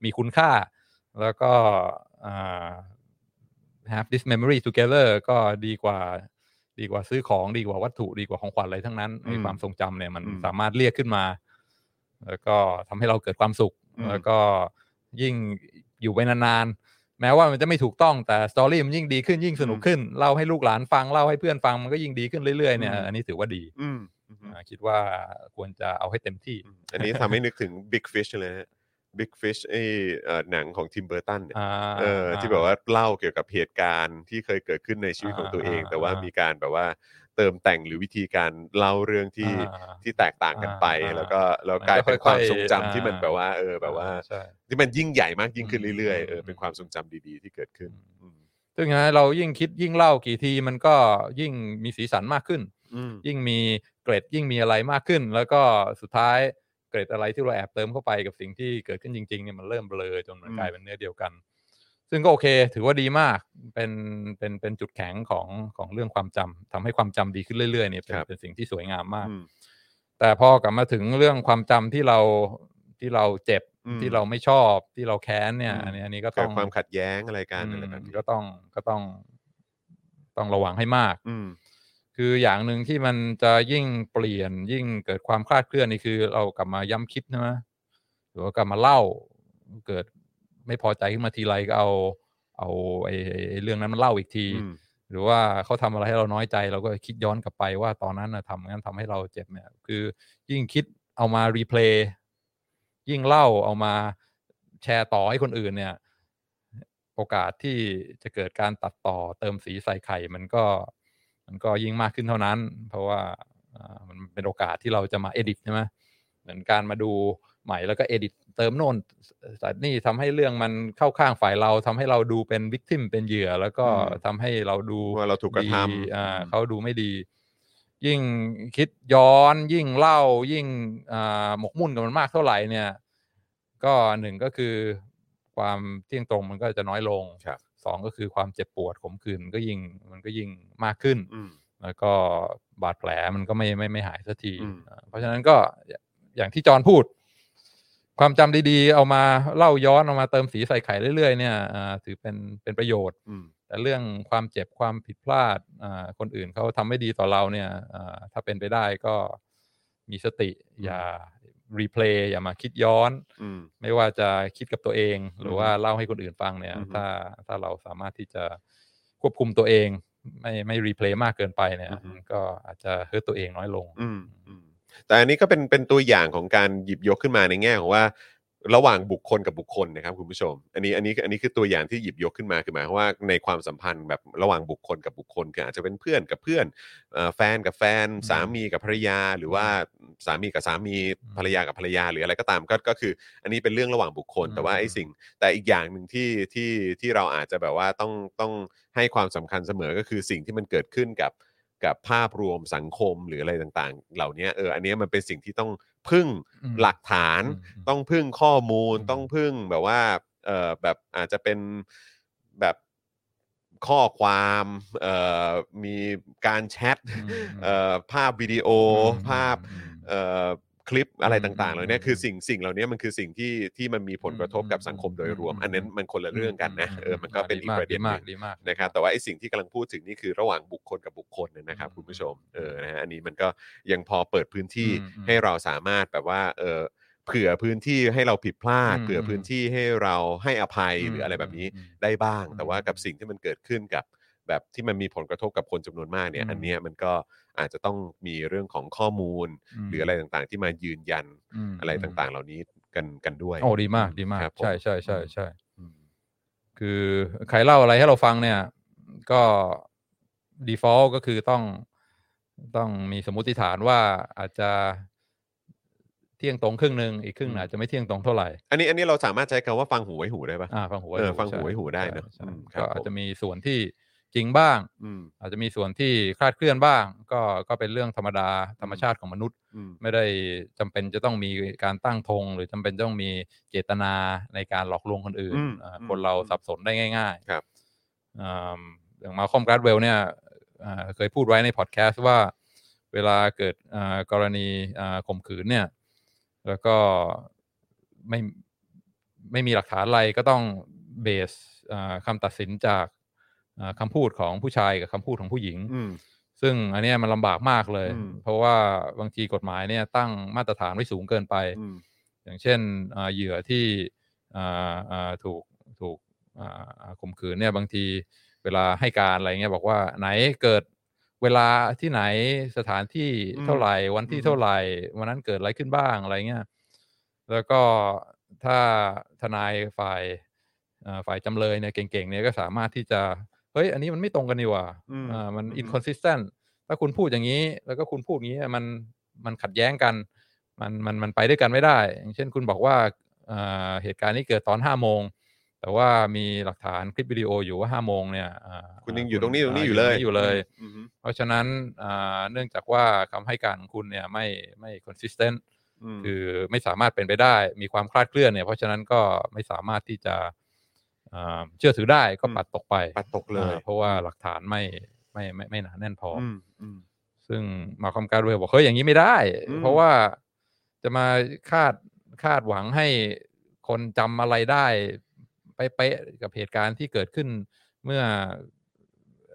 S3: มีคุณค่า แล้วก็อ่า have this memory together ก็ดีกว่า ดีกว่าซื้อของดีกว่าวัตถุดีกว่าของขวัญอะไรทั้งนั้น
S2: อืม
S3: ในความทรงจำเนี่ยมัน
S2: อืม
S3: สามารถเรียกขึ้นมา แล้วก็ทำให้เราเกิดความสุข
S2: อืม
S3: แล้วก็ยิ่งอยู่ไปนานๆ แม้ว่ามันจะไม่ถูกต้องแต่สตอรี่มันยิ่งดีขึ้นยิ่งสนุกขึ้นเล่าให้ลูกหลานฟังเล่าให้เพื่อนฟังมันก็ยิ่งดีขึ้นเรื่อยๆเนี่ยอันนี้ถือว่าดี
S2: อืมอืม
S3: อ่าคิดว่าควรจะเอาให้เต็มที่
S2: อันนี้ทำให้นึกถึง Big Fish เลยฮะ Big Fish ไอเอ่อหนังของทิมเบอร์ตันเนี่ย
S3: อ่า
S2: เออที่แบบว่าเล่าเกี่ยวกับเหตุการณ์ที่เคยเกิดขึ้นในชีวิตของตัวเอง
S3: อ่า
S2: แต่ว่า
S3: อ่ามี
S2: มีการแบบว่า เติมแต่งหรือวิธีการเล่าเรื่องที่
S3: อ่า
S2: ที่แตกต่างกันไป
S3: อ่า
S2: แล้วก็แล้ว
S3: มันก็
S2: กลายเป็นความ
S3: ค่อยๆ
S2: ทรงจำที่มัน
S3: อ่า
S2: แบบว่า เออแบบว่า
S3: ใช่
S2: ที่มันยิ่งใหญ่มากยิ่งขึ้น
S3: อืม
S2: เรื่อยๆเออ
S3: อืม
S2: เป็นความทรงจำดีๆ ที่เกิดขึ้นอืม
S3: ซึ่งนะเรายิ่งคิดยิ่งเล่ากี่ทีมันก็ยิ่งมีสีสันมากขึ้น
S2: อืม
S3: ยิ่งมีเกรดยิ่งมีอะไรมากขึ้น แล้วก็สุดท้ายเกร็ดอะไรที่เราแอบเติมเข้าไปกับสิ่งที่เกิดขึ้นจริงๆเนี่ยมันเริ่มเบลอจนมัน
S2: อืม
S3: กลายเป็นเนื้อเดียวกัน ซึ่งก็โอเค ถือว่าดีมากเป็นเป็นเป็นจุดแข็งของของเรื่องความจำทำให้ความจำดีขึ้นเรื่อยๆเนี่ยเป็น
S2: ครับ
S3: เป็นสิ่งที่สวยงามมาก
S2: อืม
S3: แต่พอกลับมาถึงเรื่องความจำที่เราที่เราเจ็บ
S2: อืม
S3: ที่เราไม่ชอบที่เราแค้นเนี่ย
S2: อืม
S3: อันนี้อันนี้ก็
S2: เกิ
S3: ต้
S2: ด
S3: อง
S2: ความขัดแย้งอะไรกัน
S3: อืม
S2: อะไรแบบนี้
S3: ก็ต้องก็ต้องต้องระวังให้มาก
S2: อืม
S3: คืออย่างหนึ่งที่มันจะยิ่งเปลี่ยนยิ่งเกิดความคลาดเคลื่อนนี่คือ เรากลับมาย้ำคิดใช่ไหมหรือว่ากลับมาเล่าเกิด ไม่พอใจขึ้นมาทีไรก็เอา เอาไอ้ไอ้ไอ้เรื่องนั้นมาเล่าอีกที
S2: อืม
S3: หรือว่าเขาทำอะไรให้เราน้อยใจ เราก็คิดย้อนกลับไปว่าตอนนั้นนะทำงั้นทำให้เราเจ็บเนี่ยคือยิ่งคิดเอามารีเพลย์ยิ่งเล่าเอามาแชร์ต่อให้คนอื่นเนี่ย โอกาสที่จะเกิดการตัดต่อเติมสีใส่ไข่มันก็ มันก็ยิ่งมากขึ้นเท่านั้น เพราะว่าอ่ามันเป็นโอกาสที่เราจะมาเอดิตใช่ไหมเหมือนการมาดูใหม่แล้วก็เอดิต เติมโน่นแต่นี่ทำให้เรื่องมันเข้าข้างฝ่ายเราทำให้เราดูเป็นวิกทิมเป็นเหยื่อ แล้วก็
S2: อืม
S3: ทำให้เราดู
S2: ว่าเราถูกกระทำ
S3: ดีอ่า
S2: อืม
S3: เขาดูไม่ดี ยิ่งคิดย้อนยิ่งเล่ายิ่งอ่าหมกมุ่นกับมันมากเท่าไหร่เนี่ย ก็หนึ่งก็คือความเที่ยงตรงมันก็จะน้อยลง
S2: ครับ
S3: สองก็คือความเจ็บปวดขมขื่นมันก็ยิ่งมันก็ยิ่งมากขึ้น
S2: อืม
S3: แล้วก็บาดแผลมันก็ไม่ไม่ไม่หายสักที
S2: อืม
S3: อ่าเพราะฉะนั้นก็อย่าอย่างที่จอห์นพูด ความจำดีๆ เอามาเล่าย้อนเอามาเติมสีใส่ไข่เรื่อยๆ เนี่ยอ่าถือเป็นเป็นประโยชน์
S2: อืม
S3: แต่เรื่องความเจ็บความผิดพลาดอ่าคนอื่นเขาทำไม่ดีต่อเราเนี่ยอ่าถ้าเป็นไปได้ก็มีสติ อย่า replay อย่ามาคิดย้อน
S2: อืม
S3: ไม่ว่าจะคิดกับตัวเอง หรือ
S2: อฮึ
S3: ว่าเล่าให้คนอื่นฟังเนี่ย
S2: อือฮึ
S3: ถ้าถ้าเราสามารถที่จะควบคุมตัวเอง ไม่ไม่ replay มากเกินไปเนี่ยมันก็อาจจะ hurt ตัวเองน้อยลง
S2: อืมอืม แต่อันนี้ก็เป็นเป็นตัวอย่างของการหยิบยกขึ้นมาในแง่ของว่า ระหว่างบุคคลกับบุคคลนะครับคุณผู้ชม อันนี้อันนี้อันนี้คือตัวอย่างที่หยิบยกขึ้นมาคือหมายความว่าในความสัมพันธ์แบบระหว่างบุคคลกับบุคคลคืออาจจะเป็นเพื่อนกับเพื่อนเอ่อแฟนกับแฟน สามีกับภรรยา หรือว่าสามีกับสามีภรรยากับภรรยาหรืออะไรก็ตามก็ก็คือ อันนี้เป็นเรื่องระหว่างบุคคล
S3: อืม
S2: แต่ว่าไอ้สิ่ง แต่อีกอย่างหนึ่งที่ที่ที่เราอาจจะแบบว่าต้องต้องให้ความสำคัญเสมอก็คือสิ่งที่มันเกิดขึ้นกับ กับภาพรวมสังคมหรืออะไรต่างๆ เหล่านี้เอออันเนี้ยมันเป็นสิ่งที่ต้องพึ่ง
S3: อืม
S2: หลักฐาน
S3: อืม
S2: ต้องพึ่งข้อมูล
S3: อืม
S2: ต้องพึ่งแบบว่าเออแบบอาจจะเป็นแบบข้อความเอ่อมีการแชท
S3: อืม
S2: เอ่อภาพวิดีโอ
S3: ม
S2: ภาพ
S3: อืม
S2: เอ่อ คลิปอะไร
S3: อืม
S2: ต่างๆเหล่านี้
S3: อืม
S2: คือสิ่งสิ่งเหล่านี้มันคือสิ่งที่ที่มันมีผลกระทบกับสังคมโดยรวม
S3: อืม
S2: อันนั้นมันคนละเรื่องกันนะเออมันก็เป็นอีกประเด็น
S3: ดี
S2: ห
S3: มา
S2: นึ่
S3: ก
S2: ง
S3: ดีมาก
S2: นะครับแต่ว่าไอ้สิ่งที่กำลังพูดถึงนี่คือระหว่างบุคคลกับบุคคลเนี่ยนะครับ
S3: อืม
S2: คุณผู้ชมเออนะฮะอันนี้มันก็ยังพอเปิดพื้นที่
S3: อืมอืม
S2: ให้เราสามารถแบบว่าเออเผื่อพื้นที่ให้เราผิดพลาด
S3: อืม
S2: เผื่อพื้นที่ให้เราให้อภัยหรืออะไร
S3: ม
S2: แบบนี้
S3: อืม
S2: ได้บ้าง
S3: อืม
S2: แต่ว่ากับสิ่งที่มันเกิดขึ้นกับ แบบที่มันมีผลกระทบกับคนจำนวนมากเนี่ย
S3: อืม
S2: อันเนี้ยมันก็อาจจะต้องมีเรื่องของข้อมูล หรืออะไรต่างๆ ที่มายืนยัน
S3: ม
S2: อะไรต่างๆ เหล่านี้กันกันด้วย
S3: โอ้ดีมากดีมาก
S2: ครับผม
S3: ใช่ใช่ใช่ใช่
S2: อืม
S3: คือใครเล่าอะไรให้เราฟังเนี่ย ก็ default ก็คือต้องต้องมีสมมุติฐานว่าอาจจะเที่ยงตรงครึ่งหนึ่งอีกครึ่งหนึ่งอาจจะไม่เที่ยงตรงเท่าไหร่
S2: อันนี้อันนี้เราสามารถใช้คำว่าฟังหูไว้หูได้ปะ
S3: อ่าฟังหูไว้
S2: เออ
S3: หู
S2: ฟังหู
S3: ใช่
S2: ไว้หูได้
S3: ใช่
S2: เนอะ
S3: ใช่
S2: อืมครับ
S3: ก็อาจ
S2: ผม
S3: จะมีส่วนที่ จริงบ้าง
S2: อืม
S3: อาจจะมีส่วนที่คลาดเคลื่อนบ้าง ก็ก็เป็นเรื่องธรรมดาธรรมชาติของมนุษย์
S2: อืม
S3: ไม่ได้จำเป็นจะต้องมีการตั้งธงหรือจำเป็นต้องมีเจตนาในการหลอกลวงคนอื่น
S2: อืม
S3: อ่า
S2: อืม
S3: คนเราสับสนได้ง่าย ๆ
S2: ครับ
S3: อ่าอย่างมัลคอมแกลดเวลล์เนี่ยอ่าเคยพูดไว้ในพอดแคสต์ว่าเวลาเกิดอ่ากรณีอ่าข่มขืนเนี่ย แล้วก็ไม่ไม่มีหลักฐานอะไรก็ต้องเบสอ่าคำตัดสินจาก อ่าคำพูดของผู้ชายกับคำพูดของผู้หญิง
S2: อืม
S3: ซึ่งอันเนี้ยมันลำบากมากเลย
S2: อืม
S3: เพราะว่าบางทีกฎหมายเนี่ยตั้งมาตรฐานไว้สูงเกินไป
S2: อืม
S3: อย่างเช่นอ่าเหยื่อที่อ่าอ่าถูกถูกอ่าอ่าข่มขืนเนี่ยบางทีเวลาให้การอะไรเงี้ยบอกว่าไหนเกิดเวลาที่ไหนสถานที่
S2: อืม
S3: เท่าไหร่วันที่
S2: อืม
S3: เท่าไหร่วันนั้นเกิดอะไรขึ้นบ้างอะไรเงี้ยแล้วก็ถ้าทนายฝ่ายอ่าฝ่ายจำเลยเนี่ยเก่งๆเนี่ยก็สามารถที่จะเฮ้ย อันนี้มันไม่ตรงกันนี่หว่า
S2: อืม
S3: อ่า มัน
S2: อืม
S3: inconsistent ถ้าคุณพูดอย่างนี้ แล้วก็คุณพูดอย่างนี้มันมันขัดแย้งกัน มันมันมันไปด้วยกันไม่ได้ อย่างเช่นคุณบอกว่าอ่าเหตุการณ์นี้เกิดตอนห้าโมง แต่ว่ามีหลักฐานคลิปวิดีโออยู่ว่าห้าโมงเนี่ยอ่า
S2: คุณยังอยู่ตรงนี้ตรงนี้าอยู่เลย
S3: อยู่เลย
S2: อืม
S3: เพราะฉะนั้นอ่าเนื่องจากว่าคำให้การของคุณเนี่ยไม่ไม่ consistent
S2: ม
S3: คือไม่สามารถเป็นไปได้ มีความคลาดเคลื่อนเนี่ย เพราะฉะนั้นก็ไม่สามารถที่จะอ่า เชื่อถือได้ก็ปัดตกไป
S2: ปัดตกเลย
S3: อ่าเพราะว่าหลักฐานไม่ไม่ไม่ไม่หนาแน่นพออ
S2: อืมอืม
S3: ซึ่งมาคอมการเวลบอกเฮ้ยอย่างนี้ไม่ได้
S2: อืม
S3: เพราะว่าจะมาคาดคาดหวังให้คนจำอะไรได้เป๊ะๆกับเหตุการณ์ที่เกิดขึ้นเมื่อ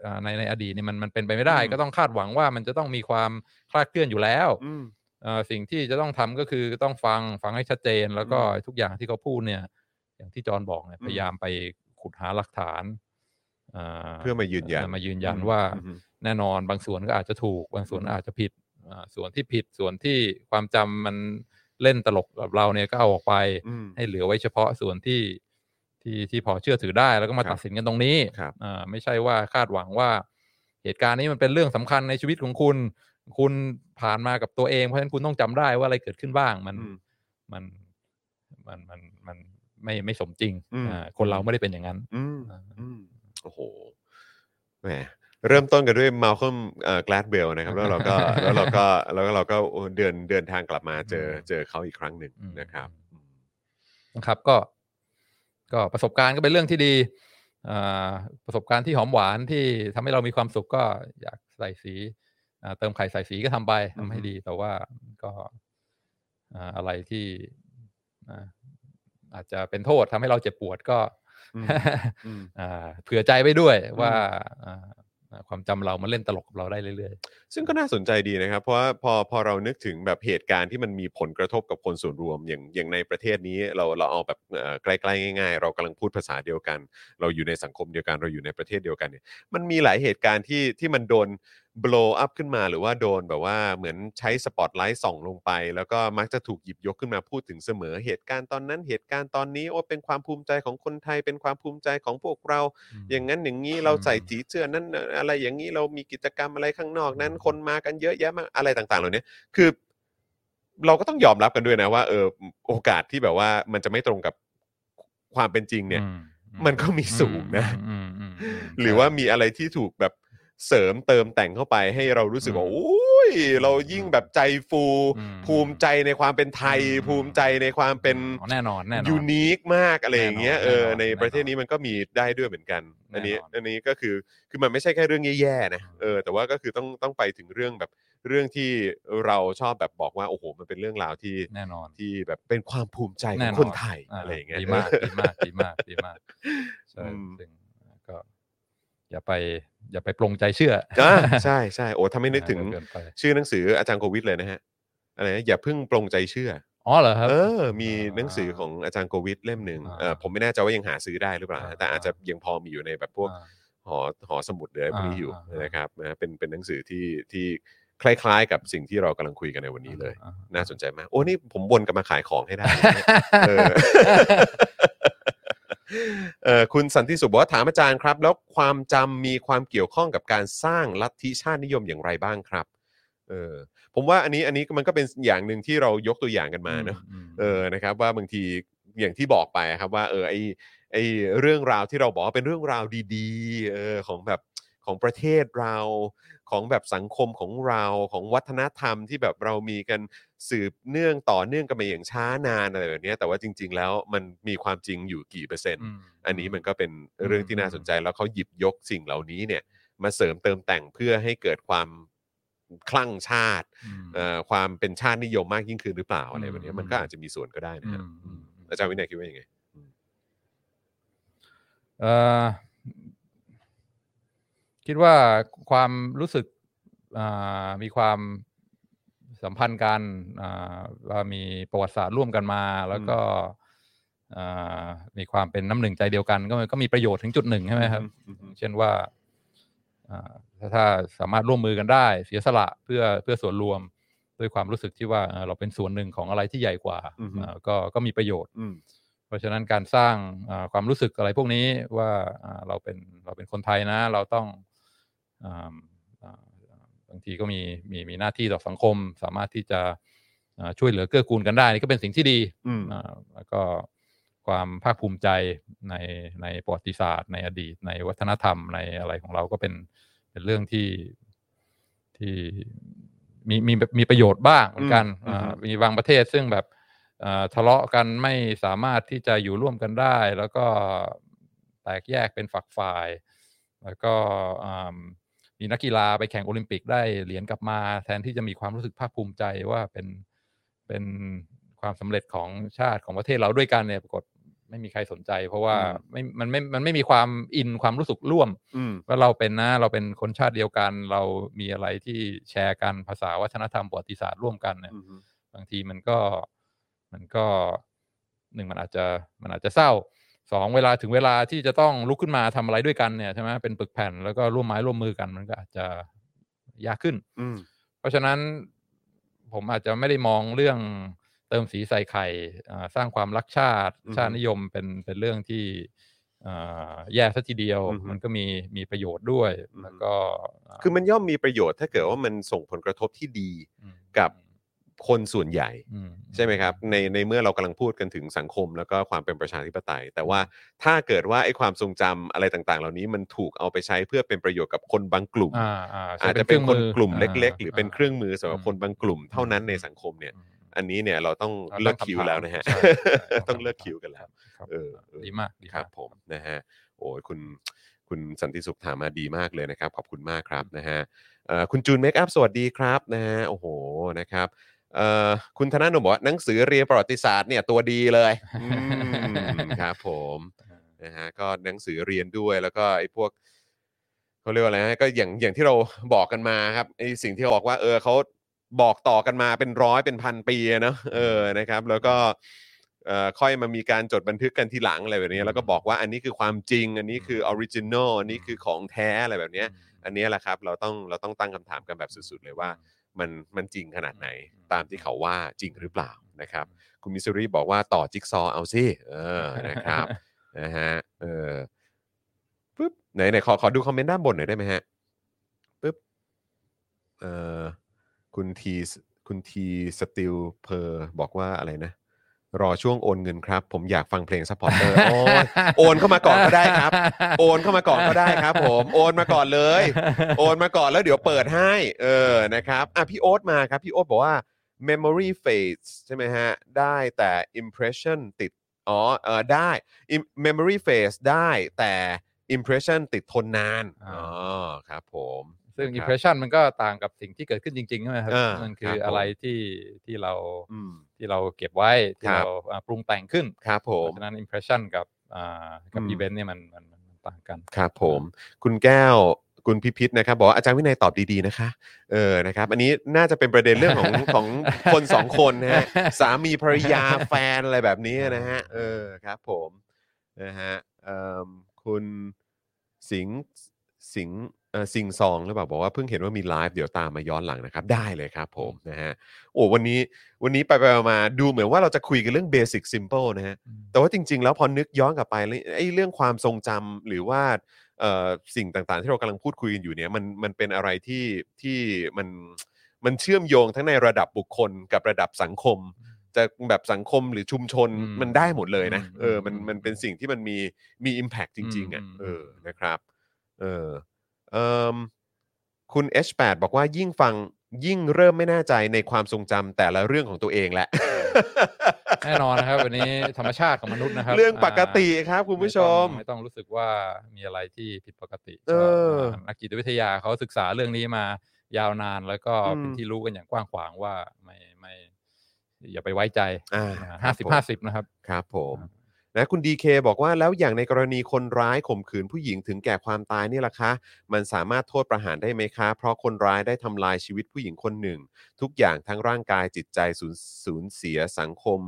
S3: อ่าในในอดีตเนี่ยมันมันเป็นไปไม่ได้ ก็ต้องคาดหวังว่ามันจะต้องมีความคลาดเคลื่อนอยู่แล้ว
S2: อืม
S3: เอ่อสิ่งที่จะต้องทำก็คือต้องฟังฟังให้ชัดเจน แล้วก็ทุกอย่างที่เขาพูดเนี่ย อย่างที่จอห์นบอกเนี่ย
S2: อืม
S3: พยายามไปขุดหาหลักฐานอ่า
S2: เพื่อมายืนยัน
S3: มายืนยัน
S2: อืม
S3: ว่า
S2: อืม
S3: แน่นอนบางส่วนก็อาจจะถูก บางส่วน
S2: อืม
S3: อาจจะผิดอ่าส่วนที่ผิดส่วนที่ความจำมันเล่นตลกกับเราเนี่ยก็เอาออกไป
S2: อืม
S3: ให้เหลือไว้เฉพาะส่วนที่ที่ที่พอเชื่อถือได้แล้วก็มา
S2: ครับ
S3: ตัดสินกันตรงนี้
S2: ครับ
S3: อ่าไม่ใช่ว่าคาดหวังว่า เหตุการณ์นี้มันเป็นเรื่องสำคัญในชีวิตของคุณ คุณผ่านมากับตัวเองเพราะฉะนั้นคุณต้องจำได้ว่าอะไรเกิดขึ้นบ้างมัน
S2: อืม
S3: มันมันมันมัน ไม่ไม่สมจริง
S2: อืม
S3: อ่าคนเราไม่ได้เป็นอย่างนั้น
S2: อืม
S3: อ่า
S2: อืมโอ้โหแหมเริ่มต้นกันด้วยมาลคอมเอ่อกลาดเบลนะครับ แล้วเราก็แล้วเราก็แล้วเราก็เดินเดินทางกลับมาเจอ
S3: อืม
S2: เจอเขาอีกครั้งหนึ่ง
S3: อืม
S2: นะครับ
S3: นะครับ ก็ ก็ประสบการณ์ก็เป็นเรื่องที่ดีอ่าประสบการณ์ที่หอมหวานที่ทำให้เรามีความสุขก็อยากใส่สีอ่าเติมไข่ใส่สีก็ทำไปทำให้
S2: อือฮึ
S3: ดี แต่ว่าก็อ่าอะไรที่ อ่าอาจจะเป็นโทษทำให้เราเจ็บปวดก็
S2: อืมอืม
S3: อ่าเผื่อใจไปด้วย
S2: อืม
S3: ว่าอ่าอ่าความจำเรามันเล่นตลกกับเราได้เรื่อย
S2: ซึ่งก็น่าสนใจดีนะครับ เพราะว่าพอพอเรานึกถึงแบบเหตุการณ์ที่มันมีผลกระทบกับคนส่วนรวม อย่างอย่างในประเทศนี้เราเราเอาแบบเอ่อใกล้ๆง่าย ๆ เรากำลังพูดภาษาเดียวกัน เราอยู่ในสังคมเดียวกันเราอยู่ในประเทศเดียวกันเนี่ยมันมีหลายเหตุการณ์ที่ที่มันโดน blow up ขึ้นมา หรือว่าโดนแบบว่าเหมือนใช้สปอตไลท์ส่องลงไป แล้วก็มักจะถูกหยิบยกขึ้นมาพูดถึงเสมอเหตุการณ์ตอนนั้นเหตุการณ์ตอนนี้ โอ้เป็นความภูมิใจของคนไทยเป็นความภูมิใจของพวกเรา
S3: ๆ
S2: อย่างนั้นอย่างนี้เราใส่สีเสื้อนั้นเอ่ออะไรอย่างนี้เรามีกิจกรรมอะไรข้างนอกนั้น คนมากันเยอะแยะมากอะไรต่างๆเหล่านี้คือ เราก็ต้องยอมรับกันด้วยนะว่าเออโอกาสที่แบบว่ามันจะไม่ตรงกับความเป็นจริงเนี่ย
S3: อืม
S2: มันก็มีสูงนะ
S3: อืมอืมอืม
S2: หรือว่ามีอะไรที่ถูกแบบ เสริมเติมแต่งเข้าไปให้เรารู้สึกว่า
S3: อืม
S2: โอ้ยเรายิ่งแบบใจฟู
S3: อืม
S2: ภูมิใจในความเป็นไทย
S3: อืม
S2: ภูมิใจในความเป็น
S3: อ๋อแน่นอนแน่นอน
S2: ยูนิคมากอะไรอย่างเงี้ย
S3: แน่นอน
S2: เออ
S3: แน่นอน
S2: ในประเทศ
S3: แน่นอน
S2: นี้มันก็มีได้ด้วยเหมือนกันอันนี้
S3: แน่นอน
S2: อันนี้ก็คือคือมันไม่ใช่แค่เรื่องแย่ๆนะ
S3: อืม
S2: เออแต่ว่าก็คือต้องต้องไปถึงเรื่องแบบเรื่องที่เราชอบแบบบอกว่าโอ้โหมันเป็นเรื่องราวที่
S3: แน่นอน
S2: ที่แบบเป็นความภูมิใจข
S3: แน่
S2: อง
S3: นอน
S2: คนไทยาอะไรอย่างเงี้ย
S3: ดีมากดีมากดีมากดีมากใช่
S2: อืม
S3: ซึ่งก็อย่าไปอย่าไปปรงใจเชื่อ
S2: อ่าใช่ใช่โอ้ถ้าไม่นึกถึง
S3: เกินไป
S2: ชื่อหนังสืออาจารย์โควิดเลยนะฮะอะไรนะอย่าเพิ่งปรงใจเชื่อ
S3: อ๋อเหรอครับ
S2: เออ มีหนังสือของอาจารย์โควิดเล่มหนึ่ง
S3: อ่า
S2: เออผมไม่แน่ใจว่ายังหาซื้อได้หรือเปล่านะ
S3: อ่า
S2: แต่อาจจะยังพอมีอยู่ในแบบพวก
S3: อ่า
S2: หอหอสมุดเลยพวกนี้อยู่
S3: อ่าอ่าน
S2: นะครับนะเป็นเป็นหนังสือที่ที่คล้ายๆ กับสิ่งที่เรากำลังคุยกันในวันนี้เลย
S3: อ่า
S2: น่าสนใจมาก โอ้นี่ผมวนกลับมาขายของให้ได้นะเนี่ยเออ เออคุณสันติสุขบอกว่าถามอาจารย์ครับ แล้วความจำมีความเกี่ยวข้องกับการสร้างลัทธิชาตินิยมอย่างไรบ้างครับเออผมว่าอันนี้อันนี้มันก็เป็นอย่างหนึ่งที่เรายกตัวอย่างกันมาเนอะ
S3: ม
S2: เออนะครับว่าบางทีอย่างที่บอกไปครับว่าเออไอไอเรื่องราวที่เราบอกว่าเป็นเรื่องราวดีๆเออของแบบของประเทศเราของแบบสังคมของเราของวัฒนธรรมที่แบบเรามีกัน สืบเนื่องต่อเนื่องกันมาอย่างช้านานอะไรแบบเนี้ยแต่ว่าจริง ๆ แล้วมันมีความจริงอยู่กี่เปอร์เซ็นต์
S3: ม
S2: อันนี้มันก็เป็นเรื่องที่น่าสนใจแล้วเขาหยิบยกสิ่งเหล่านี้เนี่ยมาเสริมเติมแต่งเพื่อให้เกิดความคลั่งชาติ
S3: อืม
S2: เอ่อความเป็นชาตินิยมมากยิ่งขึ้นหรือเปล่าอะไรแบบเนี้ย
S3: อืม
S2: มันก็อาจจะมีส่วนก็ได้นะครับ
S3: อืมอืม
S2: อาจารย์วินัยคิดว่ายังไง
S3: เอ่อคิดว่าความรู้สึกอ่ามีความ สัมพันธ์กันอ่าว่ามีประวัติศาสตร์ร่วมกันมา แล้วก็อ่ามีความเป็นน้ำหนึ่งใจเดียวกัน ก็ก็มีประโยชน์ถึงจุดหนึ่งใช่ไหมครับ
S2: อืมอืม
S3: เช่นว่าอ่าถ้าถ้าสามารถร่วมมือกันได้เสียสละเพื่อเพื่อส่วนรวมด้วยความรู้สึกที่ว่าเอ่อเราเป็นส่วนหนึ่งของอะไรที่ใหญ่กว่า
S2: อือฮึ
S3: อ่าก็ก็มีประโยชน์
S2: อืม
S3: เพราะฉะนั้นการสร้างอ่าความรู้สึกอะไรพวกนี้ว่าอ่าเราเป็นเราเป็นคนไทยนะ เราต้องอ่าอ่าบางทีก็มีมีมีหน้าที่ต่อสังคม สามารถที่จะอ่าช่วยเหลือเกื้อกูลกันได้นี่ก็เป็นสิ่งที่ดี
S2: อืม
S3: อ่าแล้วก็ความภาคภูมิใจในในประวัติศาสตร์ ในอดีต ในวัฒนธรรมในอะไรของเราก็เป็นเป็นเรื่องที่ที่มีมีมีประโยชน์บ้างเหมือนกัน
S2: อืม
S3: อ่า
S2: อืม
S3: มีบางประเทศซึ่งแบบอ่าทะเลาะกันไม่สามารถที่จะอยู่ร่วมกันได้ แล้วก็แตกแยกเป็นฝักฝ่าย แล้วก็อ่า มีนักกีฬาไปแข่งโอลิมปิกได้เหรียญกลับมา แทนที่จะมีความรู้สึกภาคภูมิใจว่าเป็นเป็นความสำเร็จของชาติของประเทศเราด้วยกันเนี่ยปรากฏไม่มีใครสนใจ เพราะว่า
S2: อืม
S3: ไม่มันไม่มันไม่มีความอินความรู้สึกร่วม
S2: อืม
S3: ว่าเราเป็นนะเราเป็นคนชาติเดียวกัน เรามีอะไรที่แชร์กันภาษาวัฒนธรรมประวัติศาสตร์ร่วมกันเนี่ย
S2: อืม
S3: บางทีมันก็มันก็หนึ่งมันอาจจะมันอาจจะเศร้า สองเวลาถึงเวลาที่จะต้องลุกขึ้นมาทำอะไรด้วยกันเนี่ยใช่ไหมเป็นปึกแผ่นแล้วก็ร่วมไม้ร่วมมือกันมันก็อาจจะยากขึ้น
S2: อืม
S3: เพราะฉะนั้นผมอาจจะไม่ได้มองเรื่องเติมสีใส่ไข่อ่าสร้างความรักชาติ
S2: อือฮึ
S3: ชาตินิยมเป็นเป็นเรื่องที่อ่าแย่ซะทีเดียว
S2: อือฮึ
S3: มันก็มีมีประโยชน์ด้วย
S2: อือฮึ
S3: แล้วก็
S2: คือมันย่อมมีประโยชน์ถ้าเกิดว่ามันส่งผลกระทบที่ดี
S3: ม
S2: กับ คนส่วนใหญ่
S3: อืม
S2: ใช่ไหมครับในในเมื่อเรากำลังพูดกันถึงสังคม แล้วก็ความเป็นประชาธิปไตย แต่ว่าถ้าเกิดว่าไอ้ความทรงจำอะไรต่างๆ เหล่านี้มันถูกเอาไปใช้เพื่อเป็นประโยชน์กับคนบางกลุ่ม
S3: อ่าอ่าใช้
S2: อาจจะเป็นคน
S3: ครื่องมือก
S2: ลุ่มเล็กๆาหรือเป็นเครื่องมือสำหรับคนบางกลุ่มเท่านั้นในสังคมเนี่ย
S3: อืม
S2: อันนี้เนี่ยเราต้อง
S3: เรา
S2: เลิก
S3: ตั้ง
S2: คิว
S3: คำถาม
S2: แล้วนะฮะ
S3: ใช่ใช่
S2: ต้องเลิกคิวกันแล้ว
S3: ครับ
S2: เออเออ
S3: ดีมากดี
S2: ครับ
S3: มาก
S2: ผมนะฮะโอ้ยคุณคุณสันติสุขถามมาดีมากเลยนะครับ ขอบคุณมากครับนะฮะเอ่อคุณจูนเมคอัพสวัสดีครับนะฮะโอ้โหนะครับเอ่อ คุณธนาหนุ่มบอกว่าหนังสือเรียนประวัติศาสตร์เนี่ยตัวดีเลยอืมครับผมนะฮะก็หนังสือเรียนด้วยแล้วก็ไอ้พวกเขาเรียกว่าอะไรฮะก็อย่างอย่างที่เราบอกกันมาครับไอ้สิ่งที่เขาบอกว่าเออเขาบอกต่อกันมาเป็นร้อยเป็นพันปีอะเนอะเออนะครับ แล้วก็เอ่อค่อยมามีการจดบันทึกกันทีหลังอะไรแบบนี้ แล้วก็บอกว่าอันนี้คือความจริง อันนี้คือ original อันนี้คือของแท้อะไรแบบเนี้ยอันเนี้ยแหละครับ เราต้องเราต้องตั้งคำถามกันแบบสุดๆเลยว่า มันมันจริงขนาดไหน ตามที่เขาว่าจริงหรือเปล่านะครับ คุณมิสซูรีบอกว่าต่อจิ๊กซอว์เอาสิเออนะครับนะฮะเออปึ๊บไหนไหนขอขอดูคอมเมนต์ด้านบนหน่อยได้ไหมฮะปึ๊บเอ่อคุณทีคุณทีสติลเพอร์บอกว่าอะไรนะ รอช่วงโอนเงินครับ ผมอยากฟังเพลง supporter โอ้ยโอนเข้ามาก่อนก็ได้ครับ โอนเข้ามาก่อนก็ได้ครับ ผมโอนมาก่อนเลย โอนมาก่อนแล้วเดี๋ยวเปิดให้ เออนะครับอะพี่โอ๊ตมาครับ พี่โอ๊ตบอกว่า memory phase ใช่ไหมฮะ ได้แต่ impression ติดอ๋อเออได้ Im- memory phase ได้แต่ impression ติดทนนาน
S3: อ่า
S2: อ๋อครับผม
S3: ซึ่ง
S2: ครับ
S3: impression มันก็ต่างกับสิ่งที่เกิดขึ้นจริงๆใช่ไหมครับ
S2: อ่ามั
S3: มันคื
S2: ครั
S3: อบ
S2: ผม
S3: อะไรที่ที่เรา
S2: อืม
S3: ที่เราเก็บไว้ที่
S2: ครับ
S3: เราอ่าปรุงแต่งขึ้น
S2: ครับผ
S3: เพ
S2: ม
S3: ราะฉะนั้น impression กับอ่ากับ
S2: อืม
S3: event เนี่ยมันมันมันมันต่างกัน
S2: ครับผม คุณแก้วคุณพิพิธนะครับ บอกว่าอาจารย์วินัยตอบดีๆนะคะเออนะครับ อันนี้น่าจะเป็นประเด็นเรื่องของ ของคนสองคนนะฮะสามีภรรยาแฟนอะไรแบบนี้นะฮะเออครับผมนะฮะเอิ่มคุณสิงห์สิงห์ เอ่อสิงห์ซองหรือเปล่าบอกว่าเพิ่งเห็นว่ามีไลฟ์เดี๋ยวตามมาย้อนหลังนะครับได้เลยครับผมนะฮะโอ้วันนี้วันนี้ไปไปมาๆดูเหมือนว่าเราจะคุยกันเรื่องเบสิ c ซิมเ l ิลนะฮะแต่ว่าจริง ๆ แล้วพอนึกย้อนกลับไปแล้วไอ้เรื่องความทรงจำหรือว่าเอ่อสิ่งต่างๆ ที่เรากำลังพูดคุยกันอยู่เนี่ยมันมันเป็นอะไรที่ที่มันมันเชื่อมโยงทั้งในระดับบุคคลกับระดับสังคม จะแบบสังคมหรือชุมชน
S3: อืม
S2: มันได้หมดเลยนะ
S3: อืม
S2: เออมัน
S3: อืม
S2: มันเป็นสิ่งที่มันมีมี Impact จริงๆอะ
S3: อืม
S2: เออนะครับ เออเอ่ม คุณ H8 บอกว่ายิ่งฟังยิ่งเริ่มไม่แน่ใจในความทรงจำแต่ละเรื่องของตัวเองแหละ
S3: แน่นอนนะครับ วันนี้ธรรมชาติของมนุษย์นะครับ
S2: เรื่องปกติาครับคุณผู้ชม
S3: ไต้องไม่ต้องรู้สึกว่ามีอะไรที่ผิดปกติ
S2: เออ
S3: ก็นักจิตวิทยาเขาศึกษาเรื่องนี้มายาวนานแล้วก็
S2: อืม
S3: เป็นที่รู้กันอย่างกว้างขวางว่าไม่ไม่ อย่าไปไว้ใจ
S2: อ่า
S3: ห้าสิบห้าสิบนะครับ
S2: ครับผม นะคุณดีเคบอกว่าแล้วอย่างในกรณีคนร้ายข่มขืนผู้หญิงถึงแก่ความตายนี่ล่ะคะ มันสามารถโทษประหารได้ไหมคะ เพราะคนร้ายได้ทำลายชีวิตผู้หญิงคนหนึ่ง ทุกอย่างทั้งร่างกายจิตใจสูญสูญเสียสังคม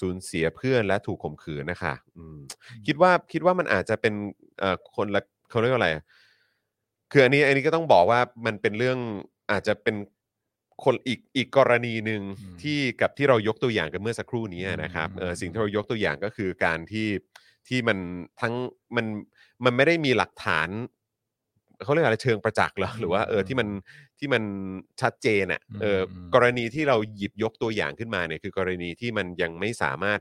S2: สูญเสียเพื่อนและถูกข่มขืนนะคะอืมคิดว่าคิดว่ามันอาจจะเป็นเอ่อคนละเขาเรียกว่าอะไร คืออันนี้อันนี้ก็ต้องบอกว่ามันเป็นเรื่องอาจจะเป็น คนอีกอีกกรณีหนึ่ง
S3: อืม
S2: ที่กับที่เรายกตัวอย่างกันเมื่อสักครู่นี้นะครับ
S3: อืม
S2: เออสิ่งที่เรายกตัวอย่างก็คือการที่ที่มันทั้งมันมันไม่ได้มีหลักฐานเขาเรียกอะไรเชิงประจักษ์เหรอหรือว่าเออที่มันที่มันชัดเจนอะเอออ
S3: ม
S2: กรณีที่เราหยิบยกตัวอย่างขึ้นมาเนี่ยคือกรณีที่มันยังไม่สามารถ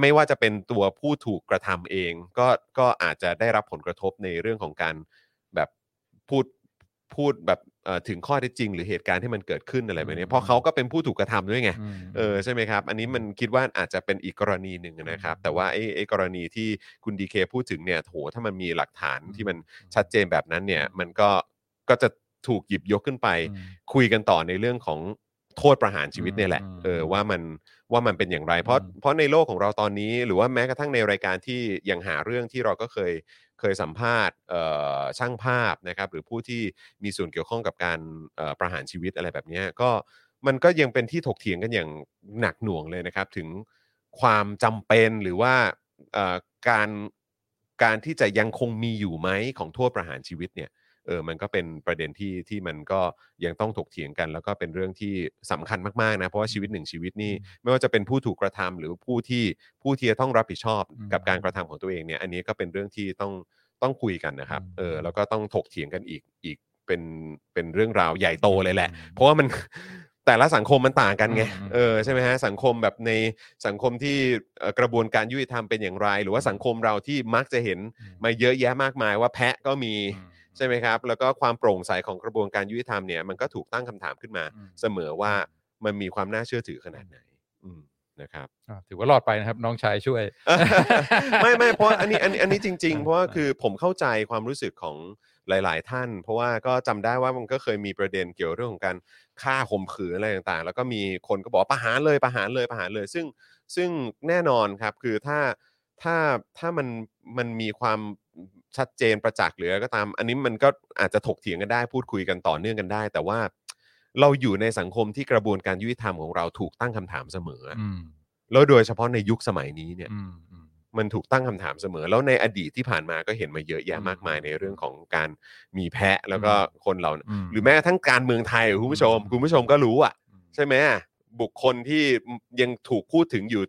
S2: ไม่ว่าจะเป็นตัวผู้ถูกกระทำเอง ก็ก็อาจจะได้รับผลกระทบในเรื่องของการแบบพูดพูดแบบเอ่อ ถึงข้อเท็จจริง หรือเหตุการณ์ที่มันเกิดขึ้นอะไรแบบนี้
S3: อืม
S2: เพราะเขาก็เป็นผู้ถูกกระทำด้วยไง
S3: อืม
S2: เออใช่ไหมครับ อันนี้มันคิดว่าอาจจะเป็นอีกกรณีหนึ่งนะครับ แต่ว่าไอ้ไอ้กรณีที่คุณดีเคพูดถึงเนี่ยโหถ้ามันมีหลักฐานที่มันชัดเจนแบบนั้นเนี่ย มันก็ก็จะถูกหยิบยกขึ้นไป
S3: อืม
S2: คุยกันต่อในเรื่องของโทษประหารชีวิตเนี่ยแหละ
S3: อืม
S2: เออว่ามันว่ามันเป็นอย่างไร เพราะ
S3: อืม
S2: เพราะในโลกของเราตอนนี้ หรือว่าแม้กระทั่งในรายการที่ยังหาเรื่องที่เราก็เคย เคยสัมภาษณ์ช่างภาพนะครับหรือผู้ที่มีส่วนเกี่ยวข้องกับการประหารชีวิตอะไรแบบนี้ก็มันก็ยังเป็นที่ถกเถียงกันอย่างหนักหน่วงเลยนะครับ ถึงความจำเป็นหรือว่าการการที่จะยังคงมีอยู่ไหมของโทษประหารชีวิตเนี่ย เออมันก็เป็นประเด็นที่ที่มันก็ยังต้องถกเถียงกัน แล้วก็เป็นเรื่องที่สำคัญมากๆนะเพราะว่าชีวิตหนึ่งชีวิตนี่ไม่ว่าจะเป็นผู้ถูกกระทำหรือผู้ที่ผู้ที่จะต้องรับผิดชอบ
S3: อืม
S2: กับการกระทำของตัวเองเนี่ยอันนี้ก็เป็นเรื่องที่ต้องต้องคุยกันนะครับ
S3: อืม
S2: เออแล้วก็ต้องถกเถียงกันอีกอีกเป็นเป็นเรื่องราวใหญ่โตเลยแหละ
S3: อืม
S2: เพราะว่ามันแต่ละสังคมมันต่างกันไง
S3: อืม
S2: เออใช่ไหมฮะสังคมแบบในสังคมที่เอ่อกระบวนการยุติธรรมเป็นอย่างไร หรือว่าสังคมเราที่มักจะเห็นมาเยอะแยะมากมายว่าแพะก็มี
S3: อืม
S2: ใช่ไหมครับ แล้วก็ความโปร่งใสของกระบวนการยุติธรรมเนี่ยมันก็ถูกตั้งคำถามขึ้นมา
S3: อืม
S2: เสมอว่ามันมีความน่าเชื่อถือขนาดไหนอืมนะครับ
S3: อ่าถือว่ารอดไปนะครับ น้องชายช่วย
S2: ไม่ไม่เพราะอันนี้อันนี้อันนี้จริง ๆ เพราะว่าคือผมเข้าใจความรู้สึกของหลาย ๆ ท่าน เพราะว่าก็จำได้ว่ามันก็เคยมีประเด็นเกี่ยวเรื่องของการฆ่าข่มขืนอะไรต่างๆ แล้วก็มีคนก็บอกว่าประหารเลยประหารเลยประหารเลย ซึ่งซึ่งแน่นอนครับคือถ้าถ้าถ้ามันมันมีความ ชัดเจนประจักษ์หรืออะไรก็ตาม อันนี้มันก็อาจจะถกเถียงกันได้พูดคุยกันต่อเนื่องกันได้ แต่ว่าเราอยู่ในสังคมที่กระบวนการยุติธรรมของเราถูกตั้งคำถามเสมออะ
S3: อืม
S2: แล้วโดยเฉพาะในยุคสมัยนี้เนี่ย
S3: อืมอืม
S2: มันถูกตั้งคำถามเสมอ แล้วในอดีตที่ผ่านมาก็เห็นมาเยอะแยะ
S3: อืม
S2: มากมายในเรื่องของการมีแพะแล้วก็
S3: อืม
S2: คนเหล่านั้น
S3: อืม
S2: หรือแม้กระทั้งการเมืองไทยคุณผู้ชม
S3: อืม
S2: คุณผู้ชมก็รู้อะ
S3: อืม
S2: ใช่ไหมบุคคลที่ยังถูกพูดถึงอยู่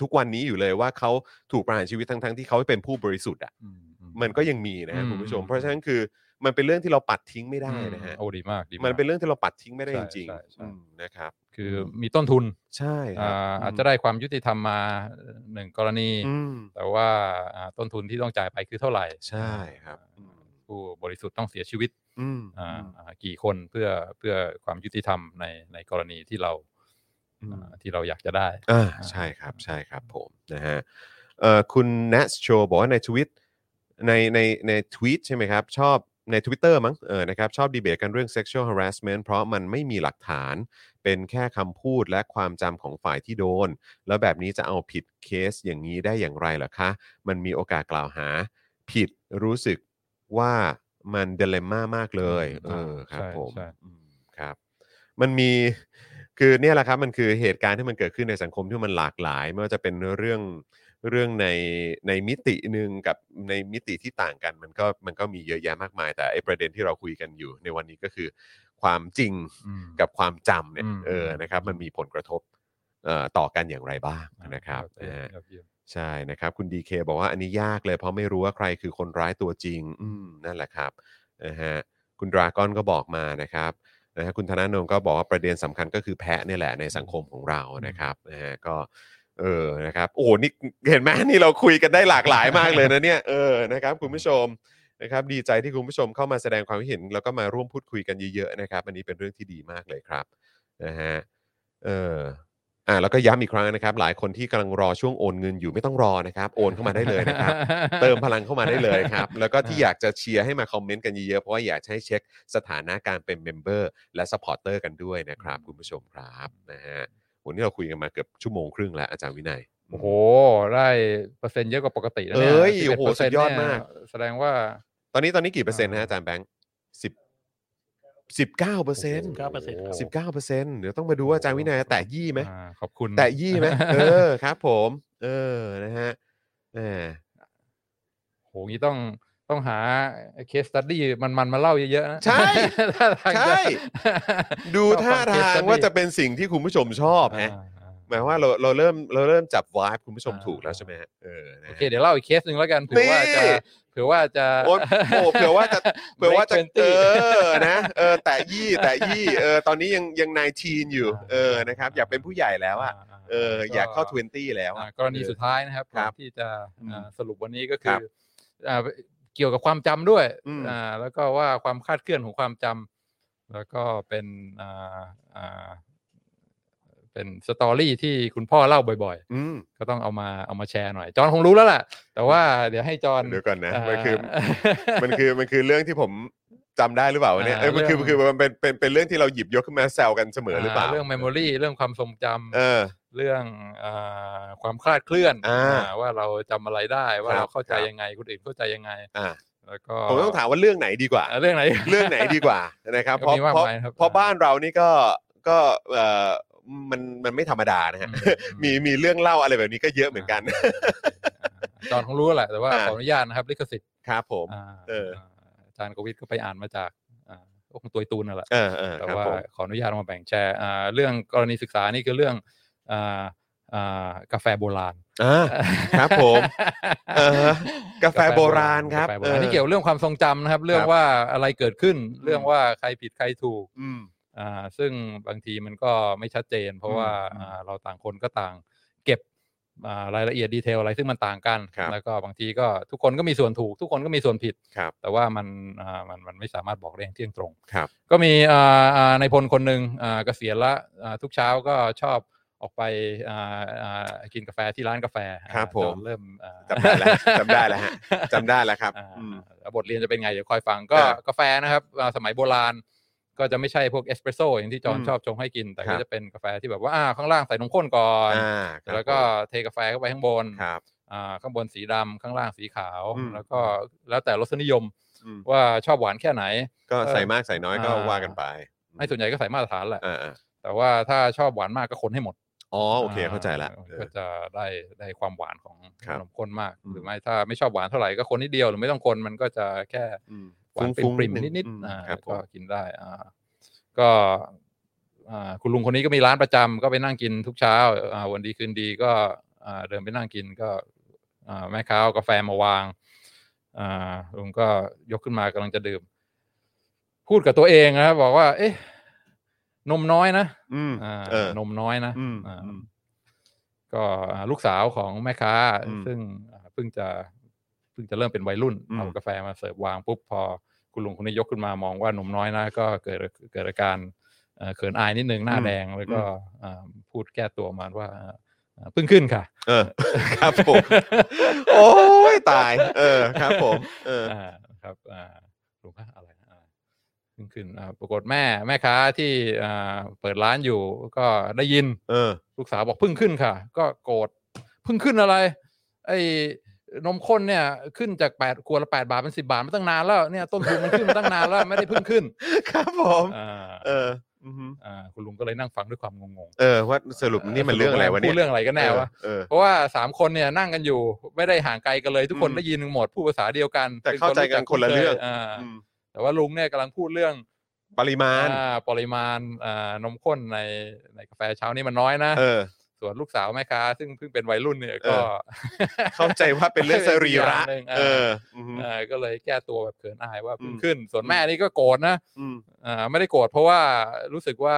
S2: ทุกวันนี้อยู่เลยว่าเขาถูกประหารชีวิตทั้งๆ ที่เขาเป็นผู้บริสุทธิ์อะ
S3: อืมอื
S2: มันก็ยังมีนะฮะ
S3: อืม
S2: คุณผู้ชม
S3: อืม
S2: เพราะฉะนั้นคือมันเป็นเรื่องที่เราปัดทิ้งไม่ได้นะฮะ
S3: โอ้ดีมากดีาก
S2: มันเป็นเรื่องที่เราปัดทิ้งไม่ได้
S3: ใช่
S2: จริง
S3: ใช่ใช่
S2: ๆอืมนะครับ
S3: คือมีต้นทุน
S2: ใช่ครั
S3: อ่า
S2: บ
S3: อาจจะได้ความยุติธรรมมาหนึ่งกรณี
S2: อืม
S3: แต่ว่าอ่าต้นทุนที่ต้องจ่ายไปคือเท่าไหร่
S2: ใช่ครับอืม
S3: ผู้บริสุทธิ์ต้องเสียชีวิต
S2: อืม
S3: อ่าอ่ากี่คนเพื่อเพื่อความยุติธรรมในในกรณีที่เรา
S2: อืม
S3: อ่าที่เราอยากจะได้
S2: อ่าใช่ครับใช่ครับผมนะฮะเอ่อคุณ n a s h o บอกว่าในทวิต ในในในทวีตใช่ไหมครับ ชอบใน Twitter มั้งเออนะครับชอบดีเบตกันเรื่อง sexual harassment เพราะมันไม่มีหลักฐาน เป็นแค่คำพูดและความจำของฝ่ายที่โดน แล้วแบบนี้จะเอาผิดเคสอย่างนี้ได้อย่างไรล่ะคะ มันมีโอกาสกล่าวหา ผิดรู้สึกว่ามันเดล e ม่ามากเลย เออครับ
S3: ใช่
S2: ผม
S3: ใช่
S2: อืมครับ มันมีคือเนี่ยแหละครับ มันคือเหตุการณ์ที่มันเกิดขึ้นในสังคมที่มันหลากหลายไม่ว่าจะเป็นเรื่อง เรื่องในในมิติหนึ่งกับในมิติที่ต่างกัน มันก็มันก็มีเยอะแยะมากมาย แต่ไอ้ประเด็นที่เราคุยกันอยู่ ในวันนี้ก็คือความจริง
S3: อืม
S2: กับความจำเนี่ย
S3: อืม
S2: เออนะครับมันมีผลกระทบเอ่อต่อกันอย่างไรบ้างนะครับ
S3: ยอดเยี่ยม
S2: นะฮะ
S3: ยอดเยี่ยม
S2: ใช่นะครับคุณดีเคบอกว่าอันนี้ยากเลย เพราะไม่รู้ว่าใครคือคนร้ายตัวจริงอืมนั่นแหละครับนะฮะคุณดราก้อนก็บอกมานะครับนะฮะคุณธนาโนงก็บอกว่าประเด็นสำคัญก็คือแพะเนี่ยแหละในสังคมของเรานะครับนะฮะก็ เออนะครับโอ้โหนี่เห็นไหมนี่เราคุยกันได้หลากหลายมากเลยนะเนี่ยเออนะครับคุณผู้ชมนะครับดีใจที่คุณผู้ชมเข้ามาแสดงความคิดเห็น แล้วก็มาร่วมพูดคุยกันเยอะๆนะครับอันนี้เป็นเรื่องที่ดีมากเลยครับนะฮะเอออ่าแล้วก็ย้ำอีกครั้งนะครับ หลายคนที่กำลังรอช่วงโอนเงินอยู่ไม่ต้องรอนะครับ โอนเข้ามาได้เลยนะครับ เติมพลังเข้ามาได้เลยครับ แล้วก็ที่อยากจะเชียร์ให้มาคอมเมนต์กันเยอะๆเพราะว่าอยากจะให้เช็คสถานะการเป็น member และ supporter กันด้วยนะครับ คุณผู้ชมครับนะฮะ วันนี้เราคุยกันมาเกือบชั่วโมงครึ่งแล้วอาจารย์วินัย
S3: โอ้โห ได้เปอร์เซ็นต์เยอะกว่าปกตินะเนี่
S2: เอ้ย
S3: 11%
S2: โอ้โหสุดยอดมาก
S3: เนี่ยแสดงว่า
S2: ตอนนี้ตอนนี้กี่เปอร์เซ็นต์นะ
S3: อ่า
S2: ฮะอาจารย์แบงค์สิบสิบเก้าเปอร์เซ็นต์
S4: 19%
S2: สิบเก้าเปอร์เซ็นต์เดี๋ยวต้องมาดูว่าอาจารย์วินัยแตะยี่ไหม
S3: อ่าขอบคุณ
S2: แตะยี่ไหมเออครับ ผม เออนะฮะแหม
S3: โหงี้ต้อง ต้องหาเคสตัดดี้มันมันๆมาเล่าเยอะๆนะ
S2: ใช่
S3: ท่าทางจะ
S2: ใช่ดู
S3: ชอบ
S2: ท่า
S3: ฟัง case
S2: ทาง
S3: study
S2: ว่าจะเป็นสิ่งที่คุณผู้ชมชอบฮะ
S3: อ่าอ่า
S2: หมายความว่าเราเราเริ่มเราเริ่มจับวายคุณผู้ชม
S3: อ่า
S2: ถูกแล้วใช่ไหมฮะเออนะ
S3: โอ
S2: ฮะ
S3: เคเดี๋ยวเล่าอีกเคสหนึ่งแล้วกันเผื่อว่าจะ
S2: นี่
S3: เผื่อว่าจะ
S2: โอ้โหเผื่อว่าจะเผื่อว่าจะ
S3: Break
S2: เอ
S3: 20
S2: อนะเออแต่ยี่แต่ยี่เออตอนนี้ยังยังนายทีนอยู่เออนะครับ อยากเป็นผู้ใหญ่แล้วอะเอออยากเข้า 20 แล้ว
S3: อ่า
S2: อะ
S3: กรณีสุดท้ายนะครับ
S2: ครับ
S3: ก่อนที่จะ
S2: อืม
S3: อ่าสรุปวันนี้ก็
S2: ครั
S3: คือบอ่า เกี่ยวกับความจำด้วย
S2: อืม
S3: อ่าแล้วก็ว่าความคาดเคลื่อนของความจำแล้วก็เป็นอ่าอ่าเป็นสตอรี่ที่คุณพ่อเล่าบ่อย
S2: อืม
S3: ๆก็ต้องเอามาเอามาแชร์หน่อย จอห์นคงรู้แล้วแหละแต่ว่าเดี๋ยวให้จอห์น
S2: เดี๋ยวก่อนนะามันคือ มันคือมันคือเรื่องที่ผม จำได้หรือเปล่าวะเนี่ย
S3: อ่า
S2: เอ้ยมันคือ
S3: เรื่อง
S2: มันคือมันเป็นเป็นเป็นเรื่องที่เราหยิบยกขึ้นมาแซวกันเสมอหรือเปล่า
S3: เรื่องเมมโมรีเรื่องความทรงจำ
S2: เออ
S3: เรื่องอาความคลาดเคลื่อน
S2: อ่า
S3: อ่าว่าเราจำอะไรได้ว่า
S2: ครับ
S3: เราเข้าใจ
S2: ครับ
S3: ยังไงคนอื่นเข้าใจยังไง
S2: อ่า
S3: แล้วก็
S2: ผมต้องถามว่าเรื่องไหนดีกว่า
S3: อ่าเรื่องไหน
S2: เรื่องไหนดีกว่านะครับ
S3: ก็
S2: เพราะ
S3: มีมาก
S2: เพราะ
S3: มายครับ
S2: เพราะบ้านเรานี่ก็ก็เออมันมันไม่ธรรมดานะฮะ
S3: อื
S2: มีมีเรื่องเล่าอะไรแบบนี้ก็เยอะเหมือนกัน
S3: จอห์นคงรู้แหละแต่ว่า
S2: อ่า
S3: ขออนุญาตนะครับลิขสิทธิ์
S2: ครับผม
S3: อ่า
S2: เออ
S3: อา จารย์กวิทย์ก็ไปอ่านมาจากอ่าของตัวตูนนั่นแหละ
S2: เออเออ
S3: แต่
S2: ครับ
S3: ว่า
S2: ผม
S3: ขออนุญาตเอามาแบ่งแชร์อ่าเรื่องกรณีศึกษานี่คือเรื่องอ่าอ่ากาแฟโบราณ
S2: อ่าครับผมเออฮะกาแฟโบราณครับ
S3: กาแฟโบ
S2: เอ
S3: ราณ
S2: อ
S3: นี่เกี่ยวเรื่องความทรงจำนะครับ เรื่อง
S2: ครับ
S3: ว่าอะไรเกิดขึ้น
S2: อืม
S3: เรื่องว่าใครผิดใครถูก
S2: อืม
S3: อ่าซึ่งบางทีมันก็ไม่ชัดเจน เพราะ
S2: อืม
S3: ว่า
S2: อืม
S3: อ่าเราต่างคนก็ต่าง เก็บอ่า รายละเอียดดีเทลอะไรซึ่งมันต่างกัน
S2: ครับ
S3: แล้วก็บางทีก็ทุกคนก็มีส่วนถูก ทุกคนก็มีส่วนผิด
S2: ครับ
S3: แต่ว่ามันอ่ามันมันไม่สามารถบอกได้อย่างเที่ยงตรง
S2: ครับ
S3: ก็มีอ่าอ่าในพลคนหนึ่งอ่าเกษียณละอ่าทุกเช้าก็ชอบออกไปอ่าอ่ากินกาแฟที่ร้านกาแฟ
S2: ครับ
S3: อ่า
S2: ผม
S3: จนเริ่มอ่า
S2: จำได้แล้วจำได้แล้วฮะจำได้แล้วครับ
S3: อ่า
S2: อืม
S3: แล้วบทเรียนจะเป็นไงเดี๋ยวคอยฟังก็
S2: อ่ากา
S3: แฟนะครับอ่าสมัยโบราณ ก็จะไม่ใช่พวกเอสเปรสโซอย่างที่จอห์น
S2: อืม
S3: ชอบชงให้กิน แต่
S2: ครั
S3: ก็
S2: บ
S3: จะเป็นกาแฟที่แบบว่าอ่าข้างล่างใส่นมข้นก่อน
S2: อ่าครับ
S3: แล้วก็
S2: ผม
S3: เทกาแฟเข้าไปข้างบน
S2: ครับ
S3: อ่าข้างบนสีดำข้างล่างสีขาว
S2: อืม
S3: แล้วก็แล้วแต่รสนิยม
S2: อืม
S3: ว่าชอบหวานแค่ไหน
S2: ก็ใส่
S3: เออ
S2: มากใส่น้อยก็
S3: อ่า
S2: ว่ากันไป
S3: ไม่ส่วนใหญ่ก็ใส่มาตรฐานแหละ
S2: อ่าอ่า
S3: แต่ว่าถ้าชอบหวานมากก็คนให้หมด
S2: อ๋อโอเคเข้าใจละ
S3: อ่
S2: เออ
S3: ก็จะได้ได้ความหวานของ
S2: ครับ
S3: นมข้นมาก
S2: อืม
S3: หรือไม่ถ้าไม่ชอบหวานเท่าไหร่ก็คนนิดเดียวหรือไม่ต้องคนมันก็จะแค่
S2: อืม
S3: หวาน
S2: ฟุ้งๆ
S3: ปริม
S2: นิด
S3: ๆ
S2: นึง
S3: นิด
S2: อืม
S3: ๆอ่า
S2: ครับผม
S3: ก็กินได้อ่าก็อ่าคุณลุงคนนี้ก็มีร้านประจำก็ไปนั่งกินทุกเช้าอ่าวันดีคืนดีก็อ่าเดินไปนั่งกินก็อ่าแม่ค้าเอากาแฟมาวางอ่าลุงก็ยกขึ้นมากำลังจะดื่ม พูดกับตัวเองนะครับบอกว่า เอ๊ะ นมน้อยนะ
S2: อืม
S3: อ่า
S2: เออน
S3: มน้อยนะ
S2: อืม
S3: อ่า
S2: อืม
S3: ก็อ่าลูกสาวของแม่ค้า
S2: อืม
S3: ซึ่งอ่าเพิ่งจะเพิ่งจะเริ่มเป็นวัยรุ่น
S2: อืม
S3: เอากาแฟมาเสิร์ฟวางปุ๊บพอคุณลุงคนนี้ยกขึ้นมามองว่านมน้อยนะก็เกิดเกิดอาการเอ่อเขินอายนิดนึงหน้าแดงแล้วก็อ่าพูดแก้ตัวประมาณว่าอ่าเพิ่งขึ้นค่ะ
S2: เออ ครับผม โอ้ยตาย เออครับผม เออ
S3: อ่าครับอ่าลุงก็อะไรนะอ่าเพิ่งขึ้นอ่าปรากฏแม่แม่ค้าที่อ่าเปิดร้านอยู่ก็ได้ยิน
S2: เออ
S3: ลูกสาวบอกเพิ่งขึ้นค่ะ ก็โกรธเพิ่งขึ้นอะไร ไอ้ นมข้นเนี่ยขึ้นจากแปดขวดละแปดบาทเป็นสิบาทมาตั้งนานแล้วเนี่ยต้นทุนมันขึ้นมาตั้งนานแล้วไม่ได้เพิ่งขึ้น
S2: ครับผม
S3: อ่า
S2: เอออือฮึ
S3: อ่าคุณลุงก็เลยนั่งฟังด้วยความงง
S2: เออว่าสรุปนี่มันเรื่องอะไรวะเนี่ย
S3: พูดเรื่องอะไรกันแน่วะ
S2: เออ
S3: เพราะว่าสามคนเนี่ยนั่งกันอยู่ไม่ได้ห่างไกลกันเลย ทุกคน
S2: อืม
S3: ได้ยินหมดพูดภาษาเดียวกัน
S2: แต่
S3: ป็
S2: เข้าใจกันคนละเรื่อง
S3: อ่า
S2: อืม
S3: แต่ว่าลุงเนี่ยกำลังพูดเรื่อง
S2: ปริมาณ
S3: อ่าปริมาณอ่านมข้นในในกาแฟเช้านี้มันน้อยนะ
S2: เออ
S3: ส่วนลูกสาวแม่ค้าซึ่งเพิ่งเป็นวัยรุ่นเนี่ยก็
S2: เออเข้าใจว่าเป็นเรื่องสรีระ
S3: เป็นอีกอย่างหนึ่งอ่า
S2: เอออือฮึ
S3: อ่าก็เลยแก้ตัวแบบเขินอายว่าเพิ่ง
S2: อืม
S3: ขึ้น ส่วนแม่นี่ก็โกรธนะ
S2: อืม
S3: อ่าไม่ได้โกรธเพราะว่ารู้สึกว่า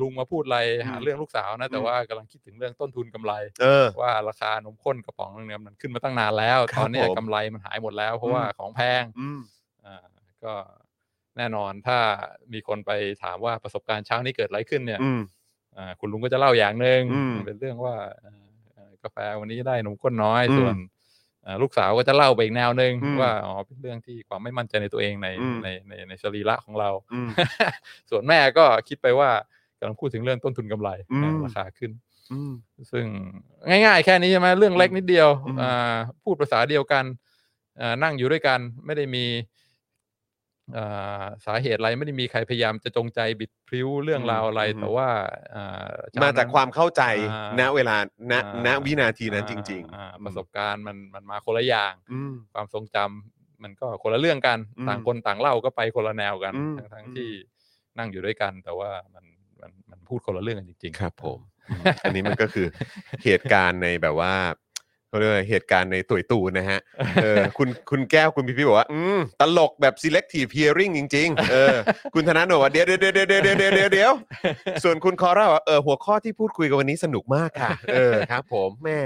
S3: ลุงมาพูดอะไรหา
S2: อืม
S3: เรื่องลูกสาวนะ แต่
S2: อืม
S3: ว่ากำลังคิดถึงเรื่องต้นทุนกำไร
S2: เออ
S3: ว่าราคานมข้นกระป๋องนึงเนี่ยมันขึ้นมาตั้งนานแล้ว
S2: ครับ
S3: ตอนเนี้ย
S2: ผม
S3: กำไรมันหายหมดแล้ว เพราะว่า
S2: อืม
S3: ของแพง
S2: อืม
S3: อ่าก็แน่นอนถ้ามีคนไปถามว่าประสบการณ์เช้านี้เกิดอะไรขึ้นเนี่ย
S2: อืม
S3: อ่า คุณลุงก็จะเล่าอย่างหนึ่ง
S2: อืม
S3: เป็นเรื่องว่าเอ่อเอ่อกาแฟวันนี้ได้นมข้นน้อย
S2: อืม
S3: ส่วนอ่าลูกสาวก็จะเล่าไปอีกแนวหนึ่ง
S2: อืม
S3: ว่าอ๋อเป็นเรื่องที่ความไม่มั่นใจในตัวเองใน
S2: อืม
S3: ในในในสรีระของเรา
S2: อืม
S3: ส่วนแม่ก็คิดไปว่ากำลังพูดถึงเรื่องต้นทุนกำไร
S2: อืม
S3: อ่าราคาขึ้น
S2: อืม
S3: ซึ่งง่ายๆ แค่นี้ใช่ไหมเรื่องเล็กนิดเดียว
S2: อืม
S3: อ่าพูดภาษาเดียวกันอ่านั่งอยู่ด้วยกันไม่ได้มีอ่า สาเหตุอะไรไม่ได้มีใครพยายามจะจงใจบิดพริ้วเรื่องราวอะไร แต่ว่าอ่าเช้
S2: มาจาก
S3: นั้น
S2: ความเข้าใจ
S3: อ่า
S2: ณเวลาณ
S3: อ่า
S2: ณวินาทีนั้นจริง
S3: อ่า
S2: ๆ
S3: ประสบการณ์มันมันมาคนละอย่าง
S2: อืม
S3: ความทรงจำมันก็คนละเรื่องกัน
S2: อืม
S3: ต่างคนต่างเล่าก็ไปคนละแนวกัน
S2: อืม
S3: ทั้งทั้ง
S2: อืม
S3: ที่นั่งอยู่ด้วยกัน แต่ว่ามันมันมันพูดคนละเรื่องกันจริง ๆ
S2: ครับ ผมอืมอันนี้มันก็คือเหตุการณ์ในแบบว่า เขาเรียกว่าเหตุการณ์ในตุยตูนะฮะเออคุณคุณแก้วคุณพี่พี่บอกว่า อืมตลกแบบ selective hearing จริง ๆ เออ คุณธนาโนว่าเดี๋ยวเดี๋ยวเดี๋ยวเดี๋ยวเดี๋ยวเดี๋ยวเดียวส่วนคุณคอร่าว่าเออหัวข้อที่พูดคุยกันวันนี้สนุกมากค่ะ เออครับ ผมแม่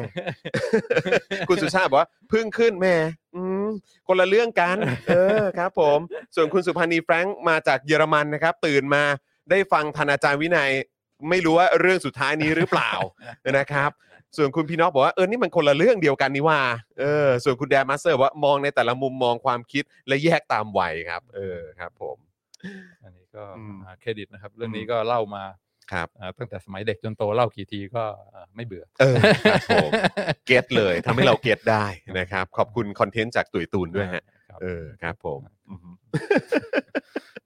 S2: คุณสุชาติบอกว่าพึ่งขึ้นแม่ อืมคนละเรื่องกัน เออครับ ผม ส่วนคุณสุพานีแฟรงค์มาจากเยอรมันนะครับ ตื่นมาได้ฟังทันอาจารย์วินัยไม่รู้ว่าเรื่องสุดท้ายนี้หรือเปล่านะครับ ส่วนคุณพี่น้องบอกว่าเออนี่มันคนละเรื่องเดียวกันนี่ว่าเออส่วนคุณแดนมาสเตอร์บอกว่ามองในแต่ละมุมมองความคิดและแยกตามวัยครับ เออครับ ผม
S3: อันนี้ก็
S2: อืม
S3: หาเครดิตนะครับ เรื่องนี้
S2: อืม
S3: ก็เล่ามา
S2: ครับ
S3: อ่าตั้งแต่สมัยเด็กจนโตเล่ากี่ทีก็อ่าไม่เบื่อ
S2: เออครับผมเก็ตเลยทำให้เราเก็ตได้นะครับ ขอบคุณคอนเทนต์จากตุ๋ยตูนด้วยฮะ
S3: ครับ
S2: เออครับผมอือฮึ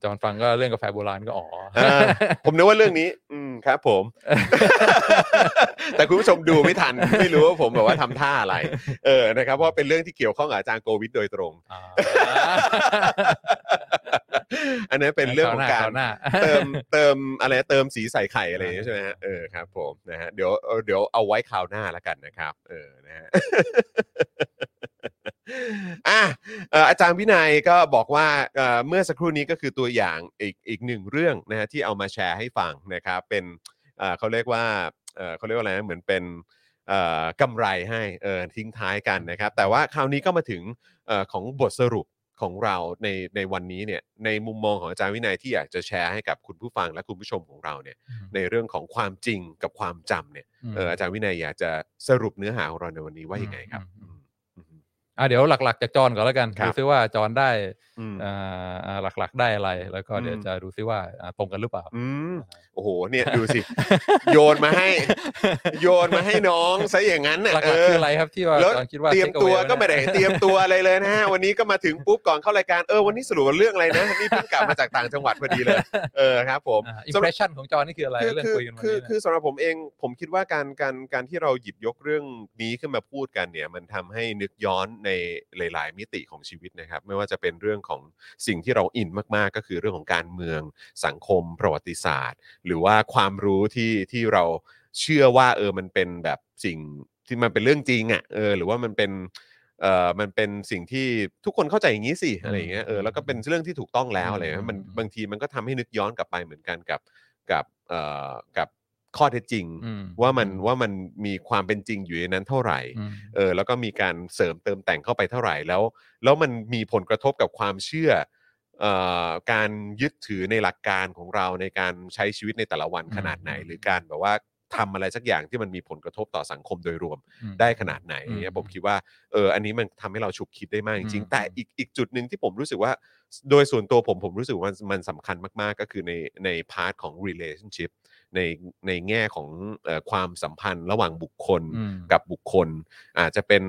S3: จอห์นฟังก็เรื่องกาแฟโบราณก็อ๋อ
S2: เออผมนึกว่าเรื่องนี้ อืมครับ ผม แต่คุณผู้ชมดูไม่ทัน ไม่รู้ว่าผมแบบว่าทำท่าอะไร เออนะครับเพราะว่าเป็นเรื่องที่เกี่ยวข้องกับอาจารย์โกวิทโดยตรง
S3: อ่า
S2: อันนั้นเป็นเรื่องของการ
S3: ควหน้า
S2: เติมเติมอะไรเติมสีใส่ไข่อะไรอย่างเงี้ยใช่ไหมฮะเออครับผมนะฮะเดี๋ยวเออเดี๋ยวเอาไว้คราวหน้าแล้วกันนะครับ เออนะฮะ อะเอ่ออาจารย์วินัยก็บอกว่าเอ่อเมื่อสักครู่นี้ก็คือตัวอย่างอีกอีกหนึ่งเรื่องนะฮะที่เอามาแชร์ให้ฟังนะครับเป็นเอ่อเขาเรียกว่าเอ่อเขาเรียกว่าอะไรนะเหมือนเป็นเอ่อกำไรให้เออทิ้งท้ายกันนะครับ แต่ว่าคราวนี้ก็มาถึงเอ่อของบทสรุปของเราในในวันนี้เนี่ยในมุมมองของอาจารย์วินัยที่อยากจะแชร์ให้กับคุณผู้ฟังและคุณผู้ชมของเราเนี่ยในเรื่องของความจริงกับความจำเนี่ย
S3: ม
S2: เอออาจารย์วินัยอยากจะสรุปเนื้อหาของเราในวันนี้ว่ายังไงครับ
S3: อืม
S2: อืมอืม
S3: อะเดี๋ยวหลัก ๆ จากจอห์นก่อนแล้วกัน
S2: ครับ
S3: ดูซิว่าจอห์นได้
S2: อืม
S3: อ่าอ่าหลักๆได้อะไร แล้วก็เดี๋ยว
S2: อืม
S3: จะดูซิว่าอ่าตรงกันหรือเปล่า
S2: อืมโอ้โหเนี่ยดูสิ โยนมาให้ โยนมาให้น้องซะอย่างนั้นน่ะ
S3: หลัก
S2: เอ
S3: ๆ
S2: อ
S3: คืออะไรครับที่ว่า
S2: แล้ว
S3: จอห์นคิดว่า
S2: เตรียม
S3: take away
S2: ตัวก็
S3: ว้นะ
S2: ไม่ได้เตรียมตัวอะไรเลยนะฮะวันนี้ก็มาถึงปุ๊บก่อนเข้ารายการเออวันนี้สรุปว่าเรื่องอะไรนะนี่เพิ่งกลับมาจากต่างจังหวัดพอดีเลยเออครับผม
S3: อ่า
S2: สำหรับ
S3: impression ของจอห์นนี่คืออะไร
S2: คือ
S3: เรื่อง
S2: คือ
S3: คุยกันวัน
S2: คือ
S3: นี้
S2: คือสำหรับผมเองผมคิดว่าการการการที่เราหยิบยกเรื่องนี้ขึ้นมาพูดกันเนี่ย มันทำให้นึกย้อนในหลาย ๆ มิติของชีวิตนะครับ ไม่ว่าจะเป็นเรื่องของสิ่งที่เราอินมาก ๆ ก็คือเรื่องของการเมืองสังคม ประวัติศาสตร์ หรือว่าความรู้ที่ที่เราเชื่อว่าเออมันเป็นแบบสิ่งที่มันเป็นเรื่องจริงอะเออหรือว่ามันเป็นเอ่อมันเป็นสิ่งที่ทุกคนเข้าใจอย่างนี้สิอะไรอย่างเงี้ยเออแล้วก็เป็นเรื่องที่ถูกต้องแล้วอะไรอย่างเงี้ยมันบางทีมันก็ทำให้นึกย้อนกลับไปเหมือนกันกับกับเอ่อกับ ข้อเท็จจริง
S3: อืม
S2: ว่ามันว่ามันมีความเป็นจริงอยู่ในนั้นเท่าไหร่
S3: อืม
S2: เออแล้วก็มีการเสริมเติมแต่งเข้าไปเท่าไหร่แล้ว แล้วมันมีผลกระทบกับความเชื่อเอ่อการยึดถือในหลักการของเราในการใช้ชีวิตในแต่ละวัน
S3: อืม
S2: ขนาดไหน หรือการแบบว่าทำอะไรสักอย่างที่มันมีผลกระทบต่อสังคมโดยรวม
S3: อืม
S2: ได้ขนาดไหน
S3: อืม
S2: เนี่ยผมคิดว่าเอออันนี้มันทำให้เราฉุกคิดได้มากจริง
S3: อืม
S2: ๆแต่อีกอีกจุดหนึ่งที่ผมรู้สึกว่า โดยส่วนตัวผมผมรู้สึกว่ามันมันสำคัญมากๆก็คือในในพาร์ทของ relationship ในในแง่ของเออความสัมพันธ์ระหว่างบุคคล
S3: อืม
S2: กับบุคคล อาจจะเป็น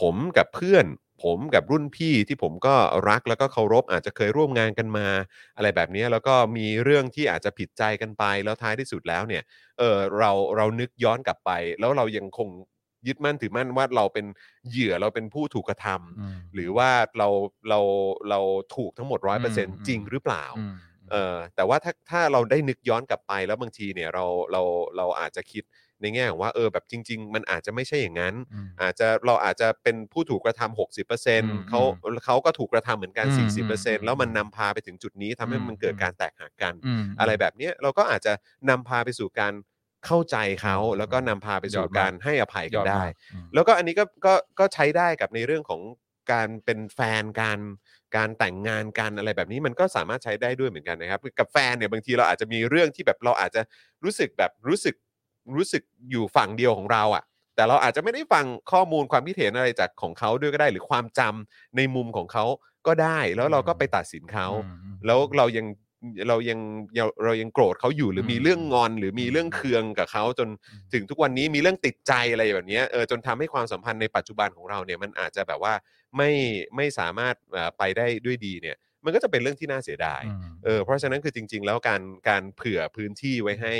S2: ผมกับเพื่อน ผมกับรุ่นพี่ที่ผมก็รักแล้วก็เคารพ อาจจะเคยร่วมงานกันมา อะไรแบบนี้แล้วก็มีเรื่องที่อาจจะผิดใจกันไปแล้วท้ายที่สุดแล้วเนี่ยเออเราเรานึกย้อนกลับไป แล้วเรายังคงยึดมั่นถือมั่นว่าเราเป็นเหยื่อเราเป็นผู้ถูกกระทำ
S3: อืม
S2: หรือว่าเราเราเราถูกทั้งหมดร้อยเปอร์เซ็นต์
S3: อืม
S2: จริงหรือเปล่า
S3: อืม
S2: เออแต่ว่าถ้าถ้าเราได้นึกย้อนกลับไปแล้วบางทีเนี่ยเราเราเราอาจจะคิดในแง่ของว่าเออแบบจริง ๆ มันอาจจะไม่ใช่อย่างนั้น
S3: อืม
S2: อาจจะเราอาจจะเป็นผู้ถูกกระทำหกสิบเปอร์เซ็น
S3: อืม
S2: เขาเขาก็ถูกกระทำเหมือนกัน
S3: อืม
S2: สี่สิบเปอร์
S3: อื
S2: เซ็น
S3: ม
S2: แล้วมันนำพาไปถึงจุดนี้ทำให้
S3: อืม
S2: มันเกิดการแตกหักกัน
S3: ม
S2: อะไรแบบเนี้ยเราก็อาจจะนำพาไปสู่การเข้าใจเขาแล้วก็นำพาไปสู่
S3: ยอดมาก
S2: การให้อภัย
S3: ย
S2: กัน
S3: อด
S2: ได้
S3: มากอืม
S2: แล้วก็อันนี้ก็ก็ก็ใช้ได้กับในเรื่องของการเป็นแฟนการ การแต่งงานกันอะไรแบบนี้มันก็สามารถใช้ได้ด้วยเหมือนกันนะครับกับแฟนเนี่ยบางทีเราอาจจะมีเรื่องที่แบบเราอาจจะรู้สึกแบบรู้สึกรู้สึกอยู่ฝั่งเดียวของเราอะ่ะ แต่เราอาจจะไม่ได้ฟังข้อมูลความคิดเห็นอะไรจากของเขาด้วยก็ได้ หรือความจำในมุมของเขาก็ได้ แล้วเราก็ไปตัดสินเขา
S3: อืม
S2: แล้วเรายัง เรายังเราเรายังโกรธเขาอยู่หรือมี
S3: อืม
S2: เรื่องงอน หรือมีเรื่องเคืองกับเขาจน
S3: อืม
S2: ถึงทุกวันนี้มีเรื่องติดใจอะไรแบบเนี้ยเออจนทำให้ความสัมพันธ์ในปัจจุบันของเราเนี่ยมันอาจจะแบบว่าไม่ไม่สามารถเอ่อไปได้ด้วยดีเนี่ย มันก็จะเป็นเรื่องที่น่าเสียดาย
S3: อืม
S2: เออเพราะฉะนั้นคือจริง ๆ แล้วการการเผื่อพื้นที่ไว้ให้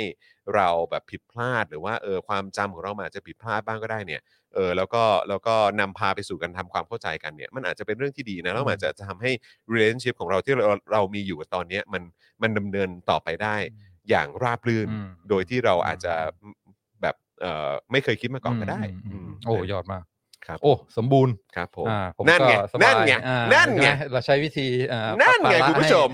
S2: เราแบบผิดพลาดหรือว่าเออความจำของเรามันอาจจะผิดพลาดบ้างก็ได้เนี่ยเออแล้วก็แล้วก็นำพาไปสู่การทำความเข้าใจกันเนี่ยมันอาจจะเป็นเรื่องที่ดีนะแล้วมันอาจจะทำให้ relationship ของเราที่เราเรามีอยู่กับตอนเนี้ยมันมันดำเนินต่อไปได้ อย่างราบรื่น
S3: อืม
S2: โดยที่เราอาจจะแบบเอ่อไม่เคยคิดมาก่อนก็ได้
S3: อืมอืม
S2: อืม
S3: โอ้ ยอดมาก
S2: ครับ
S3: โอ้สมบูรณ์
S2: ครับผม
S3: อ่าผม
S2: นั่นไง
S3: ก็สบาย
S2: นั่นไง
S3: อ่า
S2: นั่นไง
S3: ใช่หมเราใช้วิธีอ่า
S2: นั่นไง
S3: ปัดภาระ
S2: คุณผู้ชม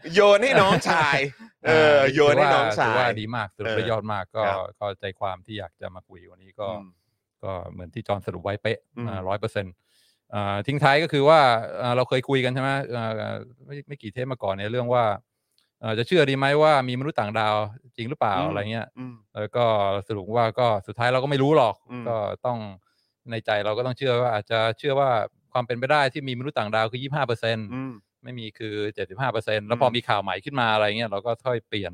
S3: ให้
S2: โยนให้น้องชายเออโยนให้น้องชา
S3: ถืว่ายดีมากสรุปได้
S2: เออย
S3: อดมากก็
S2: ครับ
S3: ก็ใจความที่อยากจะมาคุยวันนี้ก็
S2: อืม
S3: ก็เหมือนที่จอห์นสรุปไว้เป๊ะ
S2: อืม
S3: ร้อยเปอร์เซ็นต์อ่าทิ้งท้ายก็คือว่าอ่าเราเคยคุยกันใช่ไหมอ่าไม่ไม่กี่เทปมาก่อนในยเรื่องว่าเอ่อจะเชื่อดีไหมว่ามีมนุษย์ต่างดาวจริงหรือเปล่า
S2: อืม
S3: อะไรเงี้ย
S2: อืม
S3: แล้วก็สรุปว่าก็สุดท้ายเราก็ไม่รู้หรอก
S2: อืม
S3: ก็ต้อง ในใจเราก็ต้องเชื่อว่าอาจจะเชื่อว่าความเป็นไปได้ที่มีมนุษย์ต่างดาวคือยี่ห้าเปอร์เซ็น
S2: อืม
S3: ไม่มีคือเจ็ดสิบห้าเปอร์เซ็นแล้วพอ
S2: อืม
S3: มีข่าวใหม่ขึ้นมาอะไรเงี้ยเราก็ค่อยเปลี่ยน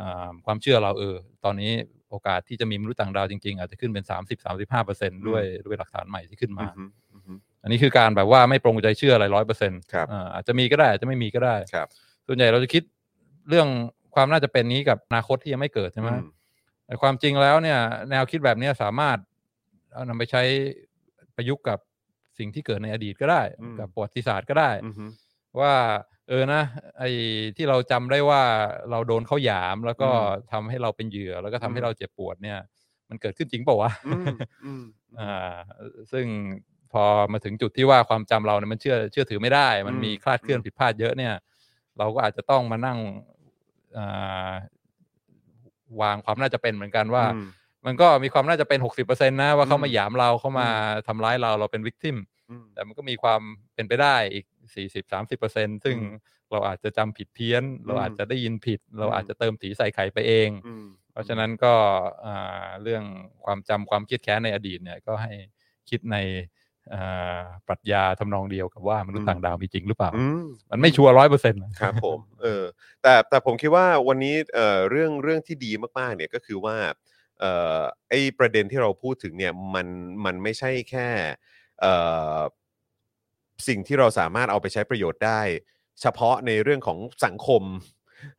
S3: อ่าความเชื่อเราเออ ตอนนี้โอกาสที่จะมีมนุษย์ต่างดาวจริงๆ อาจจะขึ้นเป็นสามสิบสามสิบห้าเปอร์เซ็นด้วยด้วยหลักฐานใหม่ที่ขึ้นมา
S2: อืมอืมอืม
S3: อันนี้คือการแบบว่าไม่ปรงใจเชื่ออะไรร้อยเปอร์เซ็นต์
S2: ครับ
S3: อาจจะมีก็ได้อาจจะไม่มีก็ได้
S2: ครับ
S3: ส่วนใหญ่เราจะคิดเรื่องความน่าจะเป็นนี้กับอนาคตที่ยังไม่เกิดใช่ไหม
S2: อืม
S3: แต่ความจริงแล้วเนี่ย แนวคิดแบบเนี้ยสามารถ เอานำไปใช้ประยุกต์กับสิ่งที่เกิดในอดีตก็ได้
S2: อืม
S3: กับประวัติศาสตร์ก็ได้
S2: อืม
S3: ว่าเออนะไอ้ที่เราจำได้ว่าเราโดนเขาหยามแล้วก็
S2: อืม
S3: ทำให้เราเป็นเหยื่อ แล้วก็ทำให้
S2: อืม
S3: เราเจ็บปวดเนี่ย มันเกิดขึ้นจริงเปล่าวะ
S2: อืมอืม
S3: อ่า ซึ่งพอมาถึงจุดที่ว่าความจำเราเนี่ยมันเชื่อเชื่อถือไม่ได้ มัน
S2: อืม
S3: มีคลาดเคลื่อน
S2: อืม
S3: ผิดพลาดเยอะเนี่ย เราก็อาจจะต้องมานั่งอ่าวางความน่าจะเป็นเหมือนกันว่า
S2: อื ม
S3: มันก็มีความน่าจะเป็นหกสิบเปอร์เซ็นต์นะว่าเขา
S2: อืม
S3: มาหยามเราเขามาทำร้ายเราเราเป็นวิกติม
S2: อืม
S3: แต่มันก็มีความเป็นไปได้อีกสี่สิบสามสิบเปอร์เซ็นซึ่ง
S2: อืม
S3: เราอาจจะจำผิดเพี้ยน เรา
S2: อืม
S3: อาจจะได้ยินผิด เรา
S2: อืม
S3: อาจจะเติมสีใส่ไข่ไปเอง
S2: อืม
S3: เพราะฉะนั้นก็อ่าเรื่องความจำความเครียดแค้นในอดีตเนี่ยก็ให้คิดในอ่าปรัชญาทำนองเดียวกับว่ามนุษย์ต่างดาวมีจริงหรือเปล่า
S2: อืม
S3: มันไม่ชัวร์ร้อยเปอร์เซ็นต์
S2: ครับผมเออแต่แต่ผมคิดว่าวันนี้เอ่อเรื่องเรื่องที่ดีมากๆเนี่ยก็คือว่าเอ่อ ไอ้ประเด็นที่เราพูดถึงเนี่ยมันมันไม่ใช่แค่เออสิ่งที่เราสามารถเอาไปใช้ประโยชน์ได้ เฉพาะในเรื่องของสังคม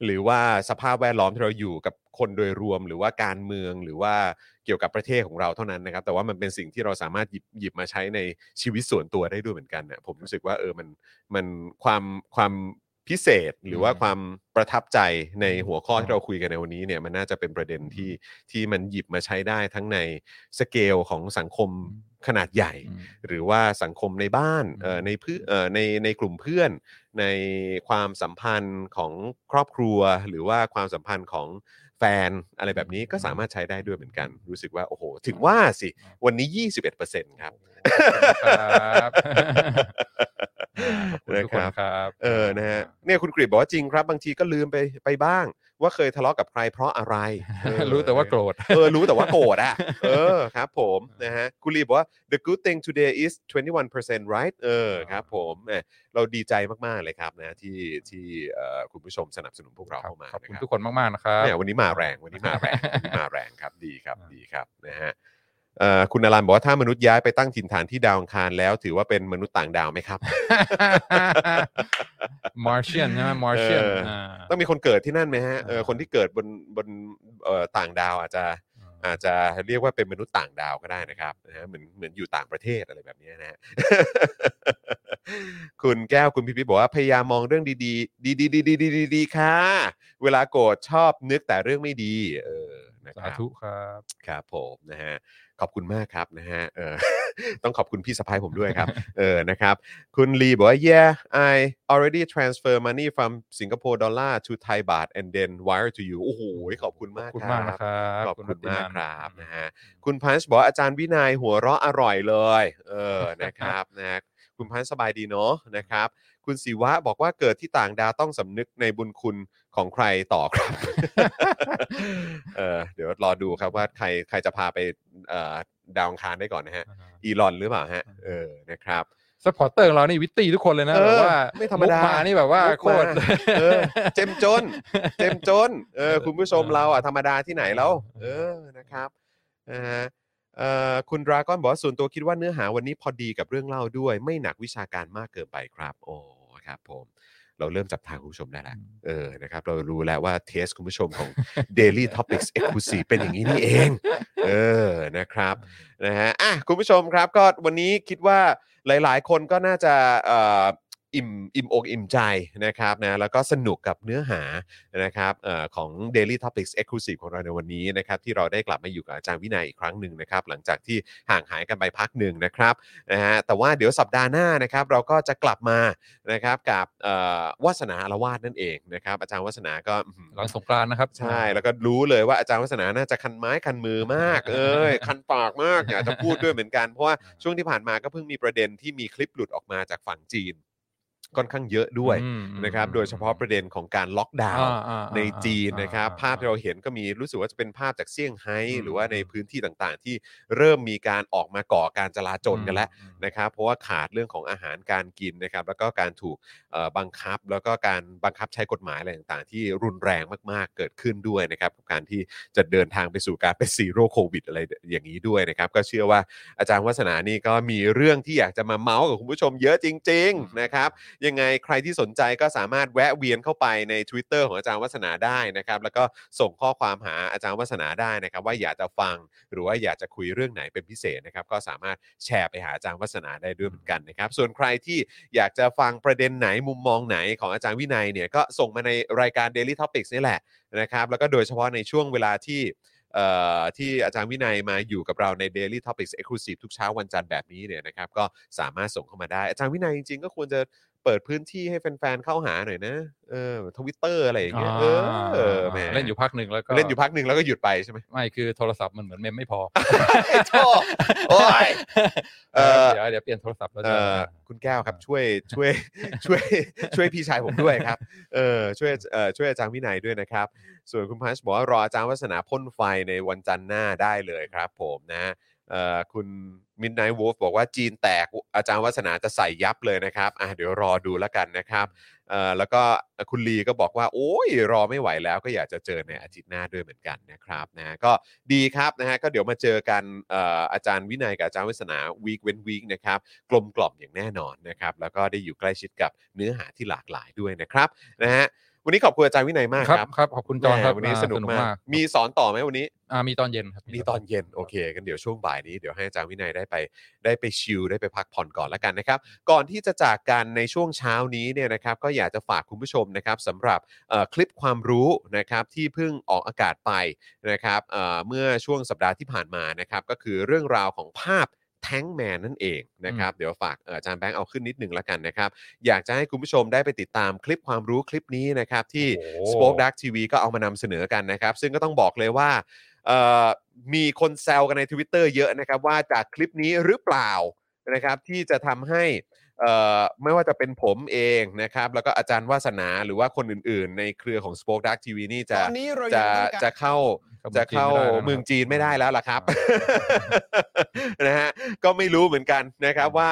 S2: หรือว่าสภาพแวดล้อมที่เราอยู่กับคนโดยรวม หรือว่าการเมืองหรือว่าเกี่ยวกับประเทศของเราเท่านั้นนะครับ แต่ว่ามันเป็นสิ่งที่เราสามารถหยิบหยิบมาใช้ในชีวิตส่วนตัวได้ด้วยเหมือนกันนะผมรู้สึกว่าเออมันมันความความ พิเศษหรือว่า
S3: อืม
S2: ความประทับใจในหัวข้อที่เราคุยกันในวันนี้เนี่ยมันน่าจะเป็นประเด็นที่ที่มันหยิบมาใช้ได้ทั้งในสเกลของสังคมขนาดใหญ่ หรือว่าสังคมในบ้าน
S3: อืม
S2: เอ่อในเพื่อเอ่อในในกลุ่มเพื่อน ในความสัมพันธ์ของครอบครัว หรือว่าความสัมพันธ์ของแฟนอะไรแบบนี้ก็สามารถใช้ได้ด้วยเหมือนกัน รู้สึกว่าโอ้โห ถึงว่าสิ วันนี้ 21%ครับ
S3: ครับ ขอบคุณทุกคน
S2: นะครับ
S3: ครับ
S2: เออนะฮะเนี่ยคุณกริบบอกว่าจริงครับบางทีก็ลืมไปไปบ้าง ว่าเคยทะเลาะกับใครเพราะอะไรเออ
S3: รู้แต่ว่าโกรธ
S2: เออรู้แต่ว่าโกรธอะ เออครับผมนะฮะคุณลีบอกว่า the good thing today is 21% right เออครับผมแหมเราดีใจมาก ๆ เลยครับนะที่ที่เอ่อคุณผู้ชมสนับสนุนพวกเราเข้ามา
S3: ขอบคุณ
S2: นะ
S3: ทุกคนมากๆนะครับ
S2: เนี่ยวันนี้มาแรงวันนี้มาแรงวันนี้มาแรงครับดีครับดีครับนะฮะเอ่อ คุณอารันบอกว่าถ้ามนุษย์ย้ายไปตั้งถิ่นฐานที่ดาวอังคารแล้วถือว่าเป็นมนุษย์ต่างดาวไหมครับ
S3: Martian ใช่ไหม Martian เอ
S2: อต้องมีคนเกิดที่นั่นไหมฮะเออคนที่เกิดบนบนเอ่อต่างดาวอาจจะอาจจะเรียกว่าเป็นมนุษย์ต่างดาวก็ได้นะครับนะฮะเหมือนเหมือนอยู่ต่างประเทศอะไรแบบนี้นะฮะ คุณแก้วคุณพิพิธบอกว่าพยายามมองเรื่องดีๆ ดีๆดีๆดีๆดีๆค่ะ เวลาโกรธชอบนึกแต่เรื่องไม่ดี เออ นะครับ สา
S3: ธุครับ
S2: ครับผมนะฮะขอบคุณมากครับนะฮะเออ ต้องขอบคุณพี่สะพายผมด้วยครับ เออนะครับคุณลีบอกว่า yeah I already transfer money from Singapore dollar to Thai baht and then wire to you โอ้โหขอบคุณ
S3: ขอ
S2: มา
S3: บ
S2: ก
S3: คุณ
S2: ค
S3: มาก
S2: รั
S3: นะ
S2: บ
S3: ครับ
S2: ขอบคุณ
S3: รัตติ
S2: มาก
S3: นัน
S2: ครับนะฮะคุณพันช์บอกว่าอาจารย์วินัยหัวเราะอร่อยเลย เออนะครับนะฮะคุณพันช์สบายดีเนาะนะครับ คุณศิวะบอกว่าเกิดที่ต่างดาวต้องสำนึกในบุญคุณของใครต่อครับ เออเดี๋ยวรอดูครับว่าใครใครจะพาไปเอ่อดาวอังคารได้ก่อนนะฮะ อีลอนหรือเปล่าฮะ เออนะครับ
S3: supporter ของเรานี่ witty ทุกคนเลยนะ
S2: เออ
S3: แบบว่า
S2: ไม่ธรรมดา
S3: กมานี่แบบว่า
S2: มุก
S3: โค
S2: มา
S3: ตร
S2: เออเจ็มจน เจ็มจนเออคุณผู้ชมเราอะธรรมดาที่ไหนแล้ว เออนะครับนะฮะเอ่อคุณดราก้อนบอกว่าส่วนตัวคิดว่าเนื้อหาวันนี้พอดีกับเรื่องเล่าด้วย ไม่หนักวิชาการมากเกินไปครับ โอ้ ครับผมเราเริ่มจับทางคุณผู้ชมได้แล้วเออนะครับเรารู้แล้วว่า taste คุณผู้ชมของ Daily Topics Exclusive เป็นอย่างนี้นี่เอง เออนะครับนะฮะอะคุณผู้ชมครับก็วันนี้คิดว่าหลาย ๆ คนก็น่าจะเอ่อ อิ่มอิ่มอกอิ่มใจนะครับนะแล้วก็สนุกกับเนื้อหานะครับเอ่อของ Daily Topics Exclusive ของเราในวันนี้นะครับที่เราได้กลับมาอยู่กับอาจารย์วินัยอีกครั้งหนึ่งนะครับหลังจากที่ห่างหายกันไปพักหนึ่งนะครับนะฮะแต่ว่าเดี๋ยวสัปดาห์หน้านะครับเราก็จะกลับมานะครับกับเอ่อวาสนาอารวาสนั่นเองนะครับอาจารย์วาสนาก็อื้อหือ
S3: หลังสงกรานต์นะครับ
S2: ใช่แล้วก็รู้เลยว่าอาจารย์วัฒนาน่าจะคันไม้คันมือมาก เอ้ยคันปากมากอยากจะพูดด้วยเหมือนกันเพราะว่าช่วงที่ผ่านมาก็เพิ่งมีประเด็นที่มีคลิปหลุดออกมาจากฝั่งจีน ค่อนข้างเยอะด้วย
S3: อืมอืม
S2: นะครับโดยเฉพาะประเด็นของการล็อกดาวน์
S3: อ่าอ่าอ่า
S2: ในจีนนะครับ
S3: อ่า
S2: ภาพที่เราเห็นก็มีรู้สึกว่าจะเป็นภาพจากเซี่ยงไฮ้
S3: อืม
S2: หรือว่าในพื้นที่ต่างๆ ที่เริ่มมีการออกมาก่อการจลาจลกันแล้ว
S3: อืม
S2: นะครับ เพราะว่าขาดเรื่องของอาหารการกินนะครับ แล้วก็การถูกบังคับ แล้วก็การบังคับใช้กฎหมายอะไรต่างๆ ที่รุนแรงมากๆ เกิดขึ้นด้วยนะครับกับการที่จะเดินทางไปสู่การเป็นซีโร่โควิดอะไรอย่างนี้ด้วยนะครับ ก็เชื่อว่าอาจารย์วัฒนานี่ก็มีเรื่องที่อยากจะมาเมาส์กับคุณผู้ชมเยอะจริง ๆ นะครับ ยังไงใครที่สนใจก็สามารถแวะเวียนเข้าไปใน Twitter ของอาจารย์วัฒนาได้นะครับ แล้วก็ส่งข้อความหาอาจารย์วัฒนาได้นะครับ ว่าอยากจะฟังหรือว่าอยากจะคุยเรื่องไหนเป็นพิเศษนะครับ ก็สามารถแชร์ไปหาอาจารย์วัฒนาได้ด้วยเหมือนกันนะครับ ส่วนใครที่อยากจะฟังประเด็นไหนมุมมองไหนของอาจารย์วินัยเนี่ยก็ส่งมาในรายการ Daily Topics นี่แหละนะครับแล้วก็โดยเฉพาะในช่วงเวลาที่ที่อาจารย์วินัยมาอยู่กับเราใน Daily Topics Exclusive ทุกเช้าวันจันทร์แบบนี้เนี่ยนะครับก็สามารถส่งเข้ามาได้ อาจารย์วินัยจริงๆ ก็ควรจะ เปิดพื้นที่ให้แฟนๆ เข้าหาหน่อยนะ เออทวิตเตอร์อะไรอย่างเงี้ยเออแหม
S3: เล่นอยู่พักหนึ่งแล้วก็
S2: เล่นอยู่พักหนึ่งแล้วก็หยุดไปใช่ไหม
S3: ไม่คือโทรศัพท์มันเหมือนเมมไม่พอ
S2: โถ่โอ้ยเอ่อ
S3: เดี๋ยวเดี๋ยวเปลี่ยนโทรศัพท์แล้ว
S2: เอ
S3: จะ
S2: อคุณแก้วครับช่วยช่วยช่วยช่วยพี่ชายผมด้วยครับ เออช่วยเออช่วยอาจารย์วินัยด้วยนะครับ ส่วนคุณพัชบอกว่ารออาจารย์วัฒนาพ่นไฟในวันจันทร์หน้าได้เลยครับ ผมนะเอ่อ คุณมินไน w ์ l ฟบอกว่าจีนแตกอาจารย์วัฒนาจะใส่ยับเลยนะครับอะเดี๋ยวรอดูแล้วกันนะครับเอ่อแล้วก็คุณลีก็บอกว่า โอ้ยรอไม่ไหวแล้วก็อยากจะเจอในอาทิตย์หน้าด้วยเหมือนกันนะครับนะก็ดีครับนะฮะก็เดี๋ยวมาเจอกันเอ่ออาจารย์วินัยกับอาจารย์วัฒนาวีคเว้นวีคนะครับกลมกล่อมอย่างแน่นอนนะครับแล้วก็ได้อยู่ใกล้ชิดกับเนื้อหาที่หลากหลายด้วยนะครับนะฮะ วันนี้ขอบคุณอาจารย์วินัยมาก
S3: ครับ
S2: ครับ
S3: ครับขอบคุณจอห์นครับ
S2: แหมวันนี้
S3: อ่า
S2: สนุกมาก มีสอนต่อไหมวันนี้
S3: อ่ามีตอนเย็นครับ
S2: มีตอนเย็นโอเคกันเดี๋ยวช่วงบ่ายนี้เดี๋ยวให้อาจารย์วินัยได้ไปได้ไปชิลได้ไปพักผ่อนก่อนแล้วกันนะครับ ก่อนที่จะจากกันในช่วงเช้านี้เนี่ยนะครับก็อยากจะฝากคุณผู้ชมนะครับสำหรับเอ่อคลิปความรู้นะครับที่เพิ่งออกอากาศไปนะครับเอ่อเมื่อช่วงสัปดาห์ที่ผ่านมานะครับก็คือเรื่องราวของภาพ แท้งแมนนั่นเองนะครับ เดี๋ยวฝากเอ่ออาจารย์แบงค์เอาขึ้นนิดหนึ่งแล้วกันนะครับ อยากจะให้คุณผู้ชมได้ไปติดตามคลิปความรู้คลิปนี้นะครับที่
S3: โอ้โห
S2: Spoke Dark TV ก็เอามานำเสนอกันนะครับ ซึ่งก็ต้องบอกเลยว่าเอ่อมีคนแซวกันใน Twitter เยอะนะครับ ว่าจากคลิปนี้หรือเปล่านะครับที่จะทำให้เอ่อไม่ว่าจะเป็นผมเองนะครับ แล้วก็อาจารย์วาสนาหรือว่าคนอื่นๆ ในเครือของ Spoke Dark TV นี่จะ
S4: ตอนนี้เรา
S2: จะ
S4: ยังต้องการ
S2: จะเข้า
S3: เข้า
S2: จะเข้า
S3: เมื
S2: เมื
S3: อ
S2: องง
S3: จี
S2: จี
S3: น
S2: น
S3: ไม่
S2: ไม่
S3: ได้
S2: ได้
S3: แล้
S2: แล้ว
S3: ว
S2: ล่ะครับ
S3: อ่
S2: นะฮะก็ไม่รู้เหมือนกันนะครับว่า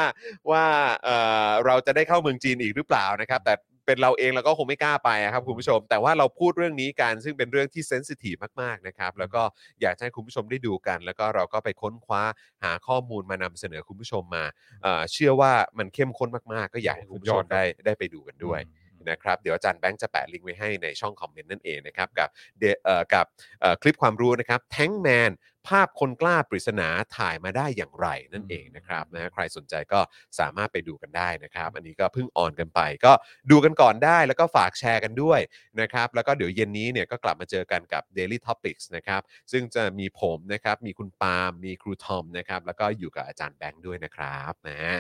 S2: ว่าเอ่อเราจะได้เข้าเมืองจีนอีกหรือเปล่านะครับ แต่เป็นเราเองเราก็คงไม่กล้าไปอะครับคุณผู้ชม แต่ว่าเราพูดเรื่องนี้กันซึ่งเป็นเรื่องที่เซนซิทีฟมากๆนะครับแล้วก็อยากจะให้คุณผู้ชมได้ดูกัน แล้วก็เราก็ไปค้นคว้าหาข้อมูลมานำเสนอคุณผู้ชมมาเอ่อเชื่อว่ามันเข้มข้นมากๆ ก็อยากให้คุณผู้ชมได้ได้ไปดูกันด้วย นะครับเดี๋ยวอาจารย์แบงค์จะแปะลิงก์ไว้ให้ในช่องคอมเมนต์นั่นเองนะครับกับเดเอ่อกับเอ่อคลิปความรู้นะครับแทงแมนภาพคนกล้าปริศนาถ่ายมาได้อย่างไรนั่นเองนะครับนะใครสนใจก็สามารถไปดูกันได้นะครับ อันนี้ก็เพิ่งออนกันไป ก็ดูกันก่อนได้แล้วก็ฝากแชร์กันด้วยนะครับ แล้วก็เดี๋ยวเย็นนี้เนี่ยก็กลับมาเจอกันกับ Daily Topics นะครับ ซึ่งจะมีผมนะครับ มีคุณปาล์มมีครูทอมนะครับ แล้วก็อยู่กับอาจารย์แบงค์ด้วยนะครับนะฮะ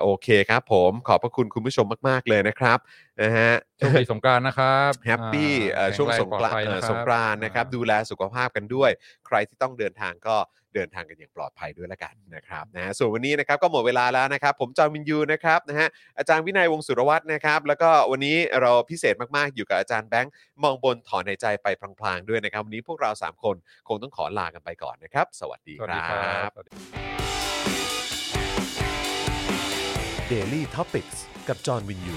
S2: โอเคครับผมขอบพระคุณคุณผู้ชมมาก ๆ เลยนะครับนะฮะ
S3: โชคดีสงกรานต์นะครับ
S2: happy เอ่อ
S3: อ่า
S2: ช่วงสงกรานต์
S3: แข็แปลอดภัย
S2: เอ่อ
S3: นะครับ
S2: สงกรานต์นะครับ
S3: อ่า
S2: ดูแลสุขภาพกันด้วย ใครที่ต้องเดินทางก็เดินทางกันอย่างปลอดภัยด้วยละกันนะครับนะฮะส่วนวันนี้นะครับก็หมดเวลาแล้วนะครับ ผมจอห์นวินยูนะครับนะฮะอาจารย์วินัยวงศ์สุรวัตรนะครับ แล้วก็วันนี้เราพิเศษมากๆ อยู่กับอาจารย์แบงค์มองบนถอนในใจไปพลางๆด้วยนะครับ วันนี้พวกเรา 3 คนคงต้องขอลากันไปก่อนนะครับ สวัสดีครัับบ
S3: สวัสดีครับ สวัสดี
S2: Daily Topics กับจอห์นวินยู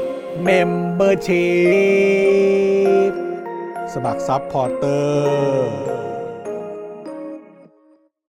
S1: membershipพสมัครซับพอร์เตอร์